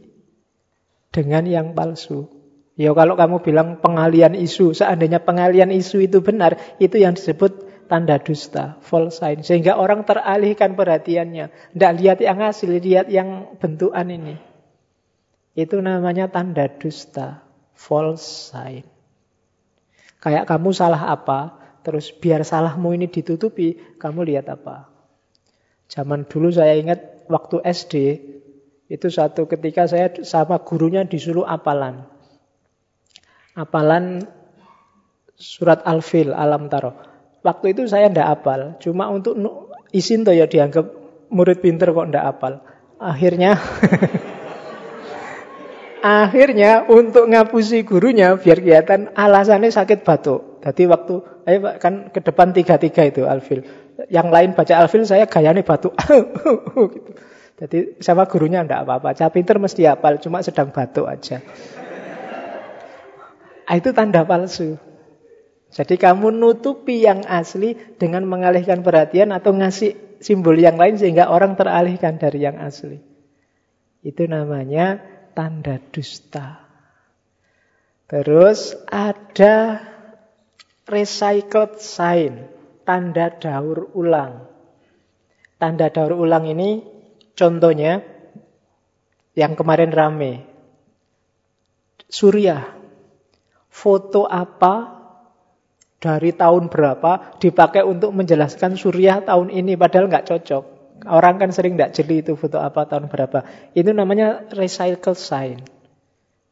dengan yang palsu. Ya kalau kamu bilang pengalian isu, seandainya pengalian isu itu benar, itu yang disebut tanda dusta, false sign. Sehingga orang teralihkan perhatiannya. Tidak lihat yang asli, lihat yang bentukan ini. Itu namanya tanda dusta, false sign. Kayak kamu salah apa, terus biar salahmu ini ditutupi, kamu lihat apa? Zaman dulu saya ingat waktu SD, itu satu ketika saya sama gurunya disuruh apalan. Apalan surat Al-Fil, Alam Taro. Waktu itu saya ndak apal, cuma untuk isin tuh ya dianggap murid pinter kok ndak apal. Akhirnya Akhirnya untuk ngapusi gurunya biar kelihatan alasannya sakit batuk. Jadi waktu ayo kan ke depan tiga-tiga itu alfil. Yang lain baca alfil saya gayanya batuk. gitu. Jadi sama gurunya enggak apa-apa. Cah pinter mesti hafal, cuma sedang batuk aja. Ah, itu tanda palsu. Jadi kamu nutupi yang asli dengan mengalihkan perhatian atau ngasih simbol yang lain sehingga orang teralihkan dari yang asli. Itu namanya tanda dusta. Terus ada recycled sign, tanda daur ulang. Tanda daur ulang ini contohnya yang kemarin rame. Surya. Foto apa dari tahun berapa dipakai untuk menjelaskan surya tahun ini padahal nggak cocok. Orang kan sering tidak jeli itu foto apa tahun berapa. Itu namanya recycle sign.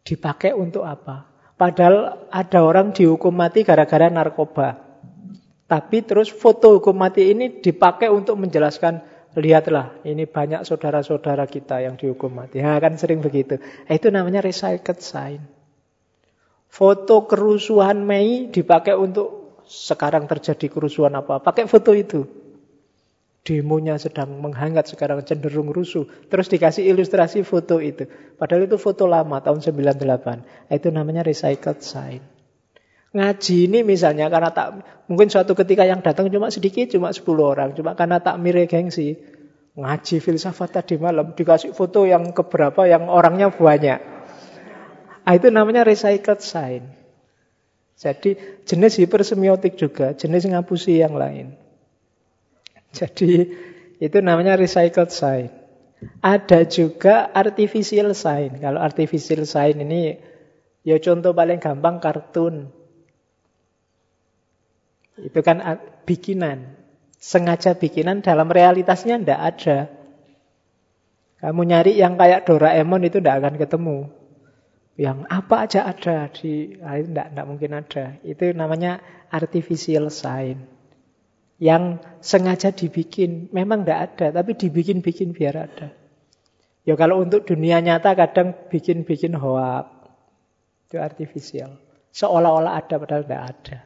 Dipakai untuk apa? Padahal ada orang dihukum mati gara-gara narkoba. Tapi terus foto hukum mati ini dipakai untuk menjelaskan lihatlah ini banyak saudara-saudara kita yang dihukum mati. Ya kan sering begitu. Itu namanya recycled sign. Foto kerusuhan Mei dipakai untuk sekarang terjadi kerusuhan apa? Pakai foto itu demonya sedang menghangat sekarang cenderung rusuh. Terus dikasih ilustrasi foto itu. Padahal itu foto lama tahun 98. Itu namanya recycled sign. Ngaji ini misalnya karena tak mungkin suatu ketika yang datang cuma sedikit, cuma 10 orang, cuma karena tak mire gengsi. Ngaji filsafat tadi malam dikasih foto yang keberapa yang orangnya banyak. Nah, itu namanya recycled sign. Jadi jenis hipersemiotik juga, jenis ngapusi yang lain. Jadi itu namanya recycled sign. Ada juga artificial sign. Kalau artificial sign ini ya contoh paling gampang kartun. Itu kan bikinan. Sengaja bikinan dalam realitasnya tidak ada. Kamu nyari yang kayak Doraemon itu tidak akan ketemu. Yang apa aja ada di ah, tidak, tidak mungkin ada. Itu namanya artificial sign. Yang sengaja dibikin, memang tidak ada, tapi dibikin-bikin biar ada. Ya kalau untuk dunia nyata kadang bikin-bikin hoak. Itu artificial. Seolah-olah ada padahal tidak ada.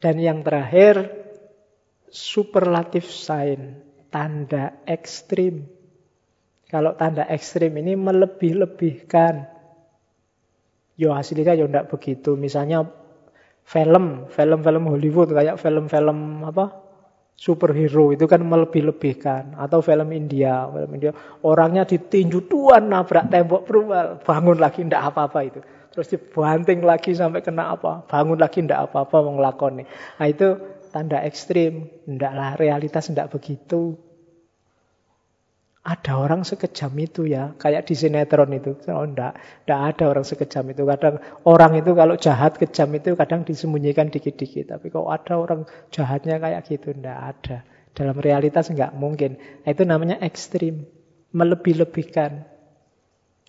Dan yang terakhir, superlative sign, tanda ekstrim. Kalau tanda ekstrim ini melebih-lebihkan. Yo hasilnya yo tidak begitu. Misalnya film, film-film Hollywood kayak film-film apa? superhero itu kan melebih-lebihkan atau film India, film India orangnya ditinju tuan nabrak tembok berubah bangun lagi ndak apa-apa itu. Terus dibanting lagi sampai kena apa, bangun lagi ndak apa-apa mau ngelakoni. Nah itu tanda ekstrim, ndak lah realitas ndak begitu. Ada orang sekejam itu ya, kayak di sinetron itu. Oh enggak, enggak ada orang sekejam itu. Kadang orang itu kalau jahat kejam itu kadang disembunyikan dikit-dikit. Tapi kalau ada orang jahatnya kayak gitu, enggak ada. Dalam realitas enggak mungkin. Nah, itu namanya ekstrim, melebih-lebihkan.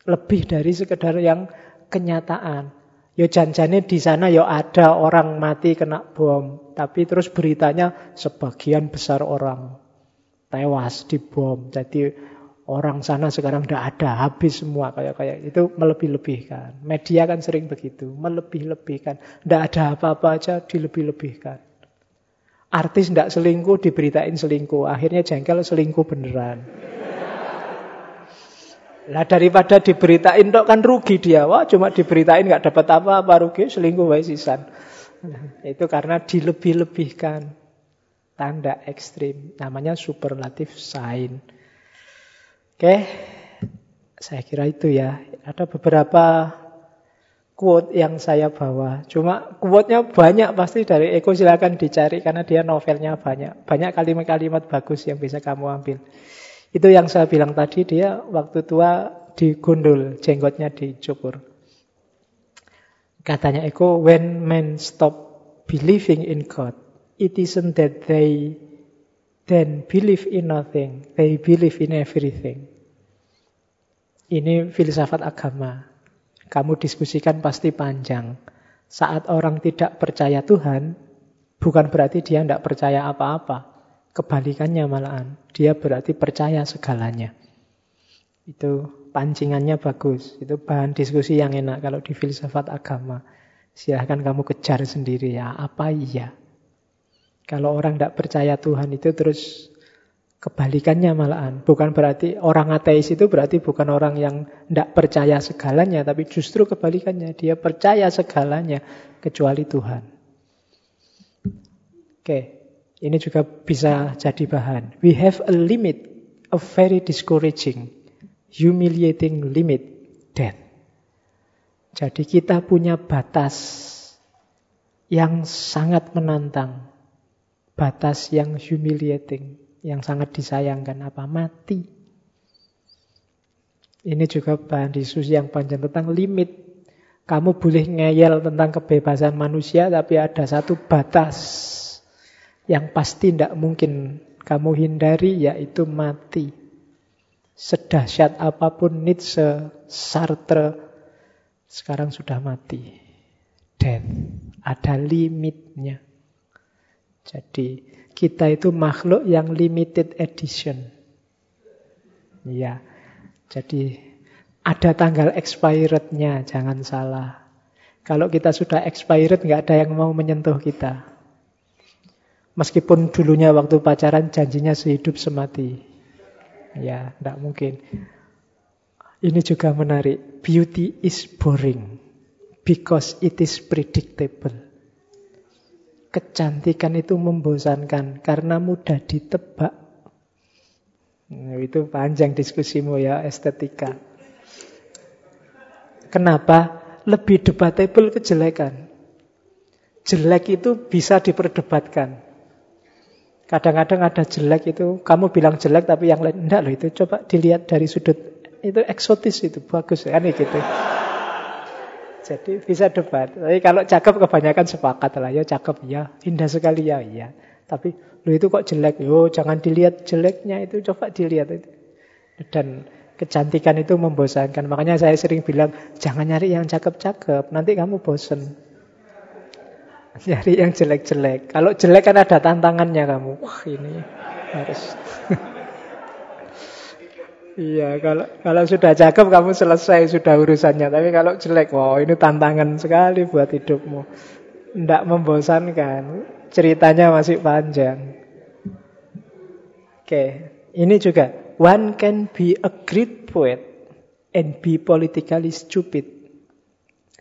Lebih dari sekedar yang kenyataan. Yo janjane di sana yo ada orang mati kena bom, tapi terus beritanya sebagian besar orang tewas di bom. Jadi orang sana sekarang tidak ada, habis semua kayak kayak itu melebih-lebihkan. Media kan sering begitu, melebih-lebihkan. Tidak ada apa-apa aja dilebih-lebihkan. Artis tidak selingkuh diberitain selingkuh, akhirnya jengkel selingkuh beneran. Lah daripada diberitain dok kan rugi dia. Wah cuma diberitain nggak dapat apa-apa rugi selingkuh wae sisan. itu karena dilebih-lebihkan tanda ekstrim. Namanya superlatif sign. Oke, saya kira itu ya. Ada beberapa quote yang saya bawa. Cuma quote-nya banyak pasti dari Eko silakan dicari karena dia novelnya banyak. Banyak kalimat-kalimat bagus yang bisa kamu ambil. Itu yang saya bilang tadi dia waktu tua digundul, jenggotnya dicukur. Katanya Eko, when men stop believing in God, it isn't that they then believe in nothing, they believe in everything. Ini filsafat agama. Kamu diskusikan pasti panjang. Saat orang tidak percaya Tuhan, bukan berarti dia tidak percaya apa-apa. Kebalikannya malahan, dia berarti percaya segalanya. Itu pancingannya bagus. Itu bahan diskusi yang enak kalau di filsafat agama. Silahkan kamu kejar sendiri ya, apa iya. Kalau orang tidak percaya Tuhan itu terus kebalikannya malahan. Bukan berarti orang ateis itu berarti bukan orang yang tidak percaya segalanya, tapi justru kebalikannya. Dia percaya segalanya kecuali Tuhan. Oke, ini juga bisa jadi bahan. We have a limit, a very discouraging, humiliating limit, death. Jadi kita punya batas yang sangat menantang batas yang humiliating, yang sangat disayangkan apa? Mati. Ini juga bahan diskusi yang panjang tentang limit. Kamu boleh ngeyel tentang kebebasan manusia, tapi ada satu batas yang pasti tidak mungkin kamu hindari, yaitu mati. Sedahsyat apa pun Nietzsche, Sartre, sekarang sudah mati. Death. Ada limitnya. Jadi kita itu makhluk yang limited edition. Ya. Jadi ada tanggal expirednya, jangan salah. Kalau kita sudah expired, nggak ada yang mau menyentuh kita. Meskipun dulunya waktu pacaran janjinya sehidup semati. Ya, tidak mungkin. Ini juga menarik. Beauty is boring because it is predictable. Kecantikan itu membosankan karena mudah ditebak. Nah, itu panjang diskusimu ya estetika. Kenapa? Lebih debatable kejelekan. Jelek itu bisa diperdebatkan. Kadang-kadang ada jelek itu, kamu bilang jelek tapi yang lain enggak loh itu. Coba dilihat dari sudut itu eksotis itu bagus kan gitu. Jadi bisa debat. Tapi kalau cakep kebanyakan sepakat lah ya cakep ya, indah sekali ya iya. Tapi lu itu kok jelek? Yo jangan dilihat jeleknya itu, coba dilihat itu. Dan kecantikan itu membosankan. Makanya saya sering bilang, jangan nyari yang cakep-cakep, nanti kamu bosen. Nyari yang jelek-jelek. Kalau jelek kan ada tantangannya kamu. Wah ini harus... Iya, kalau kalau sudah cakep kamu selesai sudah urusannya. Tapi kalau jelek, wow ini tantangan sekali buat hidupmu. Tidak membosankan. Ceritanya masih panjang. Oke, ini juga one can be a great poet and be politically stupid.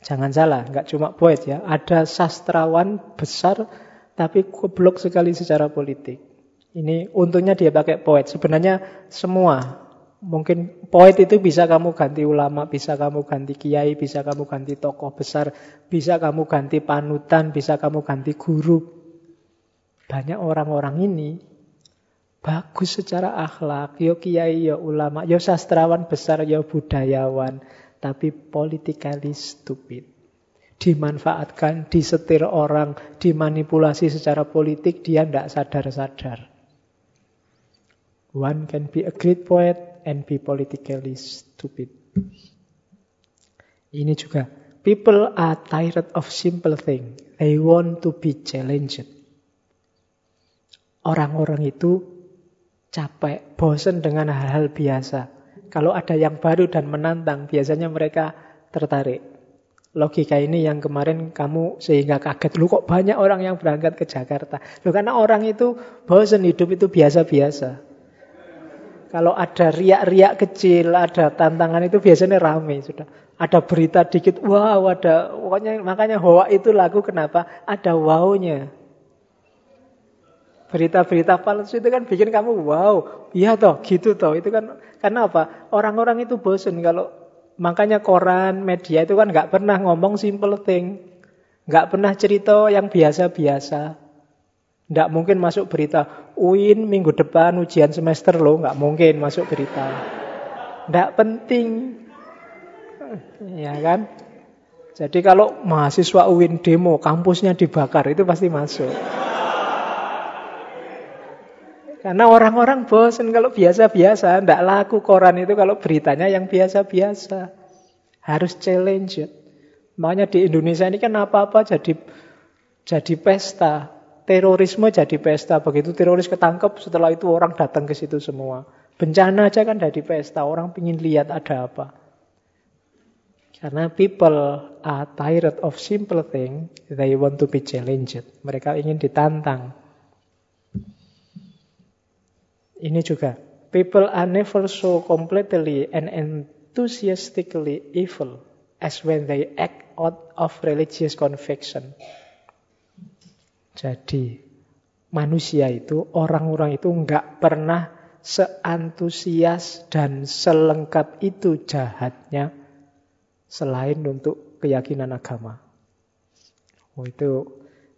Jangan salah, nggak cuma poet ya. Ada sastrawan besar tapi goblok sekali secara politik. Ini untungnya dia pakai poet. Sebenarnya semua Mungkin poet itu bisa kamu ganti ulama, bisa kamu ganti kiai, bisa kamu ganti tokoh besar, bisa kamu ganti panutan, bisa kamu ganti guru. Banyak orang-orang ini bagus secara akhlak, yo kiai, yo ulama, yo sastrawan besar, yo budayawan, tapi politically stupid. Dimanfaatkan, disetir orang, dimanipulasi secara politik, dia tidak sadar-sadar. One can be a great poet, and be politically stupid. Ini juga. People are tired of simple thing. They want to be challenged. Orang-orang itu capek, bosan dengan hal-hal biasa. Kalau ada yang baru dan menantang, biasanya mereka tertarik. Logika ini yang kemarin kamu sehingga kaget. Lu kok banyak orang yang berangkat ke Jakarta? Lu karena orang itu bosan hidup itu biasa-biasa. Kalau ada riak-riak kecil, ada tantangan itu biasanya ramai sudah. Ada berita dikit, wow, ada pokoknya makanya hoa itu lagu kenapa? Ada wownya. Berita-berita palsu itu kan bikin kamu wow, iya toh, gitu toh. Itu kan karena apa? Orang-orang itu bosen kalau makanya koran, media itu kan nggak pernah ngomong simple thing, nggak pernah cerita yang biasa-biasa. Tidak mungkin masuk berita, UIN minggu depan ujian semester loh, nggak mungkin masuk berita. Tidak penting. Ya kan? Jadi kalau mahasiswa UIN demo, kampusnya dibakar, itu pasti masuk. Karena orang-orang bosan kalau biasa-biasa, tidak laku koran itu kalau beritanya yang biasa-biasa. Harus challenge. Makanya di Indonesia ini kan apa-apa jadi jadi pesta. Terorisme jadi pesta. Begitu teroris ketangkep, setelah itu orang datang ke situ semua. Bencana aja kan jadi pesta. Orang ingin lihat ada apa. Karena people are tired of simple thing, they want to be challenged. Mereka ingin ditantang. Ini juga. People are never so completely and enthusiastically evil as when they act out of religious conviction. Jadi manusia itu, orang-orang itu nggak pernah seantusias dan selengkap itu jahatnya selain untuk keyakinan agama. Oh, itu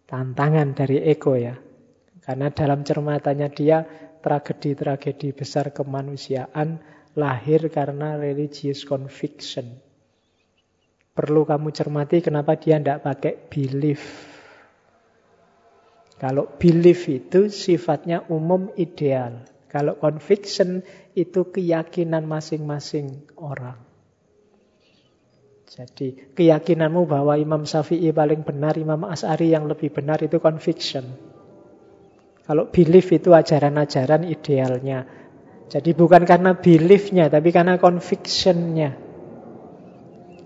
tantangan dari ego ya. Karena dalam cermatannya dia tragedi-tragedi besar kemanusiaan lahir karena religious conviction. Perlu kamu cermati kenapa dia tidak pakai belief kalau belief itu sifatnya umum ideal. Kalau conviction itu keyakinan masing-masing orang. Jadi keyakinanmu bahwa Imam Syafi'i paling benar, Imam As'ari yang lebih benar itu conviction. Kalau belief itu ajaran-ajaran idealnya. Jadi bukan karena beliefnya, tapi karena convictionnya.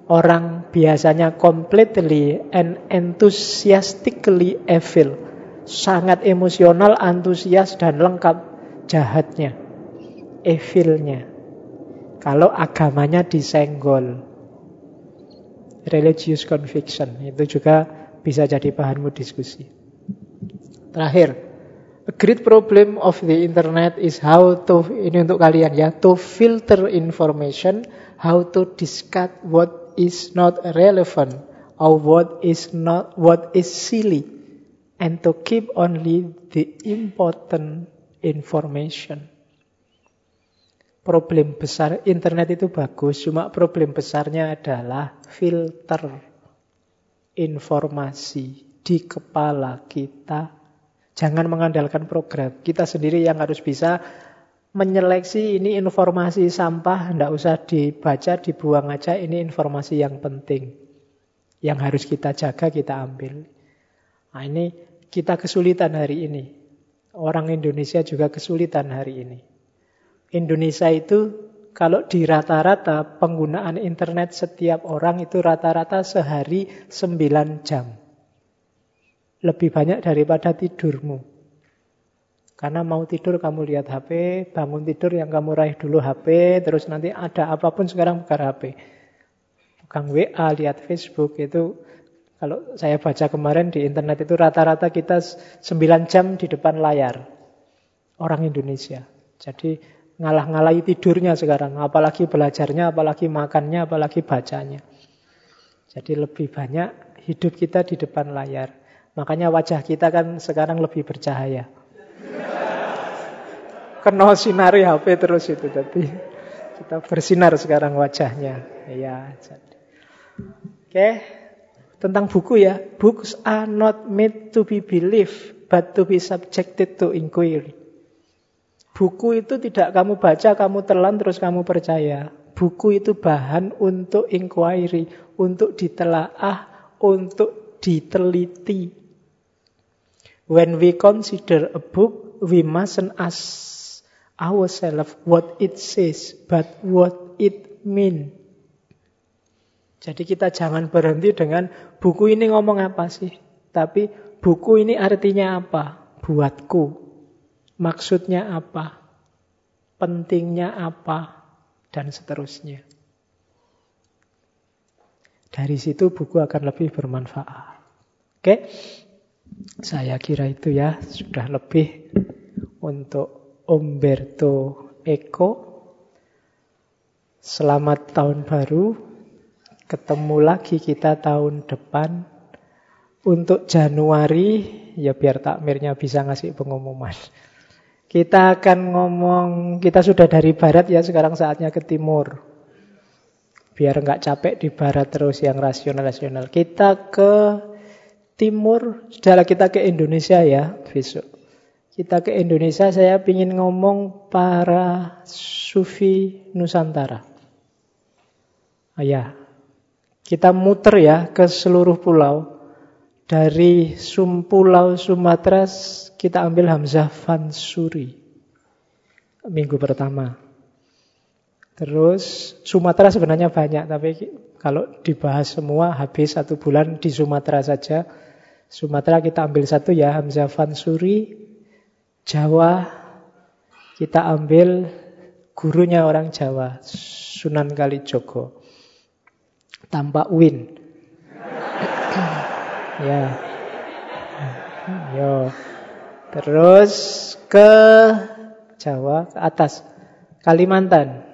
Orang biasanya completely and enthusiastically evil sangat emosional, antusias dan lengkap jahatnya, evilnya. Kalau agamanya disenggol, religious conviction itu juga bisa jadi bahanmu diskusi. Terakhir, a great problem of the internet is how to ini untuk kalian ya, to filter information, how to discard what is not relevant or what is not what is silly and to keep only the important information. Problem besar internet itu bagus, cuma problem besarnya adalah filter informasi di kepala kita. Jangan mengandalkan program. Kita sendiri yang harus bisa menyeleksi ini informasi sampah, tidak usah dibaca, dibuang aja, ini informasi yang penting. Yang harus kita jaga, kita ambil. Nah ini kita kesulitan hari ini. Orang Indonesia juga kesulitan hari ini. Indonesia itu kalau di rata-rata penggunaan internet setiap orang itu rata-rata sehari 9 jam. Lebih banyak daripada tidurmu. Karena mau tidur kamu lihat HP, bangun tidur yang kamu raih dulu HP, terus nanti ada apa pun sekarang bukan HP. Bukan WA, lihat Facebook itu kalau saya baca kemarin di internet itu rata-rata kita 9 jam di depan layar orang Indonesia. Jadi ngalah-ngalahi tidurnya sekarang, apalagi belajarnya, apalagi makannya, apalagi bacanya. Jadi lebih banyak hidup kita di depan layar. Makanya wajah kita kan sekarang lebih bercahaya kena sinari HP terus itu tadi. Kita bersinar sekarang wajahnya. Ya, Oke, tentang buku ya. Books are not made to be believed, but to be subjected to inquiry. Buku itu tidak kamu baca, kamu telan, terus kamu percaya. Buku itu bahan untuk inquiry, untuk ditelaah, untuk diteliti. When we consider a book, we mustn't ask ourselves what it says, but what it mean. Jadi kita jangan berhenti dengan buku ini ngomong apa sih, tapi buku ini artinya apa buatku, maksudnya apa, pentingnya apa, dan seterusnya. Dari situ buku akan lebih bermanfaat. Oke, saya kira itu ya sudah lebih untuk Umberto Eco. Selamat tahun baru. Ketemu lagi kita tahun depan. Untuk Januari, ya biar takmirnya bisa ngasih pengumuman. Kita akan ngomong, kita sudah dari barat ya, sekarang saatnya ke timur. Biar nggak capek di barat terus yang rasional-rasional. Kita ke timur, sudah kita ke Indonesia ya besok kita ke Indonesia, saya ingin ngomong para sufi Nusantara. Oh ya, kita muter ya ke seluruh pulau. Dari Sum Pulau Sumatera kita ambil Hamzah Fansuri. Minggu pertama. Terus Sumatera sebenarnya banyak, tapi kalau dibahas semua habis satu bulan di Sumatera saja. Sumatera kita ambil satu ya Hamzah Fansuri, Jawa kita ambil gurunya orang Jawa, Sunan Kalijogo. Tanpa win. ya. Yo. Terus ke Jawa, ke atas. Kalimantan.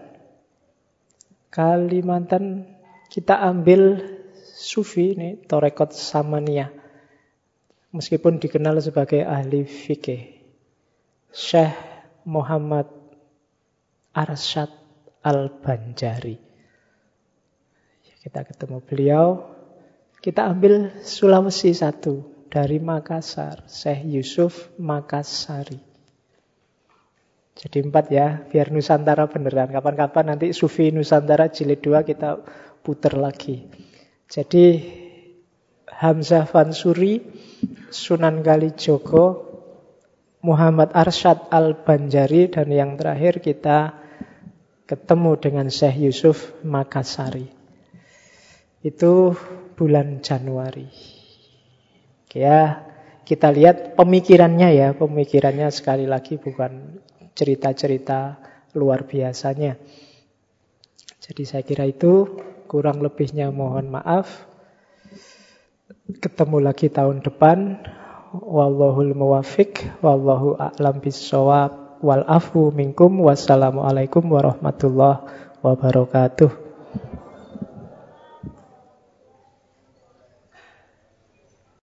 Kalimantan kita ambil Sufi ini Torekot Samania. Meskipun dikenal sebagai ahli fikih. Syekh Muhammad Arsyad Al-Banjari. Kita ketemu beliau. Kita ambil Sulawesi satu dari Makassar. Syekh Yusuf Makassari. Jadi empat ya, biar Nusantara beneran. Kapan-kapan nanti Sufi Nusantara jilid dua kita puter lagi. Jadi Hamzah Fansuri, Sunan Kalijogo, Muhammad Arsyad Al-Banjari dan yang terakhir kita ketemu dengan Syekh Yusuf Makassari. Itu bulan Januari. Ya, kita lihat pemikirannya ya, pemikirannya sekali lagi bukan cerita-cerita luar biasanya. Jadi saya kira itu kurang lebihnya mohon maaf. Ketemu lagi tahun depan wallahul muwafiq wallahu a'lam bissawab wal afu minkum wassalamualaikum warahmatullahi wabarakatuh